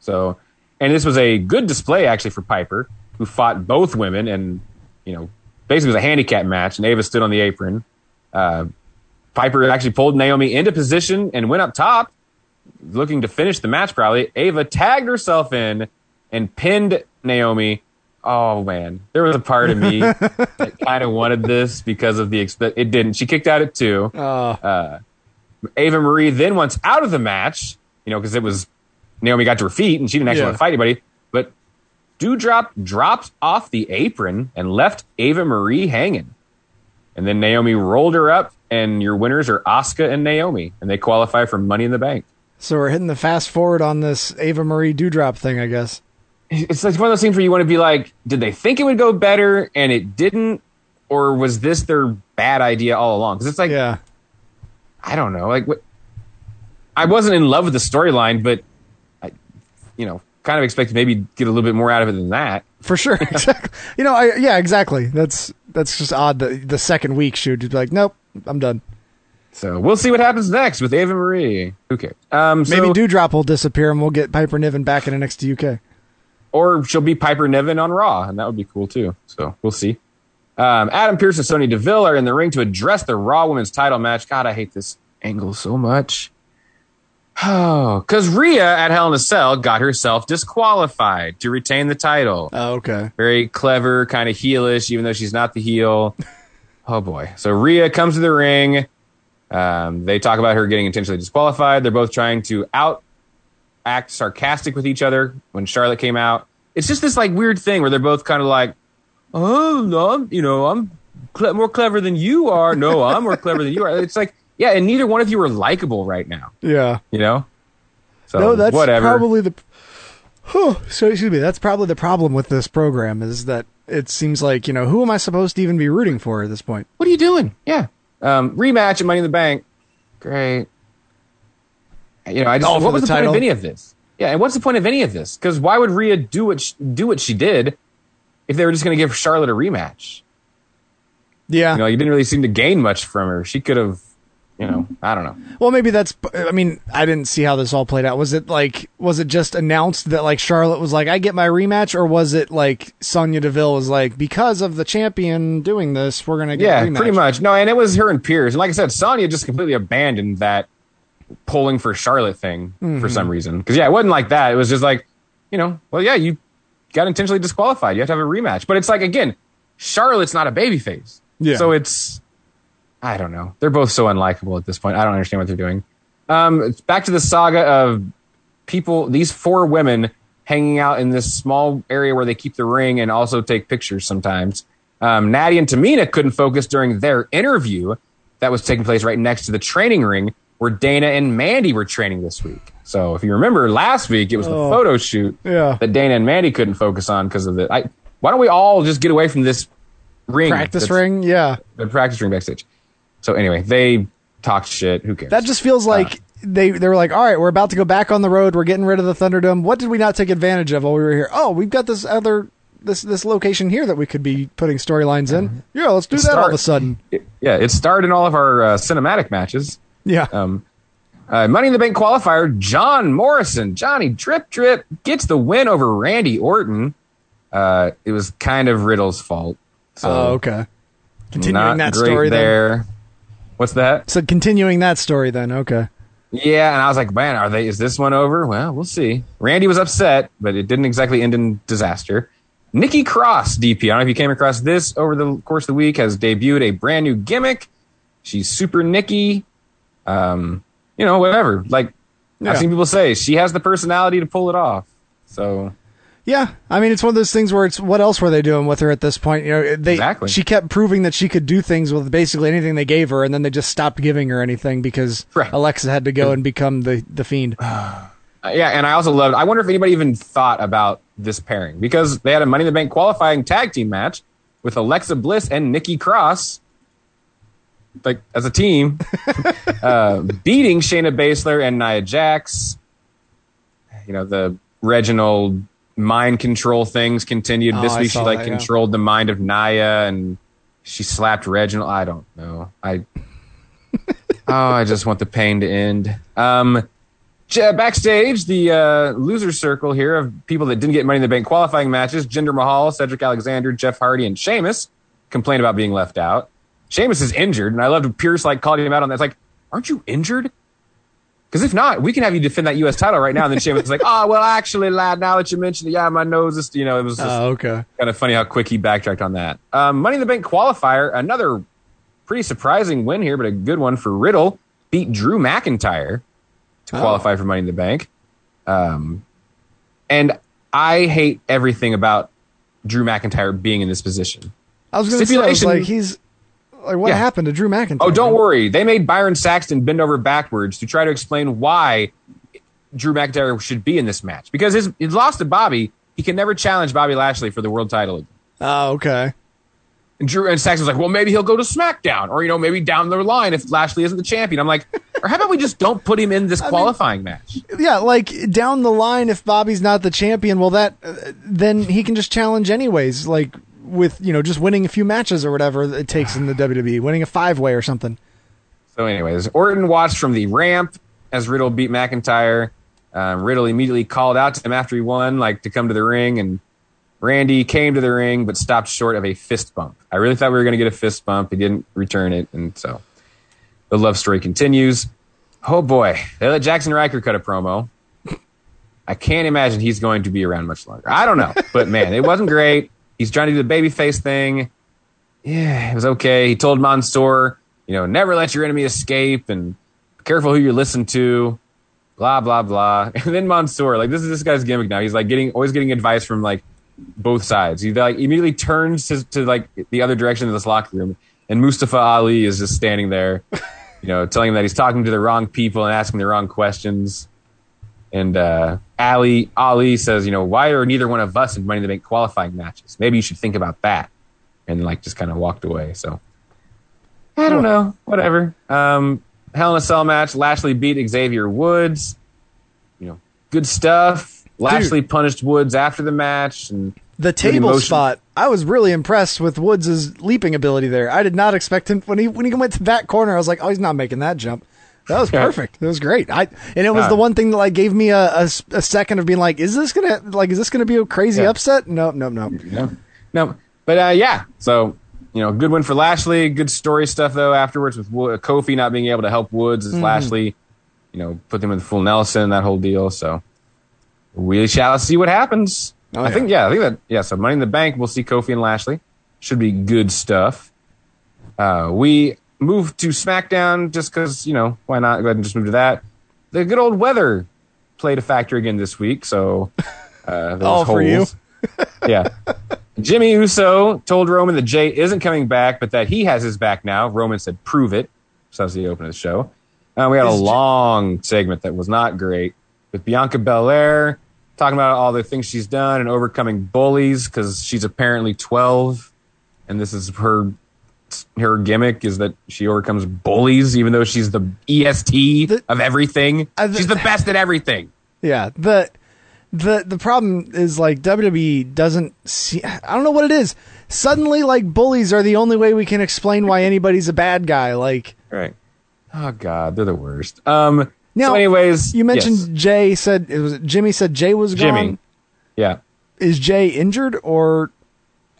So, and this was a good display actually for Piper, who fought both women, and you know, basically was a handicap match, and Ava stood on the apron. Uh, Piper actually pulled Naomi into position and went up top, looking to finish the match. Probably Ava tagged herself in and pinned Naomi. Oh man, there was a part of me [laughs] that kind of wanted this because of the exp- it didn't. She kicked out at two. Uh, Ava Marie then wants out of the match, you know, because it was Naomi got to her feet and she didn't actually Yeah. want to fight anybody. But Doudrop dropped off the apron and left Ava Marie hanging. And then Naomi rolled her up, and your winners are Asuka and Naomi, and they qualify for Money in the Bank. so we're hitting the fast forward on this Ava Marie Doudrop thing, I guess. It's like one of those things where you want to be like, did they think it would go better and it didn't, or was this their bad idea all along? Because it's like, Yeah. I don't know, like what. I wasn't in love with the storyline, but I, you know, kind of expected maybe get a little bit more out of it than that. For sure. [laughs] exactly. You know, I yeah, exactly. That's that's just odd that the second week she would be like, Nope, I'm done. So we'll see what happens next with Ava Marie. Who cares? Um, so, Maybe Doudrop will disappear and we'll get Piper Niven back in NXT UK. Or she'll be Piper Niven on Raw, and that would be cool too. So we'll see. Um, Adam Pearce and Sonya Deville are in the ring to address the Raw Women's Title match. God, I hate this angle so much. Oh, because Rhea at Hell in a Cell got herself disqualified to retain the title. Oh, okay. Very clever, kind of heelish, even though she's not the heel. [laughs] oh boy! So Rhea comes to the ring. Um, they talk about her getting intentionally disqualified. They're both trying to out act sarcastic with each other when Charlotte came out. it's just this like weird thing where they're both kind of like, oh no, I'm you know I'm cle- more clever than you are. No, I'm more clever than you are. It's like yeah, and neither one of you are likable right now. Yeah. You know. So no, that's whatever. probably the. Whew, so excuse me. That's probably the problem with this program is that it seems like you know who am I supposed to even be rooting for at this point? what are you doing? Yeah. Um, rematch at Money in the Bank. Great. You know, I just Oh, what was the the, point of any of this? Yeah, and what's the point of any of this? Because why would Rhea do what she, do what she did if they were just going to give Charlotte a rematch? Yeah. You know, you didn't really seem to gain much from her. She could have, you know, I don't know. Well, maybe that's. I mean, I didn't see how this all played out. Was it like, was it just announced that like Charlotte was like, I get my rematch, or was it like Sonya Deville was like, because of the champion doing this, we're gonna get Yeah, a rematch. pretty much. No, and it was her and Pearce. And like I said, Sonya just completely abandoned that pulling for Charlotte thing for Mhm. some reason. Because yeah, it wasn't like that. It was just like, you know, well, yeah, you got intentionally disqualified. You have to have a rematch. But it's like again, Charlotte's not a babyface. Yeah. So it's, I don't know. They're both so unlikable at this point. I don't understand what they're doing. Um, back to the saga of people. These four women hanging out in this small area where they keep the ring and also take pictures sometimes. Um, Natty and Tamina couldn't focus during their interview that was taking place right next to the training ring where Dana and Mandy were training this week. So if you remember last week, it was the Oh. photo shoot Yeah. that Dana and Mandy couldn't focus on because of it. I, why don't we all just get away from this ring? Practice ring, yeah. The practice ring backstage. So anyway, they talked shit. Who cares? That just feels like they they were like, all right, we're about to go back on the road. We're getting rid of the Thunderdome. What did we not take advantage of while we were here? Oh, we've got this other this this location here that we could be putting storylines in. Yeah, let's do that all of a sudden. yeah, it starred in all of our uh, cinematic matches. Yeah. Um, uh, Money in the Bank qualifier, John Morrison, Johnny Drip Drip gets the win over Randy Orton. Uh, it was kind of Riddle's fault. So oh, okay. Continuing that story then. there. What's that? So continuing that story then. Okay. Yeah, and I was like, man, are they? Is this one over? Well, we'll see. Randy was upset, but it didn't exactly end in disaster. Nikki Cross, DP. I don't know if you came across this over the course of the week, has debuted a brand new gimmick. She's Super Nikki. Um, you know, whatever. Like Yeah. I've seen people say, she has the personality to pull it off. So Yeah, I mean, it's one of those things where it's what else were they doing with her at this point? You know, they Exactly. she kept proving that she could do things with basically anything they gave her, and then they just stopped giving her anything because Alexa had to go and become the the fiend. [sighs] Uh, yeah, and I also loved. I wonder if anybody even thought about this pairing because they had a Money in the Bank qualifying tag team match with Alexa Bliss and Nikki Cross, like as a team, [laughs] uh, beating Shayna Baszler and Nia Jax. You know the Reginald mind control things continued. Oh, this week she like that, yeah. controlled the mind of Nia and she slapped Reginald. I don't know. I [laughs] oh, I just want the pain to end. Um, backstage, the uh, loser circle here of people that didn't get Money in the Bank qualifying matches: Jinder Mahal, Cedric Alexander, Jeff Hardy, and Sheamus complained about being left out. Sheamus is injured, and I loved Pearce like calling him out on that. It's like, aren't you injured? Because if not, we can have you defend that U.S. title right now. And then Sheamus is like, oh, well, actually, lad, now that you mention it, yeah, my nose is, you know, it was just Oh, okay. kind of funny how quick he backtracked on that. Um, Money in the Bank qualifier, another pretty surprising win here, but a good one for Riddle. Beat Drew McIntyre to Oh. qualify for Money in the Bank. Um, and I hate everything about Drew McIntyre being in this position. I was going to say, I like, he's like, what Yeah. happened to Drew McIntyre? Oh, don't worry. They made Byron Saxton bend over backwards to try to explain why Drew McIntyre should be in this match. Because his, loss to Bobby, he can never challenge Bobby Lashley for the world title again. Oh, okay. And Drew and Saxton's like, well, maybe he'll go to SmackDown, or you know, maybe down the line if Lashley isn't the champion. I'm like, or how about we just don't put him in this [laughs] qualifying match? Yeah, like down the line, if Bobby's not the champion, well, that uh, then he can just challenge anyways. Like with you know just winning a few matches or whatever it takes in the WWE, winning a five way or something. So, anyways, Orton watched from the ramp as Riddle beat McIntyre. Um, Riddle immediately called out to him after he won, like to come to the ring, and Randy came to the ring but stopped short of a fist bump. I really thought we were going to get a fist bump. He didn't return it, and so the love story continues. Oh boy, they let Jaxson Ryker cut a promo. I can't imagine he's going to be around much longer. I don't know, but man, it wasn't great. He's trying to do the babyface thing. Yeah, it was okay. He told Mansoor, you know, never let your enemy escape and careful who you listen to. blah blah blah. [laughs] And then Mansoor, like this is this guy's gimmick now. He's like getting always getting advice from like both sides. He like immediately turns to, to like the other direction of this locker room, and Mustafa Ali is just standing there, [laughs] you know, telling him that he's talking to the wrong people and asking the wrong questions. And uh, Ali Ali says, you know, why are neither one of us in Money in the Bank qualifying matches? Maybe you should think about that. And like just kind of walked away. So I don't know. Whatever. Um, Hell in a Cell match. Lashley beat Xavier Woods. You know, good stuff. Lashley punished Woods after the match, and The table spot. I was really impressed with Woods' leaping ability there. I did not expect him when he when he went to that corner. I was like, oh, he's not making that jump. That was perfect. That was great. I and it was the one thing that like gave me a a second of being like, is this gonna like is this gonna be a crazy Yeah. upset? No, no, no. No, no, but uh, yeah. So you know, good win for Lashley. Good story stuff though afterwards with Wo- Kofi not being able to help Woods as Mhm. Lashley, you know, put them in the full Nelson and that whole deal. So we shall see what happens. Oh, I yeah. think yeah, I think that yeah. So Money in the Bank, we'll see Kofi and Lashley. Should be good stuff. Uh, we move to SmackDown just because you know why not? Go ahead and just move to that. The good old weather played a factor again this week. So uh, All for you. yeah. Jimmy Uso told Roman that Jay isn't coming back, but that he has his back now. Roman said, "Prove it." So that's the open of the show. Uh, we had a J- long segment that was not great with Bianca Belair talking about all the things she's done and overcoming bullies because she's apparently 12, and this is her her gimmick is that she overcomes bullies, even though she's the EST of everything. she's the best at everything. Yeah. The the the problem is like WWE doesn't see I don't know what it is. Suddenly like bullies are the only way we can explain why anybody's a bad guy. Like Right. Oh God, they're the worst. Um. now, so, anyways, you mentioned yes. Jay said it was Jimmy said Jay was Jimmy. Yeah. Is Jay injured or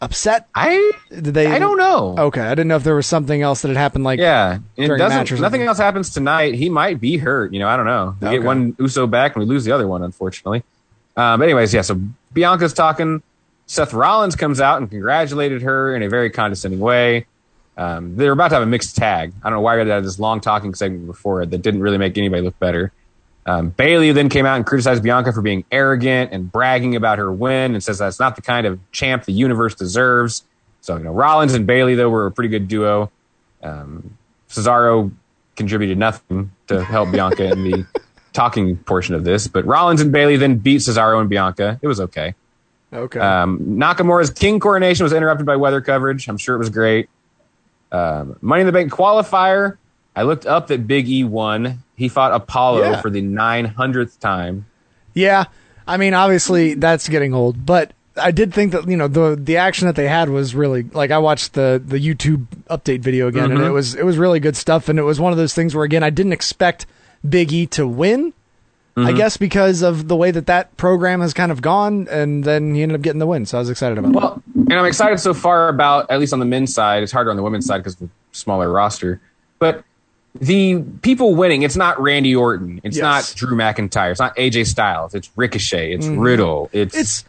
upset? I did they I don't know. Okay, I didn't know if there was something else that had happened like Yeah, it during a match doesn't. Nothing else happens tonight. He might be hurt. You know, I don't know. We Okay. get one Uso back and we lose the other one, unfortunately. Um, but anyways, yeah. So Bianca's talking. Seth Rollins comes out and congratulated her in a very condescending way. Um, they're about to have a mixed tag. I don't know why they had this long talking segment before it that didn't really make anybody look better. Um, Bayley then came out and criticized Bianca for being arrogant and bragging about her win and says that's not the kind of champ the universe deserves. So, you know, Rollins and Bayley, though, were a pretty good duo. Um, Cesaro contributed nothing to help Bianca in the [laughs] talking portion of this, but Rollins and Bayley then beat Cesaro and Bianca. It was okay. Okay. Um, Nakamura's King coronation was interrupted by weather coverage. I'm sure it was great. Um, Money in the Bank qualifier. I looked up that Big E won. He fought Apollo Yeah. for the 900th time. Yeah, I mean, obviously that's getting old, but I did think that you know the the action that they had was really like I watched the the YouTube update video again, and Mhm. it was it was really good stuff, and it was one of those things where again I didn't expect Big E to win. I Mhm. guess because of the way that that program has kind of gone, and then he ended up getting the win, so I was excited about it. Well, and I'm excited so far about at least on the men's side. It's harder on the women's side because of the smaller roster. But the people winning, it's not Randy Orton, it's Yes. not Drew McIntyre, it's not AJ Styles, it's Ricochet, it's Mhm. Riddle, it's It's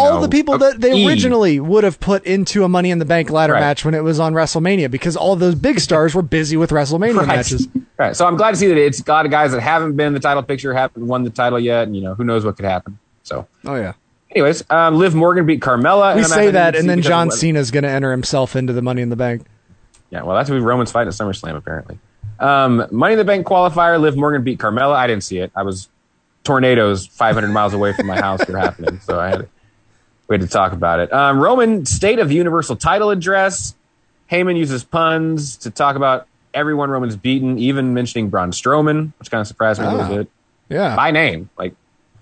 all know, the people that they originally would have put into a Money in the Bank ladder Right. match when it was on WrestleMania, because all those big stars were busy with WrestleMania Right. matches. [laughs] Right. So I'm glad to see that it's a lot of guys that haven't been in the title picture, haven't won the title yet, and you know who knows what could happen. So, Oh yeah. anyways, um, Liv Morgan beat Carmella. We in a match I say that, and then John of- Cena's going to enter himself into the Money in the Bank. Yeah, well, that's who Roman's fighting at SummerSlam apparently. Um, Money in the Bank qualifier. Liv Morgan beat Carmella. I didn't see it. I was tornadoes 500 miles away from my house were happening, so I had to, we had to talk about it. Um, Roman State of Universal Title address. Heyman uses puns to talk about everyone Roman's beaten, even mentioning Braun Strowman, which kind of surprised me a Ah. little bit. Yeah. by name. Like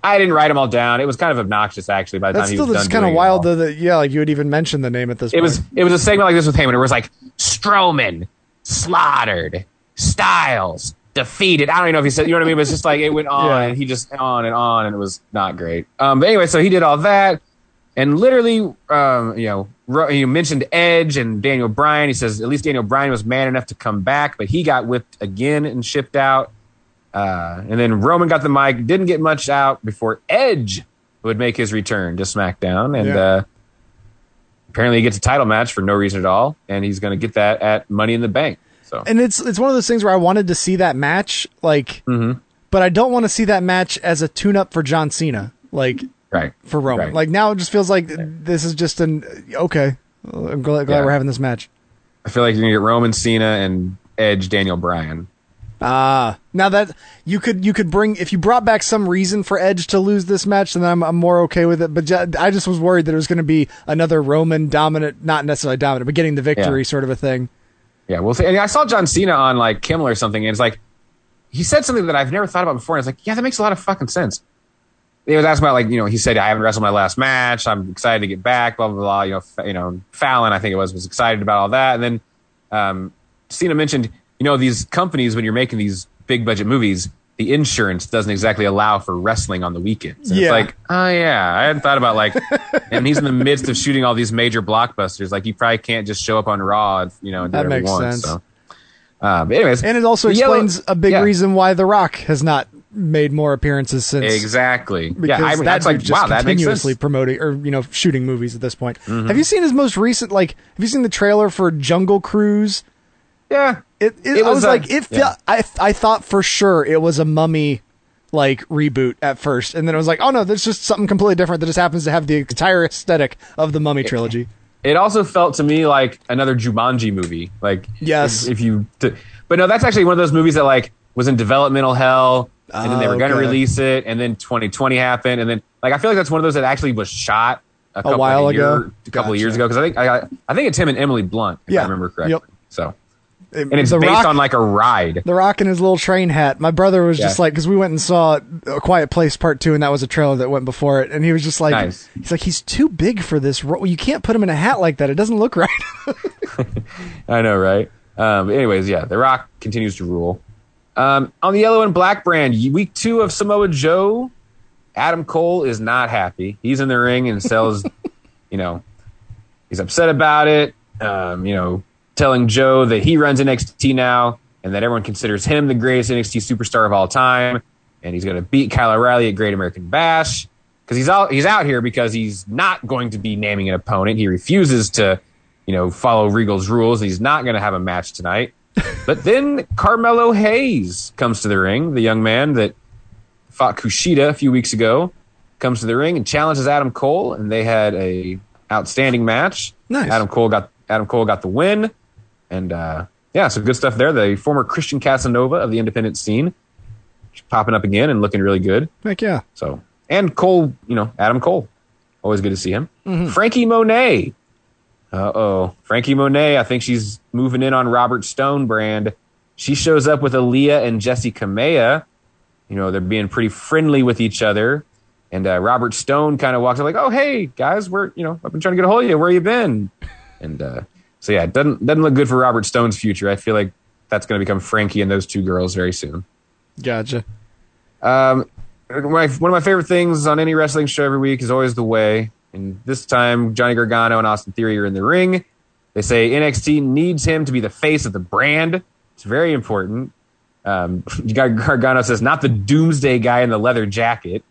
I didn't write them all down. It was kind of obnoxious actually. By the That's time still he was just done kind of wild, though. That yeah, like you would even mention the name at this. It point. was it was a segment like this with Heyman. It was like Strowman slaughtered, Styles defeated. I don't even know if he said you know what I mean. But it's just like it went [laughs] on Yeah. and he just on and on and it was not great. Um, but anyway, so he did all that and literally, um, you know, you mentioned Edge and Daniel Bryan. He says at least Daniel Bryan was man enough to come back, but he got whipped again and shipped out. Uh, and then Roman got the mic, didn't get much out before Edge would make his return to SmackDown, and Yeah. uh, apparently he gets a title match for no reason at all, and he's going to get that at Money in the Bank. So and it's it's one of those things where I wanted to see that match, like Mhm. but I don't want to see that match as a tune-up for John Cena, like right for Roman. Right. Like now, it just feels like this is just an okay. I'm glad, glad Yeah. we're having this match. I feel like you're gonna get Roman Cena and Edge Daniel Bryan. Ah, now that you could you could bring if you brought back some reason for Edge to lose this match, then I'm I'm more okay with it. But ju- I just was worried that it was going to be another Roman dominant, not necessarily dominant, but getting the victory Yeah. sort of a thing. Yeah, we'll see. And I saw John Cena on like Kimmel or something, and it's like he said something that I've never thought about before. And it's like, yeah, that makes a lot of fucking sense. He was asking about like you know he said I haven't wrestled my last match. I'm excited to get back. Blah blah blah. You know, you know Fallon I think it was was excited about all that, and then um, Cena mentioned you know these companies when you're making these big budget movies, the insurance doesn't exactly allow for wrestling on the weekends. And Yeah. It's like, oh yeah, I hadn't thought about like, [laughs] and he's in the midst of shooting all these major blockbusters. Like you probably can't just show up on Raw, and, you know, and do That whatever makes sense. So, uh, but anyways, And it also the yellow- explains a big yeah. reason why The Rock has not made more appearances since. Exactly. Because yeah, I that's like just wow, that continuously. Mm-hmm. promoting or you know shooting movies at this point. Have you seen his most recent? Like, have you seen the trailer for Jungle Cruise? Yeah, it. it, It I was, was like, it. yeah. Felt, I I thought for sure it was a Mummy like reboot at first, and then I was like, oh no, there's just something completely different that just happens to have the entire aesthetic of the Mummy trilogy. It also felt to me like another Jumanji movie. Like Yes. if, if you, t- but no, that's actually one of those movies that like was in developmental hell, and then they Oh, were going to okay. release it, and then 2020 happened, and then like I feel like that's one of those that actually was shot a, couple while a year- ago? a couple of years ago because I think I, I think it's him and Emily Blunt if Yeah. I remember correctly. Yep. So And and it's based Rock- on like a ride. The Rock in his little train hat. My brother was just like, because we went and saw A Quiet Place Part Two, and that was a trailer that went before it, and he was just like, Nice. he's like, he's too big for this role. You can't put him in a hat like that. It doesn't look right. [laughs] I know, right? Um, anyways, yeah, The Rock continues to rule. Um, on the yellow and black brand, week two of Samoa Joe, Adam Cole is not happy. He's in the ring and sells, [laughs] you know, he's upset about it. Um, you know, telling Joe that he runs NXT now and that everyone considers him the greatest NXT superstar of all time, and he's going to beat Kyle O'Reilly at Great American Bash because he's out he's out here because he's not going to be naming an opponent. He refuses to, you know, follow Regal's rules. He's not going to have a match tonight. [laughs] but then Carmelo Hayes comes to the ring, the young man that fought Kushida a few weeks ago, comes to the ring and challenges Adam Cole, and they had a outstanding match. Nice. Adam Cole got Adam Cole got the win, and uh, yeah, so good stuff there. The former Christian Casanova of the independent scene, popping up again and looking really good. Heck yeah. So and Cole, you know, Adam Cole, always good to see him. Mhm. Franky Monet. Uh oh, Franky Monet. I think she's moving in on Robert Stone brand. She shows up with Aliyah and Jessi Kamea. You know, they're being pretty friendly with each other. And uh, Robert Stone kind of walks up like, "Oh, hey guys, we're you know, I've been trying to get a hold of you. Where you been?" And uh, so yeah, it doesn't doesn't look good for Robert Stone's future. I feel like that's going to become Franky and those two girls very soon. Gotcha. Um, my, one of my favorite things on any wrestling show every week is always the way. And this time, Johnny Gargano and Austin Theory are in the ring. They say NXT needs him to be the face of the brand. It's very important. Um, [laughs] Gargano says, not the doomsday guy in the leather jacket.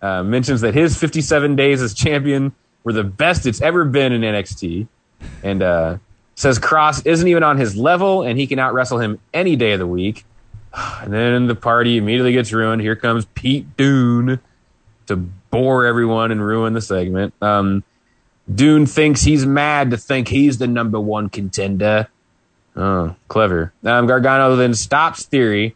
Uh, mentions that his 57 days as champion were the best it's ever been in NXT. And uh, says Kross isn't even on his level and he can out wrestle him any day of the week. [sighs] And then the party immediately gets ruined. Here comes Pete Dunne to bore everyone and ruin the segment. Um, Dunne thinks he's mad to think he's the number one contender. Oh, clever. Um, Gargano then stops Theory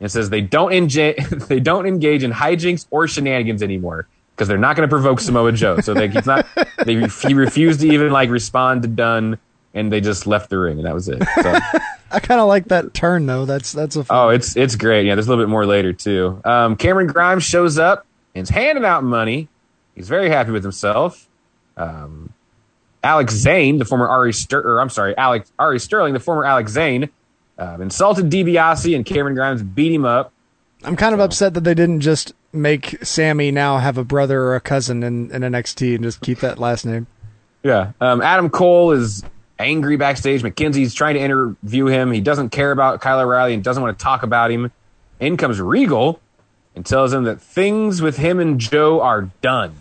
and says they don't enja- [laughs] they don't engage in hijinks or shenanigans anymore because they're not going to provoke Samoa Joe. So they he's not [laughs] they he refused to even like respond to Dunn and they just left the ring and that was it. So. [laughs] I kind of like that turn though. That's that's a Oh, it's it's great. Yeah, there's a little bit more later too. Um, Cameron Grimes shows up and is handing out money. He's very happy with himself. Um, Alex Zayne, the former Ari Ster- or I'm sorry, Alex Ari Sterling, the former Alex Zayne, um, insulted DiBiase and Cameron Grimes beat him up. I'm kind of upset that they didn't just make Sammy now have a brother or a cousin in, in NXT and just keep that last name. Yeah. Um, Adam Cole is angry backstage. McKenzie's trying to interview him. He doesn't care about Kyle O'Reilly and doesn't want to talk about him. In comes Regal and tells him that things with him and Joe are done.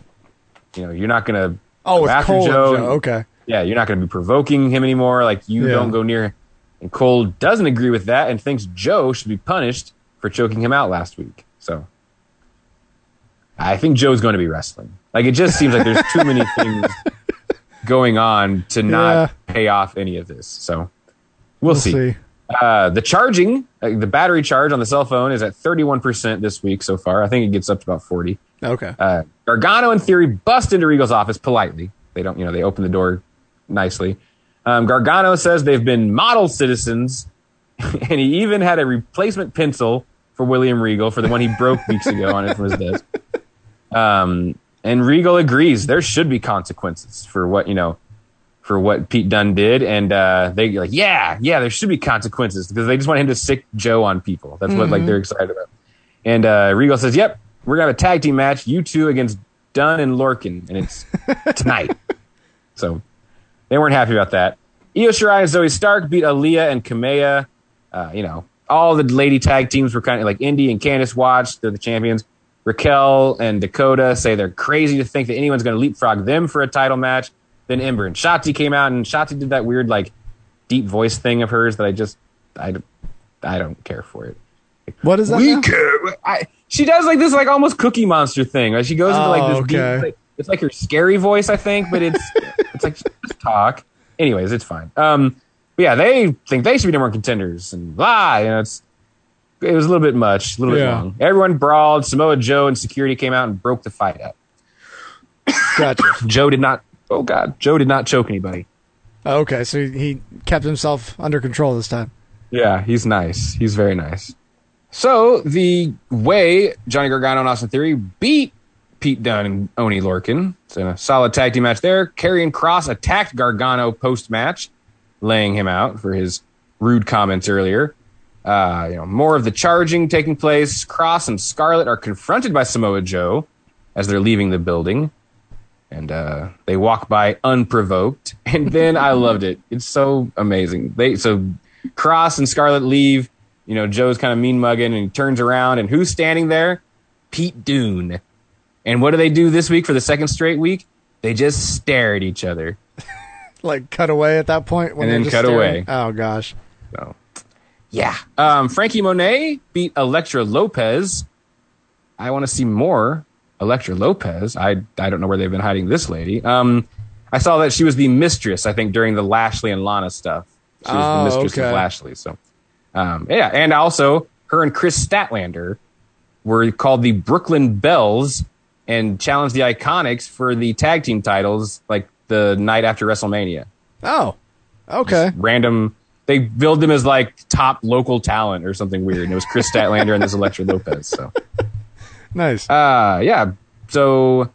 You know, you're not going to Oh, go with after Cole and Joe. Joe, okay. Yeah, you're not going to be provoking him anymore. Like, you Yeah. don't go near. And Cole doesn't agree with that and thinks Joe should be punished for choking him out last week. So I think Joe's going to be wrestling. Like it just seems like there's too many [laughs] things going on to not Yeah. pay off any of this. So we'll, We'll see. see. Uh, the charging, uh, the battery charge on the cell phone is at 31% this week so far. I think it gets up to about 40. Okay. Uh, Gargano, in theory, bust into Regal's office politely. They don't, you know, they open the door nicely. Um, Gargano says they've been model citizens, [laughs] and he even had a replacement pencil for William Regal for the one he broke weeks ago on it from his desk. [laughs] Um, and Regal agrees there should be consequences for what you know, for what Pete Dunne did, and uh, they like, yeah, yeah, there should be consequences because they just want him to sick Joe on people. That's what like Mhm. they're excited about. And uh, Regal says, "Yep, we're gonna have a tag team match, you two against Dunne and Lorcan, and it's [laughs] tonight." so they weren't happy about that. Io Shirai and Zoey Stark beat Aliyah and Kamea. Uh, you know, all the lady tag teams were kind of like Indi and Candice watched. They're the champions. Raquel and Dakota say they're crazy to think that anyone's going to leapfrog them for a title match. Then Ember and Shotzi came out, and Shotzi did that weird, like, deep voice thing of hers that I just, I, don't- I don't care for it. What is that? We now? care. I, she does like this, like almost Cookie Monster thing. Right? She goes into like Oh, this deep, like, it's like her scary voice, I think, but it's [laughs] it's like just talk. Anyways, it's fine. Um, but yeah, they think they should be number one contenders, and blah. You know, it's it was a little bit much, a little bit Yeah. long. Everyone brawled. Samoa Joe and security came out and broke the fight up. Gotcha. [coughs] Joe did not. Oh God, Joe did not choke anybody. Oh, okay, so he kept himself under control this time. Yeah, he's nice. He's very nice. So the way Johnny Gargano and Austin Theory beat Pete Dunne and Oney Lorcan, it's in a solid tag team match there. Karrion Kross attacked Gargano post match, laying him out for his rude comments earlier. Uh, you know, more of the charging taking place. Kross and Scarlet are confronted by Samoa Joe as they're leaving the building, and uh, they walk by unprovoked. [laughs] And then I loved it. It's so amazing. They so Kross and Scarlet leave. You know, Joe's kind of mean mugging, and he turns around, and who's standing there? Pete Dunne. And what do they do this week for the second straight week? They just stare at each other. [laughs] Like cut away at that point, when And then just cut staring? away. Oh gosh. So, yeah. Um, Franky Monet beat Elektra Lopez. I want to see more Elektra Lopez. I I don't know where they've been hiding this lady. Um, I saw that she was the mistress. I think during the Lashley and Lana stuff, she was Oh, the mistress okay. of Lashley. So, um, yeah, and also her and Kris Statlander were called the Brooklyn Bells and challenged the Iconics for the tag team titles like the night after WrestleMania Oh. Okay. random. They billed them as like top local talent or something weird. And it was Kris Statlander and this Elektra Lopez. So, Nice. uh, yeah. So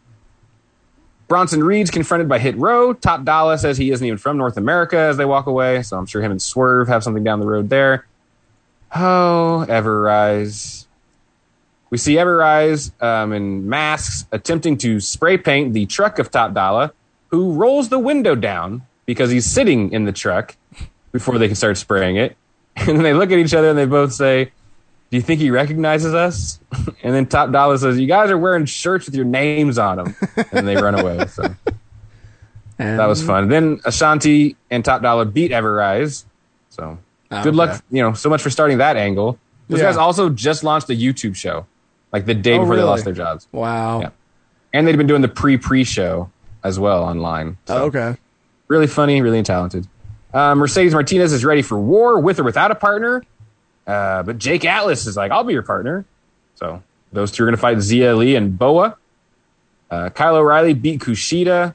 Bronson Reed's confronted by Hit Row. Top Dollar says he isn't even from North America as they walk away. So I'm sure him and Swerve have something down the road there. Oh, Everrise. We see Everrise um, in masks attempting to spray paint the truck of Top Dollar, who rolls the window down because he's sitting in the truck before they can start spraying it. [laughs] And then they look at each other and they both say, Do you think he recognizes us? [laughs] And then Top Dollar says, You guys are wearing shirts with your names on them. And they run away. So And that was fun. Then Ashanti and Top Dollar beat Everrise. So Oh, good okay. luck. You know, so much for starting that angle. Those Yeah. guys also just launched a YouTube show, like the day Oh, before they lost their jobs. Wow. Yeah. And they'd been doing the pre pre show as well online. So Oh, okay. really funny, really talented. Uh, Mercedes Martinez is ready for war with or without a partner. Uh, but Jake Atlas is like, I'll be your partner. So those two are going to fight Xia Li and Boa. Uh, Kyle O'Reilly beat Kushida.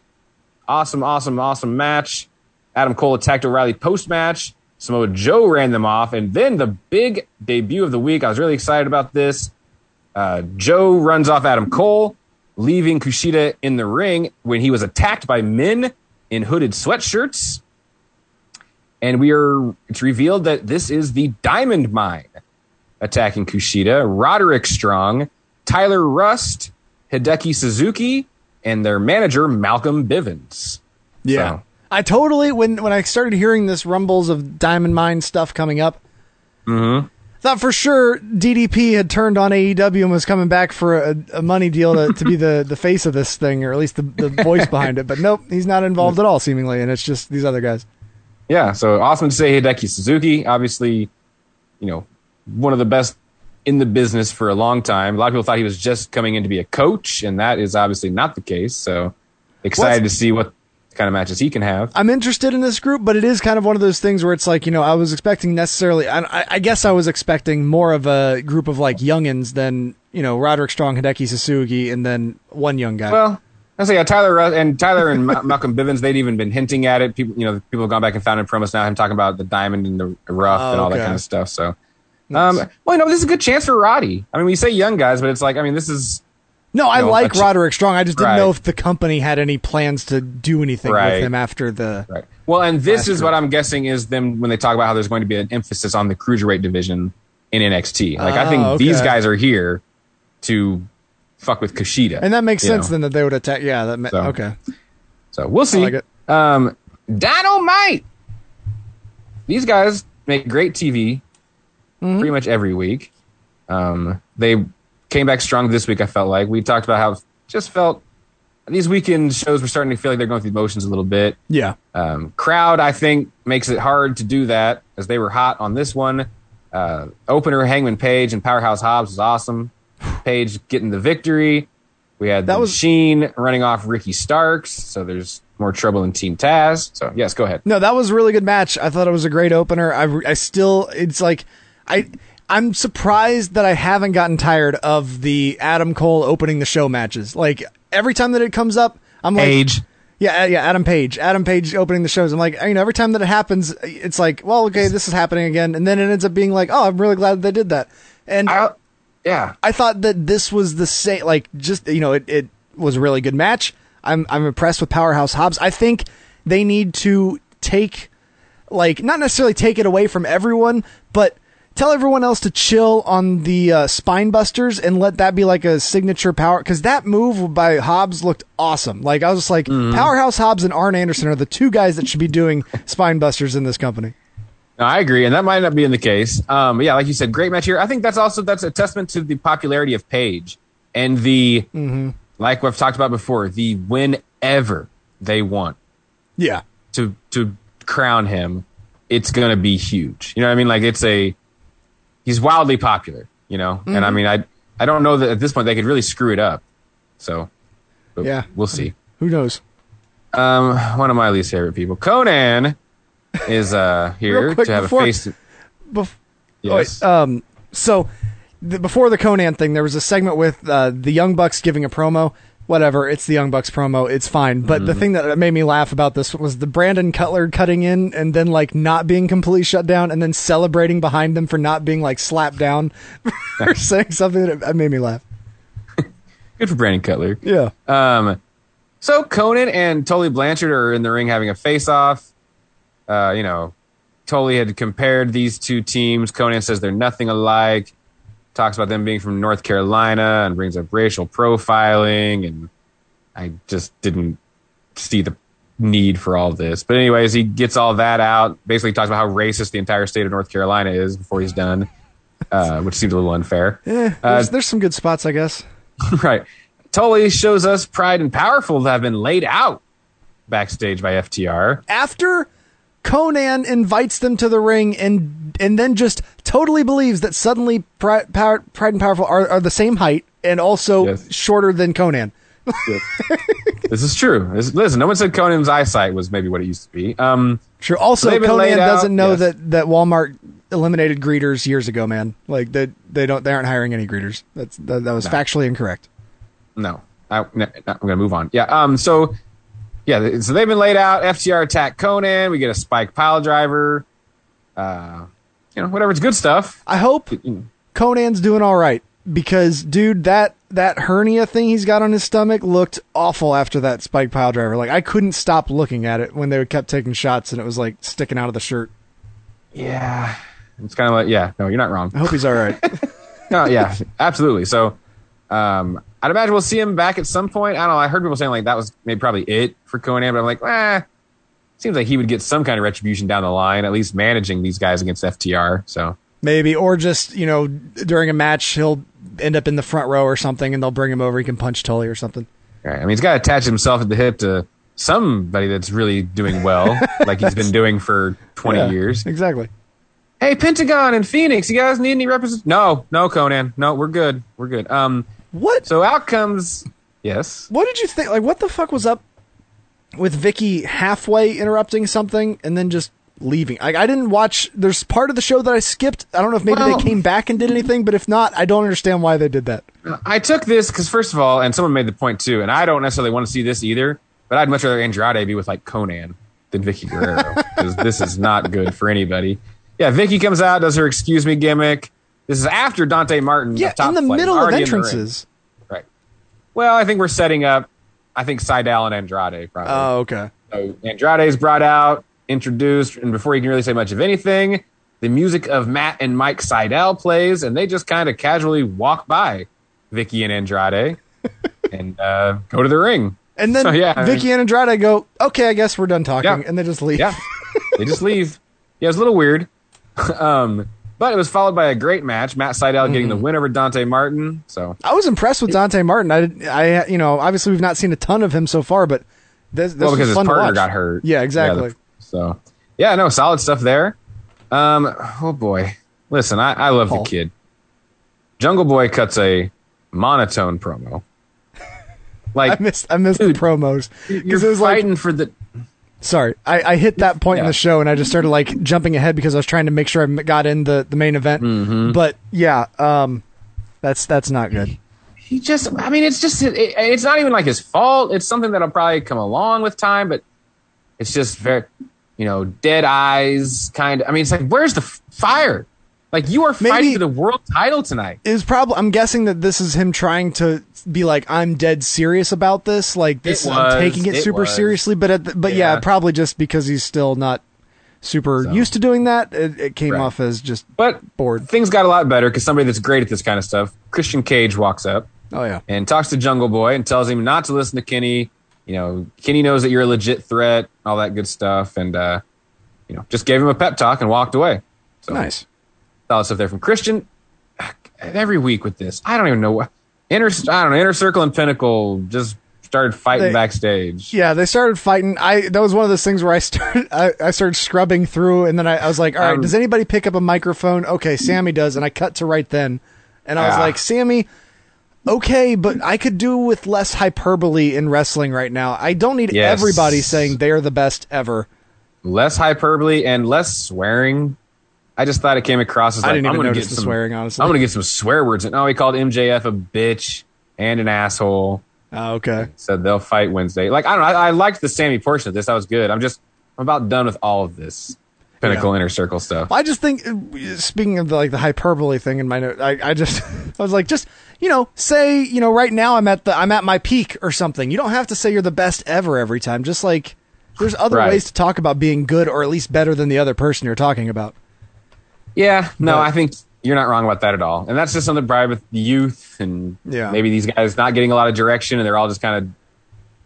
Awesome, awesome, awesome match. Adam Cole attacked O'Reilly post match. Samoa Joe ran them off. And then the big debut of the week. I was really excited about this. Uh, Joe runs off Adam Cole, leaving Kushida in the ring when he was attacked by men in hooded sweatshirts. And we are it's revealed that this is the Diamond Mine attacking Kushida, Roderick Strong, Tyler Rust, Hideki Suzuki, and their manager Malcolm Bivens. Yeah. So, I totally when when I started hearing this rumbles of Diamond Mine stuff coming up, mhm. thought for sure DDP had turned on AEW and was coming back for a, a money deal to, to be the, the face of this thing, or at least the, the voice behind it. But nope, he's not involved at all, seemingly, and it's just these other guys. Yeah, so awesome to say Hideki Suzuki, obviously, you know, one of the best in the business for a long time. A lot of people thought he was just coming in to be a coach, and that is obviously not the case. So excited to see what kind of matches he can have. I'm interested in this group, but it is kind of one of those things where it's like, you know, I was expecting necessarily, I, I- I guess I was expecting more of a group of like youngins than, you know, Roderick Strong, Hideki Suzuki, and then one young guy. Well, I say yeah, Tyler and Tyler and [laughs] Malcolm Bivens. They'd even been hinting at it. People, you know, people have gone back and found in promos now. Him talking about the diamond and the rough Oh, and all that kind of stuff. So, um, well, you know, this is a good chance for Roddy. I mean, we say young guys, but it's like, I mean, this is no, I know, like ch- Roderick Strong. I just didn't Right. know if the company had any plans to do anything Right. with him after the. right. Well, and this is what I'm guessing is them when they talk about how there's going to be an emphasis on the cruiserweight division in NXT. Like, I think Oh, these guys are here to fuck with Kushida, And that makes sense know. then that they would attack. Yeah, that ma- So- okay. So we'll see. like it. Um, Dynamite. These guys make great TV Mm-hmm. pretty much every week. Um, they came back strong this week. I felt like we talked about how just felt these weekend shows were starting to feel like they're going through the motions a little bit. Yeah. Um, crowd, I think, makes it hard to do that as they were hot on this one. Uh, opener Hangman Page and Powerhouse Hobbs was awesome. Page getting the victory. We had the That was- Machine running off Ricky Starks, so there's more trouble in Team Taz. So yes, go ahead. No, that was a really good match. I thought it was a great opener. I, I still, it's like, I, I'm surprised that I haven't gotten tired of the Adam Cole opening the show matches. Like every time that it comes up, I'm like, Page. yeah, uh, yeah, Adam Page, Adam Page opening the shows. I'm like, you know, every time that it happens, it's like, well, okay, this is happening again, and then it ends up being like, oh, I'm really glad that they did that. And I, yeah, I thought that this was the same, like just you know, it, it was a really good match. I'm I'm impressed with Powerhouse Hobbs. I think they need to take, like, not necessarily take it away from everyone, but tell everyone else to chill on the uh, spine busters and let that be like a signature power. Because that move by Hobbs looked awesome. Like I was just like, Powerhouse Hobbs and Arn Anderson are the two guys that should be doing spine busters in this company. No, I agree, and that might not be in the case. Um, yeah, like you said, great match here. I think that's also that's a testament to the popularity of Page and the like we've talked about before. The whenever they want Yeah. to to crown him, it's gonna be huge. You know what I mean? Like it's a he's wildly popular. You know, and I mean, I I don't know that at this point they could really screw it up. So, Yeah. we'll see. Who knows? Um, one of my least favorite people, Konnan, is uh here quick, to have before- a face. Bef- Yes. Oh, um, so the, before the Konnan thing, there was a segment with uh, the Young Bucks giving a promo. Whatever, it's the Young Bucks promo. It's fine. But Mm-hmm. the thing that made me laugh about this was the Brandon Cutler cutting in and then like not being completely shut down and then celebrating behind them for not being like slapped down [laughs] or saying something that, made me laugh. [laughs] Good for Brandon Cutler. Yeah. Um, so Konnan and Tully Blanchard are in the ring having a face-off. Uh, you know, Tully had compared these two teams. Konnan says they're nothing alike. Talks about them being from North Carolina and brings up racial profiling. And I just didn't see the need for all this. But anyways, he gets all that out. Basically, talks about how racist the entire state of North Carolina is before he's done, uh, which seems a little unfair. Uh, there's, there's some good spots, I guess. [laughs] right. Tully shows us Pride and Powerful that have been laid out backstage by FTR. after Konnan invites them to the ring and and then just totally believes that suddenly Pride, Power, Pride and Powerful are, are the same height and also Yes. shorter than Konnan. [laughs] This is true. This- listen, no one said Konnan's eyesight was maybe what it used to be. Um, Sure. Also, Konnan doesn't know yes. that that Walmart eliminated greeters years ago, man. Like they they don't they aren't hiring any greeters. That's that, that was factually incorrect. no, I, no, no, I'm going to move on. Yeah. Um. So, yeah. So they've been laid out. FTR attack Konnan. We get a spike pile driver. Uh, you know, whatever. It's good stuff. I hope Konnan's doing all right because, dude, that that hernia thing he's got on his stomach looked awful after that spike pile driver. Like I couldn't stop looking at it when they kept taking shots and it was like sticking out of the shirt. Yeah. It's kind of like, yeah. No, you're not wrong. I hope he's all right. [laughs] No, yeah, absolutely. So, um, I'd imagine we'll see him back at some point. I don't know. I heard people saying like that was maybe probably it for Konnan, but I'm like, eh, seems like he would get some kind of retribution down the line, at least managing these guys against FTR. So, Maybe or just you know during a match he'll end up in the front row or something and they'll bring him over. He can punch Tully or something. right. I mean, he's got to attach himself at the hip to somebody that's really doing well, [laughs] like he's been doing for 20 Yeah, years. Exactly. Hey, Pentagon and Phoenix, you guys need any represent? No, no, Konnan, no, we're good, we're good. Um, what? So out comes yes. What did you think? Like, what the fuck was up with Vicky halfway interrupting something and then just leaving? I, I didn't watch. There's part of the show that I skipped. I don't know if maybe Well- they came back and did anything, but if not, I don't understand why they did that. I took this because first of all, and someone made the point too, and I don't necessarily want to see this either, but I'd much rather Andrade be with like Konnan than Vickie Guerrero because this is not good for anybody. Yeah, Vicky comes out, does her excuse me gimmick. This is after Dante Martin. Yeah, in the middle of already in the entrances. Right. Well, I think we're setting up. I think Sydal and Andrade probably. Oh, okay. So Andrade is brought out, introduced, and before you can really say much of anything, the music of Matt and Mike Sydal plays, and they just kind of casually walk by Vicky and Andrade [laughs] and uh, go to the ring. And then So, yeah, Vicky and Andrade go, okay, I guess we're done talking, Yeah. and they just leave. Yeah, they just leave. [laughs] Yeah, it was a little weird. [laughs] um, but it was followed by a great match. Matt Sydal getting Mm-hmm. the win over Dante Martin. So I was impressed with Dante Martin. I, did- I, you know, obviously we've not seen a ton of him so far, but this, this well, because his partner got hurt. Yeah, exactly. the- so yeah, no, solid stuff there. Um, oh boy, listen, I, I love Paul. the kid. Jungle Boy cuts a monotone promo. [laughs] Like I missed, I missed the promos because it was like, fighting for the. Sorry, I, I hit that point in the show and I just started like jumping ahead because I was trying to make sure I got in the, the main event. Mm-hmm. But yeah, um, that's that's not good. He just, I mean, it's just, it, it's not even like his fault. It's something that'll probably come along with time, but it's just very, you know, dead eyes kind of. I mean, it's like, where's the fire? Like you are fighting Maybe- for the world title tonight. Is probably. I'm guessing that this is him trying to be like, I'm dead serious about this. Like this, It I'm taking it, it super was. seriously. But at the, but yeah. Yeah. probably just because he's still not super So. used to doing that. It, it came Right. off as just But bored. things got a lot better because somebody that's great at this kind of stuff, Christian Cage, walks up Oh yeah. and talks to Jungle Boy and tells him not to listen to Kenny. You know, Kenny knows that you're a legit threat, all that good stuff, and uh, you know, just gave him a pep talk and walked away. So Nice. Solid stuff there from Christian. Every week with this, I don't even know what inner. I don't know. Inner Circle and Pinnacle just started fighting They- backstage. Yeah, they started fighting. I that was one of those things where I [laughs] started I, I started scrubbing through, and then I, I was like, all right, Um, does anybody pick up a microphone? Okay, Sammy does, and I cut to right then, and I was like, Sammy. Okay, but I could do with less hyperbole in wrestling right now. I don't need Yes. everybody saying they're the best ever. Less hyperbole and less swearing. I just thought it came across as I like didn't I'm even notice get the some, swearing, honestly. I'm gonna get some swear words. And oh, he called MJF a bitch and an asshole. Oh, okay. Said they'll fight Wednesday. Like I don't know. I, I liked the Sammy portion of this. That was good. I'm just I'm about done with all of this pinnacle inner circle stuff. I just think, uh, speaking of the, like the hyperbole thing in my note, I, I just [laughs] I was like, just you know, say you know, right now I'm at the I'm at my peak or something. You don't have to say you're the best ever every time. Just like there's other Right. ways to talk about being good or at least better than the other person you're talking about. Yeah, no, But- I think you're not wrong about that at all. And that's just something probably with youth and Yeah. maybe these guys not getting a lot of direction and they're all just kind of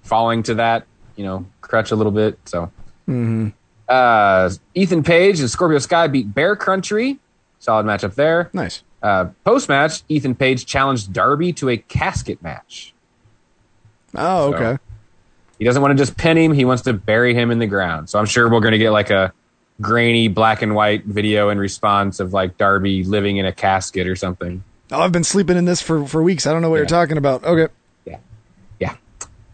falling to that, you know, crutch a little bit. So, Mm-hmm. uh, Ethan Page and Scorpio Sky beat Bear Country. Solid matchup there. Nice. Uh, Post match, Ethan Page challenged Darby to a casket match. Oh, So- okay. He doesn't want to just pin him. He wants to bury him in the ground. So I'm sure we're going to get like a grainy black and white video in response of like Darby living in a casket or something. Oh, I've been sleeping in this for for weeks. I don't know what you're talking about. Okay, Yeah. Yeah.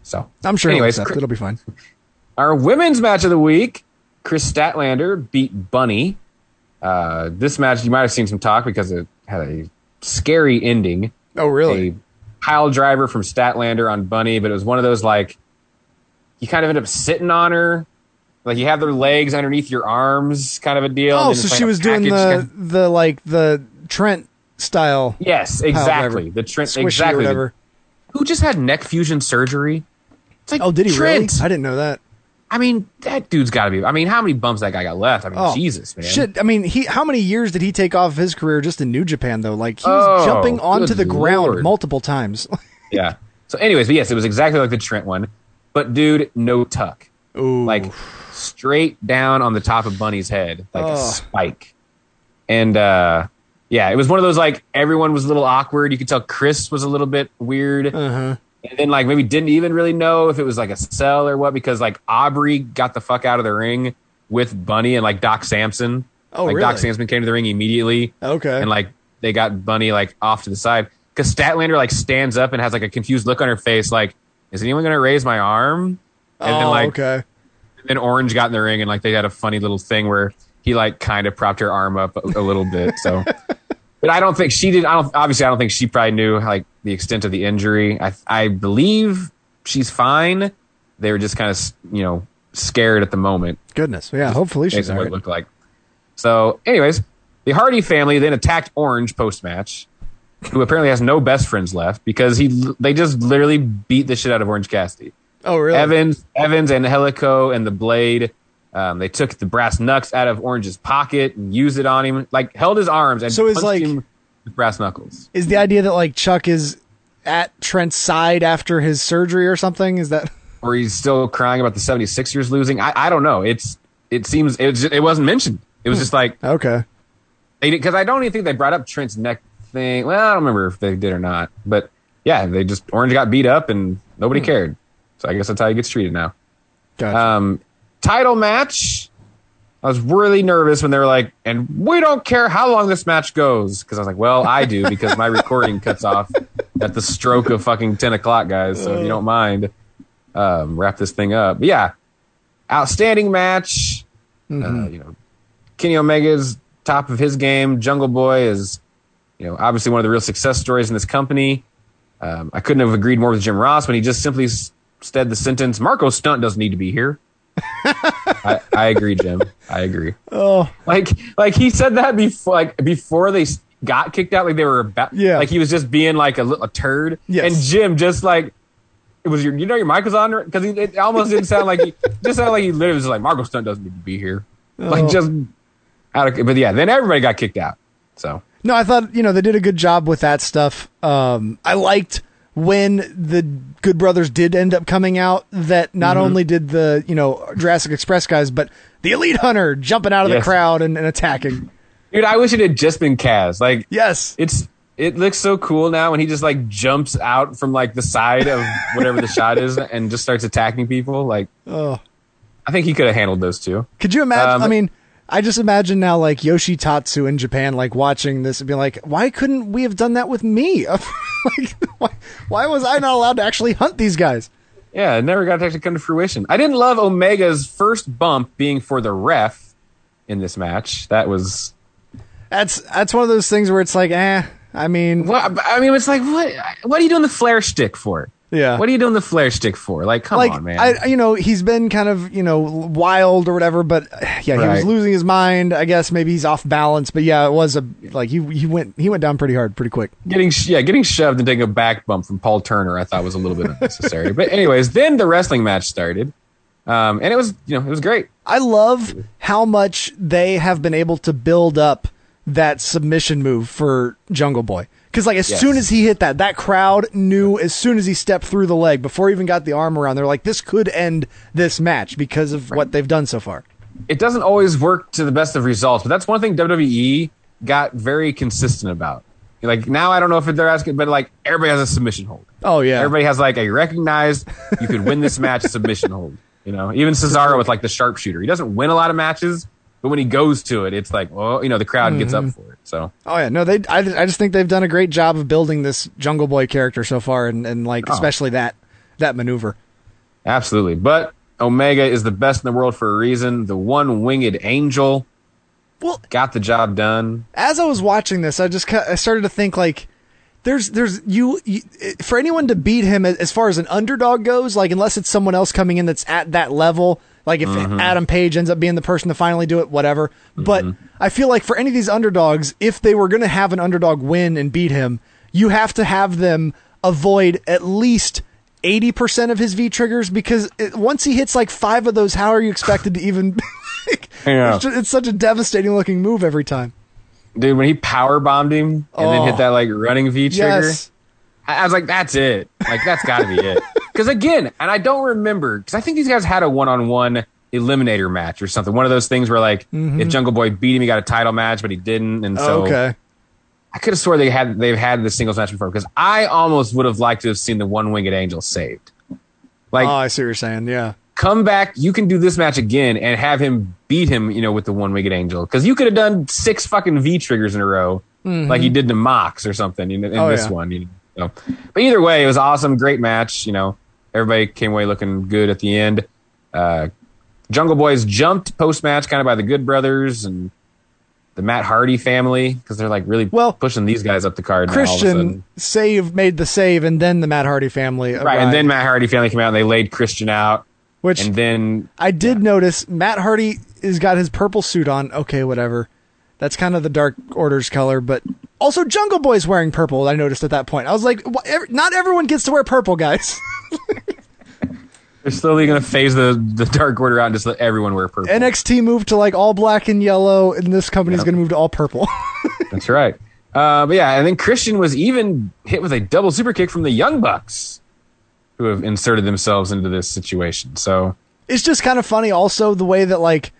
So I'm sure. Anyways, Anyways, it'll be fine. [laughs] our women's match of the week, Kris Statlander beat Bunny. Uh, this match, you might have seen some talk because it had a scary ending. Oh, really? A pile driver from Statlander on Bunny, but it was one of those like you kind of end up sitting on her. Like you have their legs underneath your arms, kind of a deal. Oh, so she was doing the the like the Trent style. Yes, exactly. The Trent, exactly. the- who just had neck fusion surgery? It's like Oh, did he Trent. really? I didn't know that. I mean, that dude's got to be. I mean, how many bumps that guy got left? I mean, Oh, Jesus, man. Shit, I mean, he how many years did he take off his career just in New Japan though? Like he was Oh, jumping onto the ground Lord. multiple times. [laughs] Yeah. So, anyways, but yes, it was exactly like the Trent one, but dude, no tuck. Ooh. Like straight down on the top of Bunny's head, like a Oh. spike. And uh yeah, it was one of those like everyone was a little awkward. You could tell Kris was a little bit weird. uh-huh. And then like maybe didn't even really know if it was like a sell or what because like Aubrey got the fuck out of the ring with Bunny and like Doc Sampson. Oh, like Doc really? Samsman came to the ring immediately. Okay. And like they got Bunny like off to the side because Statlander like stands up and has like a confused look on her face, like, is anyone gonna raise my arm? And oh, then like okay. Then Orange got in the ring and like they had a funny little thing where he like kind of propped her arm up a, a little bit. So, [laughs] but I don't think she did. I don't obviously I don't think she probably knew like the extent of the injury. I I believe she's fine. They were just kind of you know scared at the moment. Goodness. Yeah. Hopefully she's Based on all what right. it looked like. So, anyways, the Hardy family then attacked Orange post match, who apparently has no best friends left because he they just literally beat the shit out of Orange Cassidy. Oh, really? Evans, Evans, and Helico and the Blade. Um, they took the brass knucks out of Orange's pocket and used it on him, like held his arms and So it's like- him with brass knuckles. Is the idea that like Chuck is at Trent's side after his surgery or something? Is that [laughs] Or he's still crying about the 76ers losing. I, I don't know. It's it seems it, was, it wasn't mentioned. It was just like okay? because I don't even think they brought up Trent's neck thing. Well, I don't remember if they did or not, but yeah, they just Orange got beat up and nobody cared. So I guess that's how he gets treated now. Gotcha. Um, title match. I was really nervous when they were like, and we don't care how long this match goes. Because I was like, well, I do because my [laughs] recording cuts off at the stroke of fucking 10 o'clock, guys. So if you don't mind, um, wrap this thing up. But yeah, outstanding match. Uh, you know, Kenny Omega's top of his game. Jungle Boy is, you know, obviously one of the real success stories in this company. Um, I couldn't have agreed more with Jim Ross when he just simply said the sentence, Marko Stunt doesn't need to be here. [laughs] I, I agree, Jim. I agree. Oh, Like, like he said that before, like before they got kicked out, like they were about, Yeah. like he was just being like a, little a turd. Yes. And Jim just like, it was your, you know, your mic was on because it almost didn't sound like he just sounded like he literally was like Marko Stunt doesn't need to be here, like Oh. just out of. But yeah, then everybody got kicked out. So No, I thought you know they did a good job with that stuff. Um, I liked when the Good Brothers did end up coming out. That not Mm-hmm. only did the you know Jurassic Express guys, but the Elite Hunter jumping out of the crowd and, and attacking. Dude, I wish it had just been Kaz. Like, Yes, it's it looks so cool now when he just like jumps out from like the side of whatever the shot is and just starts attacking people. Like, [laughs] Oh, I think he could have handled those two. could you imagine? Um, I mean, I just imagine now like Yoshitatsu in Japan, like watching this and being like, why couldn't we have done that with me? [laughs] like, why, why was I not allowed to actually hunt these guys? Yeah, it never got to actually come to fruition. I didn't love Omega's first bump being for the ref in this match. That was That's that's one of those things where it's like, eh. I mean, what I mean. It's like what? What are you doing the flare stick for? Yeah. What are you doing the flare stick for? Like, come like on, man. I, you know, he's been kind of, you know, wild or whatever, but yeah, he was losing his mind. I guess maybe he's off balance, but yeah, it was a like he he went he went down pretty hard, pretty quick. getting yeah, getting shoved and taking a back bump from Paul Turner, I thought was a little bit unnecessary. [laughs] but anyways, then the wrestling match started, um, and it was you know it was great. I love how much they have been able to build up that submission move for Jungle Boy. Because like as Yes. soon as he hit that, that crowd knew as soon as he stepped through the leg, before he even got the arm around, they're like, this could end this match because of what they've done so far. It doesn't always work to the best of results, but that's one thing WWE got very consistent about. Like now, I don't know if they're asking, but like everybody has a submission hold. Oh yeah, Everybody has like a recognized you could win this match [laughs] submission hold. You know, even Cesaro with like the sharpshooter, he doesn't win a lot of matches, but when he goes to it, it's like, well, you know, the crowd gets Mm-hmm. up for it. So Oh yeah, no, they. I, I just think they've done a great job of building this Jungle Boy character so far, and, and like Oh. especially that that maneuver. absolutely, but Omega is the best in the world for a reason. The one winged angel Well, got the job done. as I was watching this, I just I started to think like, there's there's you, you for anyone to beat him as far as an underdog goes, like unless it's someone else coming in that's at that level. Like if mm-hmm. Adam Page ends up being the person to finally do it, whatever. Mm-hmm. But I feel like for any of these underdogs, if they were going to have an underdog win and beat him, you have to have them avoid at least 80% of his V triggers because it, once he hits like five of those, how are you expected to even. [laughs] Yeah. it's, ju- it's such a devastating looking move every time. Dude, when he power bombed him and then Oh. hit that like running V trigger, Yes. I I was like, that's it. Like, that's got to be it. [laughs] Because again, and I don't remember, because I think these guys had a one on one eliminator match or something. One of those things where, like, if Jungle Boy beat him, he got a title match, but he didn't. And so okay. I could have swore they had they've had the singles match before because I almost would have liked to have seen the one winged angel saved. Like, oh, I see what you're saying. Yeah. come back, you can do this match again and have him beat him, you know, with the one winged angel. Because you could have done six fucking V triggers in a row, Mhm. like you did to Mox or something know, in Oh, this yeah. one. You know. But either way, it was awesome, great match. You know, everybody came away looking good at the end. Uh, Jungle Boys jumped post match kind of by the Good Brothers and the Matt Hardy family because they're like really well pushing these guys up the card. now all of a. Christian save made the save, and then the Matt Hardy family. right? And then Matt Hardy family came out and they laid Christian out. Which and then I did notice Matt Hardy has got his purple suit on. Okay, whatever. That's kind of the Dark Order's color, but also Jungle Boy's wearing purple. I noticed at that point. I was like, "Wha- ev- not everyone gets to wear purple, guys. they're slowly going to phase the the Dark Order out and just let everyone wear purple. NXT moved to like all black and yellow, and this company's Yep. going to move to all purple. [laughs] That's right. Uh, but yeah, and then Christian was even hit with a double super kick from the Young Bucks, who have inserted themselves into this situation. So it's just kind of funny also the way that like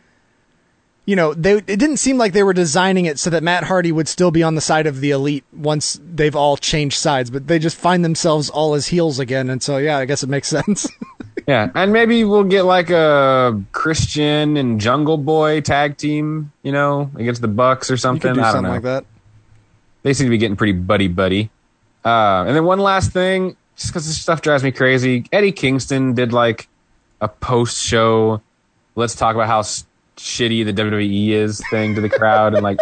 you know they it didn't seem like they were designing it so that Matt Hardy would still be on the side of the elite once they've all changed sides but they just find themselves all as heels again and so yeah I guess it makes sense [laughs] yeah, and maybe we'll get like a Christian and Jungle Boy tag team, you know, against the Bucks or something. do I don't something know. like that They seem to be getting pretty buddy buddy. Uh, and then one last thing, just because this stuff drives me crazy. Eddie Kingston did like a post show. Let's talk about how shitty the WWE is thing to the crowd, and like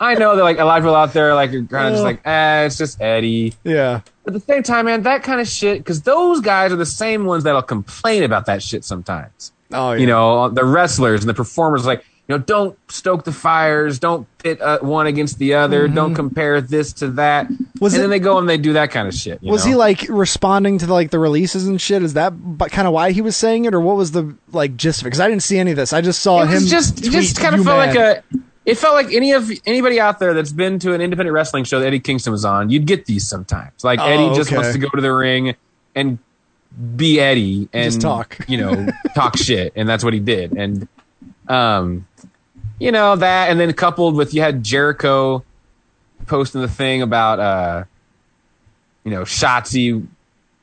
I know that like a lot of people out there like are kind of just like, eh, it's just Eddie. yeah But at the same time, man, that kind of shit, because those guys are the same ones that'll complain about that shit sometimes. oh yeah You know, the wrestlers and the performers, like, you know, don't stoke the fires, don't pit uh, one against the other, don't compare this to that. Mm-hmm. Was and it- then they go and they do that kind of shit. you was know? he like responding to like the releases and shit is that kind of why he was saying it or what was the like gist of it because I didn't see any of this I just saw it him just tweet, just kind of felt mad." like a it felt like any of anybody out there that's been to an independent wrestling show that Eddie Kingston was on, you'd get these sometimes. Like Oh, Eddie just okay. wants to go to the ring and be Eddie and Just talk. you know, talk [laughs] shit, and that's what he did. And um, you know that, and then coupled with you had Jericho posting the thing about uh, you know, Shotzi.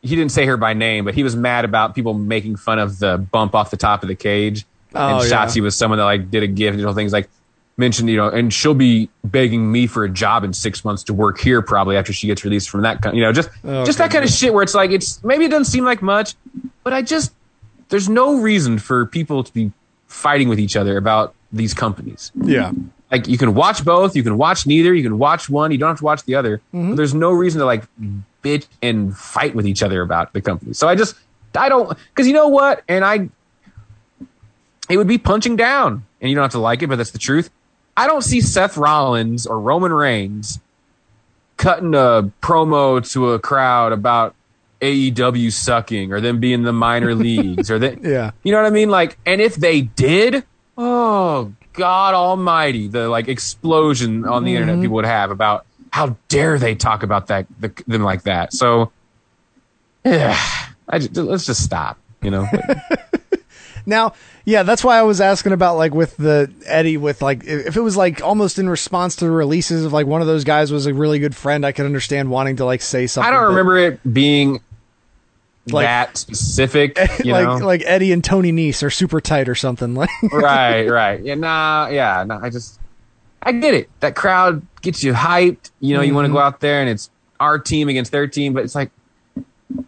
He didn't say her by name, but he was mad about people making fun of the bump off the top of the cage. Oh, and yeah. Shotzi was someone that like did a gift and little things like mentioned, you know, and she'll be begging me for a job in six months to work here probably after she gets released from that, co- you know, just Oh, just that kind of shit where it's like it's maybe it doesn't seem like much, but I just there's no reason for people to be fighting with each other about these companies. yeah Like you can watch both, you can watch neither, you can watch one, you don't have to watch the other. Mm-hmm. But there's no reason to like bitch and fight with each other about the company. So I just I don't because you know what, and I it would be punching down, and you don't have to like it, but that's the truth. I don't see Seth Rollins or Roman Reigns cutting a promo to a crowd about AEW sucking or them being the minor [laughs] leagues or that yeah you know what I mean? Like, and if they did, oh God Almighty, the like explosion on the internet mm-hmm. people would have about how dare they talk about that the, them like that. So, yeah, I just, let's just stop. You know, [laughs] Now, yeah, that's why I was asking about like with the Eddie with like if it was like almost in response to the releases of like one of those guys was a really good friend, I could understand wanting to like say something. I don't but, remember it being Like- that specific. Eh, you like know, like Eddie and Tony Nese are super tight or something [laughs] like. right, right. Yeah, nah, yeah, nah. I just, I get it. That crowd gets you hyped. You know, you want to mm-hmm. go out there and it's our team against their team, but it's like,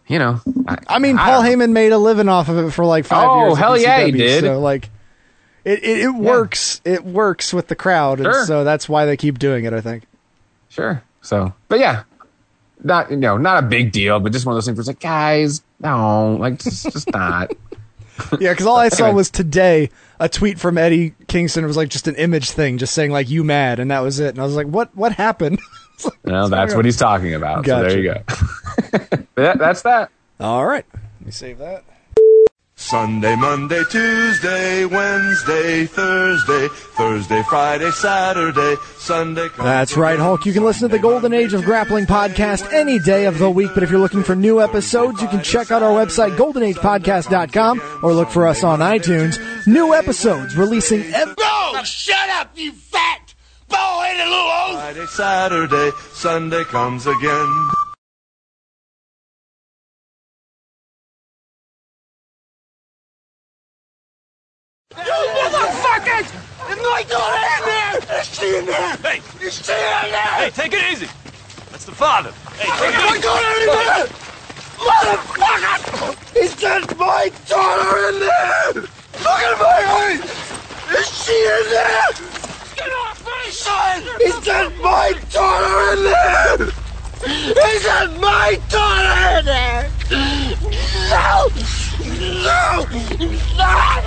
you know, I, I mean, Paul. Heyman made a living off of it for like five Oh, years. at hell yeah, he did. So like, it it, it works. It works with the crowd, and so that's why they keep doing it. I think. Sure. So, but yeah, not you know, not a big deal, but just one of those things where it's like, guys, no, like just, just not. [laughs] Yeah, because all I saw was today a tweet from Eddie Kingston. It was like just an image thing, just saying like "you mad," and that was it. And I was like, "What? What happened?" [laughs] It's like, No, that's what he's talking about. So there you go. [laughs] But that, that's that. All right, let me save that. Sunday, Monday, Tuesday, Wednesday, Thursday, Thursday, Friday, Saturday, Sunday. That's right, Hulk. You can listen to the Golden Age of Grappling podcast any day of the week, but if you're looking for new episodes, you can check out our website, goldenagepodcast.com, or look for us on iTunes. New episodes releasing every. No! Shut up, you fat, bald-headed little old... Friday, Saturday, Sunday comes again. You motherfuckers! Like, not in there! Is she in there? Hey, Is she in there? hey, take it easy. That's the father. Hey, take it my easy. daughter in there! Motherfucker! Is that my daughter in there? Look at my eyes! Is she in there? Get off me, son! Is that my daughter in there? Is that my daughter in there? No! No! No!